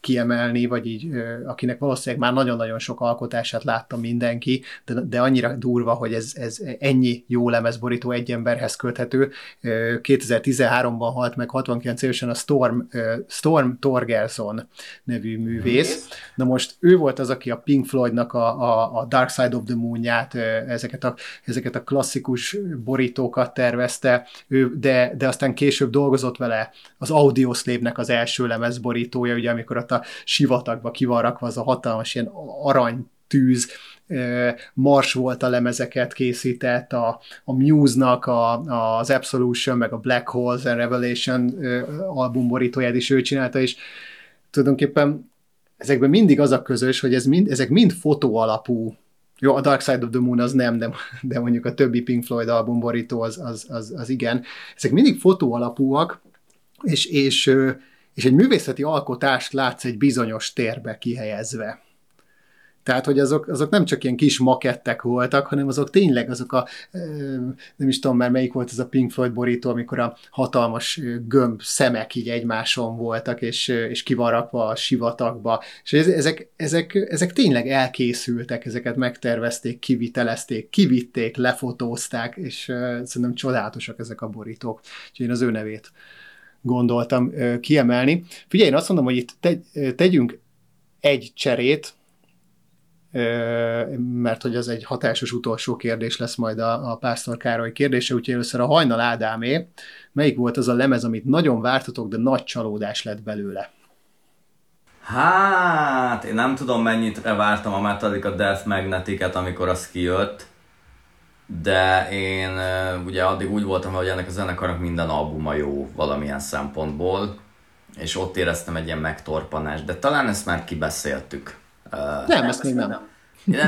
kiemelni, vagy így, akinek valószínűleg már nagyon-nagyon sok alkotását látta mindenki, de, de annyira durva, hogy ez, ez ennyi jó lemezborító egy emberhez köthető. 2013-ban halt meg 69 évesen a Storm, Storm Torgerson nevű művész. Na most ő volt az, aki a Pink Floydnak a, a, a Dark Side of the Moon-ját, ezeket a, ezeket a klasszikus borítókat tervezte, ő, de, de aztán később dolgozott vele az Audioslave-nek az első lemezborítója, ugye amikor a a sivatagba ki van rakva az a hatalmas ilyen arany tűz, Mars volt a lemezeket készített, a, a Muse-nak a, az Absolution, meg a Black Holes and Revelation albumborítóját is ő csinálta, és tulajdonképpen ezekben mindig az a közös, hogy ez mind, ezek mind fotó alapú jó, a Dark Side of the Moon az nem, de, de mondjuk a többi Pink Floyd albumborító az, az, az, az igen. Ezek mindig fotó alapúak, és, és és egy művészeti alkotást látsz egy bizonyos térbe kihelyezve. Tehát, hogy azok, azok nem csak ilyen kis makettek voltak, hanem azok tényleg azok a, nem is tudom már melyik volt ez a Pink Floyd borító, amikor a hatalmas gömb szemek így egymáson voltak, és, és kivarakva a sivatagba. És ezek, ezek, ezek tényleg elkészültek, ezeket megtervezték, kivitelezték, kivitték, lefotózták, és szerintem csodálatosak ezek a borítók. Úgyhogy én az ő nevét gondoltam kiemelni. Figyelj, én azt mondom, hogy itt tegy, tegyünk egy cserét, mert hogy az egy hatásos utolsó kérdés lesz majd a, a Pásztor Károly kérdése, úgyhogy először a Hajnal Ádámé. Melyik volt az a lemez, amit nagyon vártatok, de nagy csalódás lett belőle? Hát, én nem tudom mennyit vártam a Metallica Death Magnetic-et, amikor az kijött de én ugye addig úgy voltam, hogy ennek a zenekarnak minden albuma jó valamilyen szempontból, és ott éreztem egy ilyen megtorpanást, de talán ezt már kibeszéltük. Nem, ezt még nem.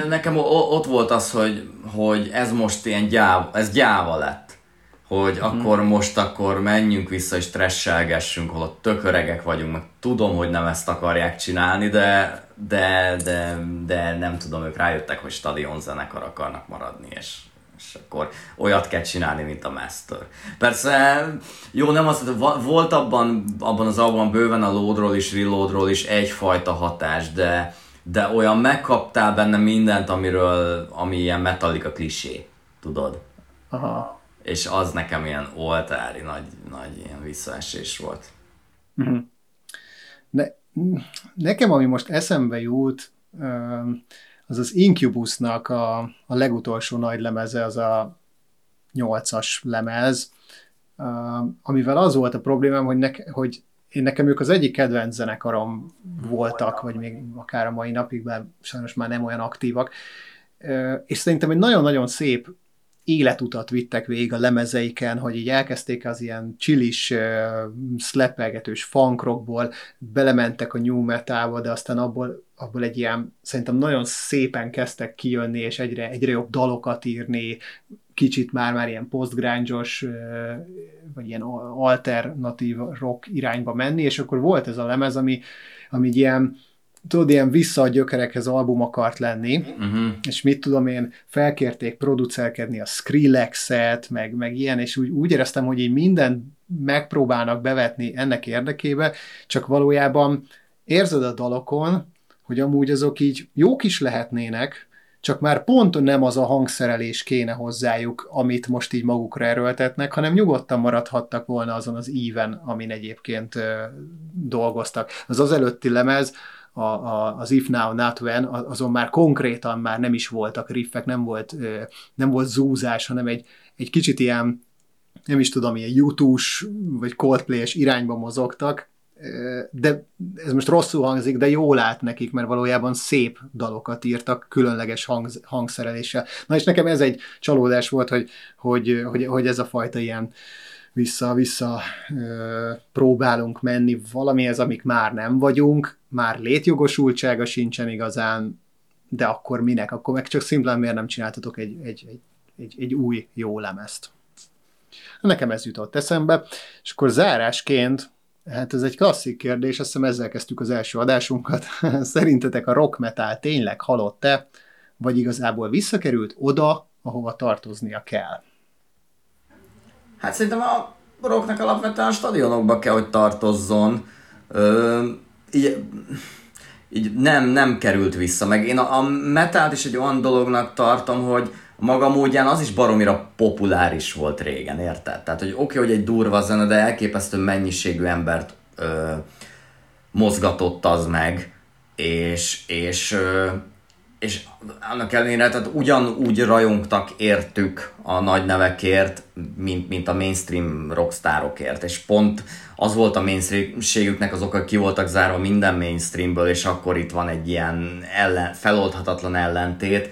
Nekem ott volt az, hogy, hogy ez most ilyen gyáva, ez gyáva lett. Hogy hmm. akkor most akkor menjünk vissza és tresselgessünk, holott tök öregek vagyunk, meg tudom, hogy nem ezt akarják csinálni, de, de, de, de nem tudom, ők rájöttek, hogy stadion zenekar akarnak maradni, és és akkor olyat kell csinálni, mint a Master. Persze, jó, nem az, volt abban, abban az albumban bőven a loadról is, reloadról is egyfajta hatás, de, de olyan megkaptál benne mindent, amiről, ami ilyen Metallica klisé, tudod? Aha. És az nekem ilyen oltári nagy, nagy ilyen visszaesés volt. Uh-huh. Ne, nekem, ami most eszembe jut, az az Incubusnak a, a legutolsó nagy lemeze, az a nyolcas lemez, uh, amivel az volt a problémám, hogy, ne, hogy én nekem ők az egyik kedvenc zenekarom voltak, vagy még akár a mai napig, mert sajnos már nem olyan aktívak, uh, és szerintem egy nagyon-nagyon szép életutat vittek végig a lemezeiken, hogy így elkezdték az ilyen csilis, uh, szlepelgetős funkrockból, belementek a new metalba, de aztán abból, abból egy ilyen, szerintem nagyon szépen kezdtek kijönni, és egyre, egyre jobb dalokat írni, kicsit már-már ilyen postgrunge-os, uh, vagy ilyen alternatív rock irányba menni, és akkor volt ez a lemez, ami, ami ilyen tudod, ilyen vissza a gyökerekhez album akart lenni, uh-huh. és mit tudom én, felkérték producerkedni a Skrillex-et, meg, meg ilyen, és úgy, úgy éreztem, hogy így minden megpróbálnak bevetni ennek érdekébe, csak valójában érzed a dalokon, hogy amúgy azok így jók is lehetnének, csak már pont nem az a hangszerelés kéne hozzájuk, amit most így magukra erőltetnek, hanem nyugodtan maradhattak volna azon az íven, amin egyébként ö, dolgoztak. Az az előtti lemez, a, a, az If Now Not When, azon már konkrétan már nem is voltak riffek, nem volt, nem volt zúzás, hanem egy, egy kicsit ilyen, nem is tudom, ilyen youtube vagy Coldplay-es irányba mozogtak, de ez most rosszul hangzik, de jól állt nekik, mert valójában szép dalokat írtak, különleges hang, hangszereléssel. Na és nekem ez egy csalódás volt, hogy, hogy, hogy, hogy ez a fajta ilyen vissza-vissza próbálunk menni valamihez, amik már nem vagyunk, már létjogosultsága sincsen igazán, de akkor minek? Akkor meg csak szimplán miért nem csináltatok egy, egy, egy, egy, egy új jó lemezt? Nekem ez jutott eszembe, és akkor zárásként, hát ez egy klasszik kérdés, azt hiszem ezzel kezdtük az első adásunkat. Szerintetek a rock metal tényleg halott-e, vagy igazából visszakerült oda, ahova tartoznia kell? Hát szerintem a rocknak alapvetően a stadionokba kell, hogy tartozzon. Ö, így, így nem, nem került vissza. Meg én a, a metált is egy olyan dolognak tartom, hogy maga módján az is baromira populáris volt régen, érted? Tehát, hogy oké, okay, hogy egy durva zene, de elképesztő mennyiségű embert ö, mozgatott az meg, és, és ö, és annak ellenére, tehát ugyanúgy rajongtak értük a nagy nevekért, mint, mint a mainstream rockstárokért, és pont az volt a mainstreamségüknek az oka, ki voltak zárva minden mainstreamből, és akkor itt van egy ilyen ellen, feloldhatatlan ellentét,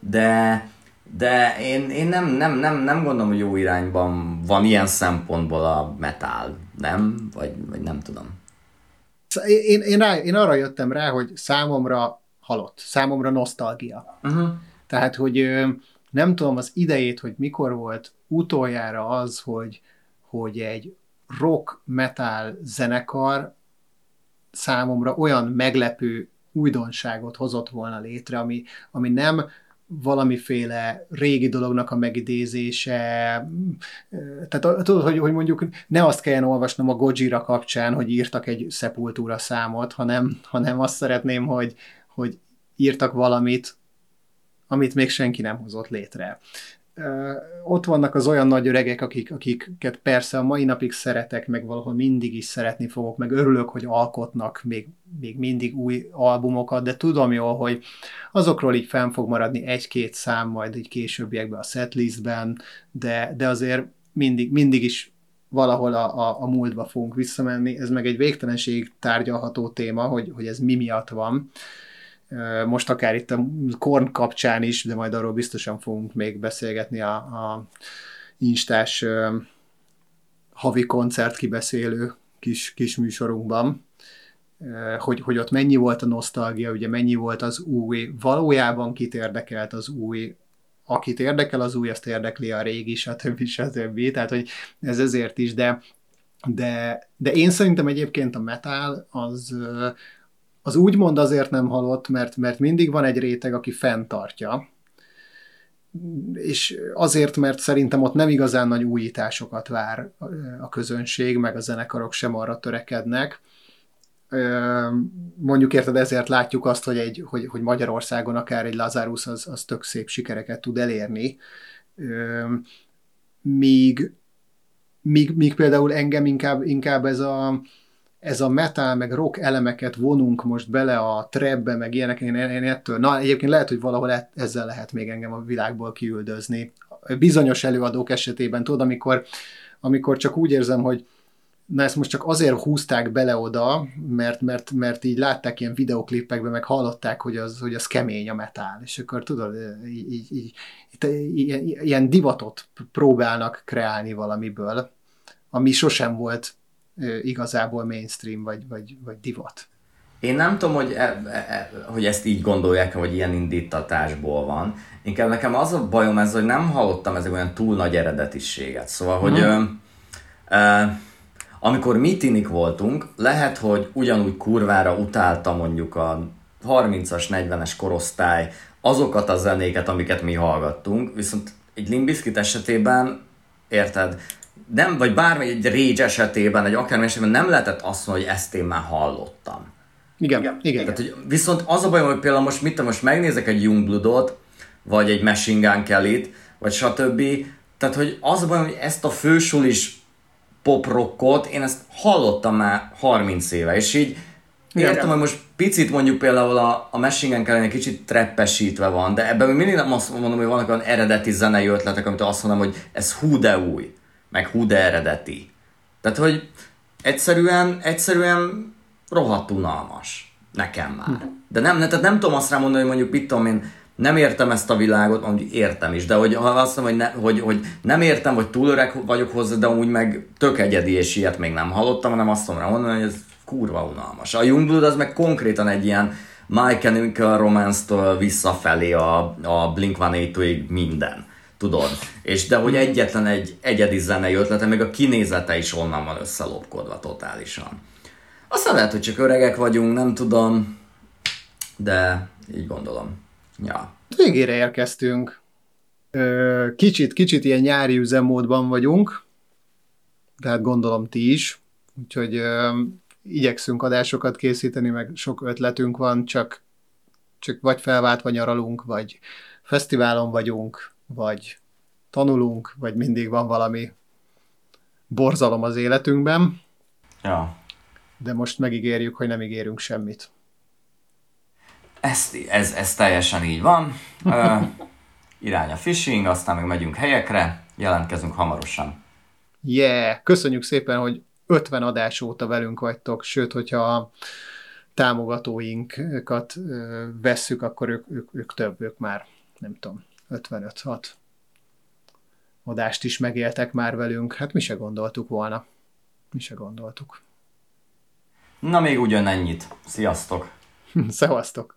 de de én, én nem, nem, nem, nem gondolom, hogy jó irányban van ilyen szempontból a metal, nem? Vagy, vagy nem tudom. Én, én, rá, én arra jöttem rá, hogy számomra halott. Számomra nosztalgia. Uh-huh. Tehát, hogy nem tudom az idejét, hogy mikor volt utoljára az, hogy, hogy egy rock metal zenekar számomra olyan meglepő újdonságot hozott volna létre, ami, ami nem valamiféle régi dolognak a megidézése. Tehát tudod, hogy, hogy mondjuk ne azt kelljen olvasnom a Gojira kapcsán, hogy írtak egy szepultúra számot, hanem, hanem azt szeretném, hogy, hogy írtak valamit, amit még senki nem hozott létre. Ott vannak az olyan nagy öregek, akik, akiket persze a mai napig szeretek, meg valahol mindig is szeretni fogok, meg örülök, hogy alkotnak még, még mindig új albumokat, de tudom jól, hogy azokról így fenn fog maradni egy-két szám majd egy későbbiekben a setlistben, de, de azért mindig, mindig is valahol a, a, a múltba fogunk visszamenni. Ez meg egy végtelenség tárgyalható téma, hogy, hogy ez mi miatt van most akár itt a Korn kapcsán is, de majd arról biztosan fogunk még beszélgetni a, a instás havi koncert kibeszélő kis, kis műsorunkban, hogy, hogy ott mennyi volt a nosztalgia, ugye mennyi volt az új, valójában kit érdekelt az új, akit érdekel az új, azt érdekli a régi, stb. stb. Tehát, hogy ez ezért is, de, de, de én szerintem egyébként a metal az, az úgymond azért nem halott, mert, mert mindig van egy réteg, aki fenntartja, és azért, mert szerintem ott nem igazán nagy újításokat vár a közönség, meg a zenekarok sem arra törekednek. Mondjuk érted, ezért látjuk azt, hogy, egy, hogy, hogy Magyarországon akár egy Lazarus az, az tök szép sikereket tud elérni, míg, míg, míg például engem inkább, inkább ez a, ez a metal, meg rock elemeket vonunk most bele a trapbe, meg ilyenek, én, én ettől, na egyébként lehet, hogy valahol e- ezzel lehet még engem a világból kiüldözni. Bizonyos előadók esetében, tudod, amikor, amikor csak úgy érzem, hogy na ezt most csak azért húzták bele oda, mert, mert, mert így látták ilyen videoklipekben, meg hallották, hogy az, hogy az kemény a metál, és akkor tudod, így, így, így, ilyen divatot próbálnak kreálni valamiből, ami sosem volt igazából mainstream vagy, vagy, vagy divat. Én nem tudom, hogy, e, e, e hogy ezt így gondolják, vagy ilyen indítatásból van. Inkább nekem az a bajom ez, hogy nem hallottam ezek olyan túl nagy eredetiséget. Szóval, hogy mm. ö, ö, amikor mitinik voltunk, lehet, hogy ugyanúgy kurvára utálta mondjuk a 30-as, 40-es korosztály azokat a zenéket, amiket mi hallgattunk, viszont egy Limbiskit esetében, érted, nem, vagy bármi egy Rage esetében, egy akármi esetben nem lehetett azt mondani, hogy ezt én már hallottam. Igen, igen. igen. Tehát, hogy viszont az a bajom, hogy például most mit most megnézek egy Youngbloodot, vagy egy Machine Gun Kelly-t, vagy stb. Tehát, hogy az a bajom, hogy ezt a fősulis poprockot, én ezt hallottam már 30 éve, és így igen, értem, hogy most picit mondjuk például a, a Machine Gun Kelly egy kicsit treppesítve van, de ebben még mindig nem azt mondom, hogy vannak olyan eredeti zenei ötletek, amit azt mondom, hogy ez hú de új meg hú de eredeti. Tehát, hogy egyszerűen, egyszerűen rohadt unalmas. Nekem már. De nem, tehát nem tudom azt rá mondani, hogy mondjuk mit tudom én, nem értem ezt a világot, mondjuk értem is, de hogy ha azt mondom, hogy, ne, hogy, hogy nem értem, hogy túl öreg vagyok hozzá, de úgy meg tök egyedi, és ilyet még nem hallottam, hanem azt tudom mondani, hogy ez kurva unalmas. A Youngblood az meg konkrétan egy ilyen My Chemical Romance-től visszafelé a, a Blink-182-ig minden. Tudod? És de hogy egyetlen egy egyedi zenei ötlete, meg a kinézete is onnan van összelopkodva totálisan. Aztán lehet, hogy csak öregek vagyunk, nem tudom, de így gondolom. Ja. Végére érkeztünk. Kicsit, kicsit ilyen nyári üzemmódban vagyunk, tehát gondolom ti is, úgyhogy igyekszünk adásokat készíteni, meg sok ötletünk van, csak, csak vagy felváltva nyaralunk, vagy fesztiválon vagyunk, vagy tanulunk, vagy mindig van valami borzalom az életünkben. Ja. De most megígérjük, hogy nem ígérünk semmit. Ez, ez, ez teljesen így van. Uh, irány a phishing, aztán meg megyünk helyekre, jelentkezünk hamarosan. Yeah! Köszönjük szépen, hogy 50 adás óta velünk vagytok, sőt, hogyha a támogatóinkat vesszük, akkor ők, ők, ők több, ők már, nem tudom, 55-6 adást is megéltek már velünk. Hát mi se gondoltuk volna. Mi se gondoltuk. Na még ugyanennyit. Sziasztok! Szevasztok!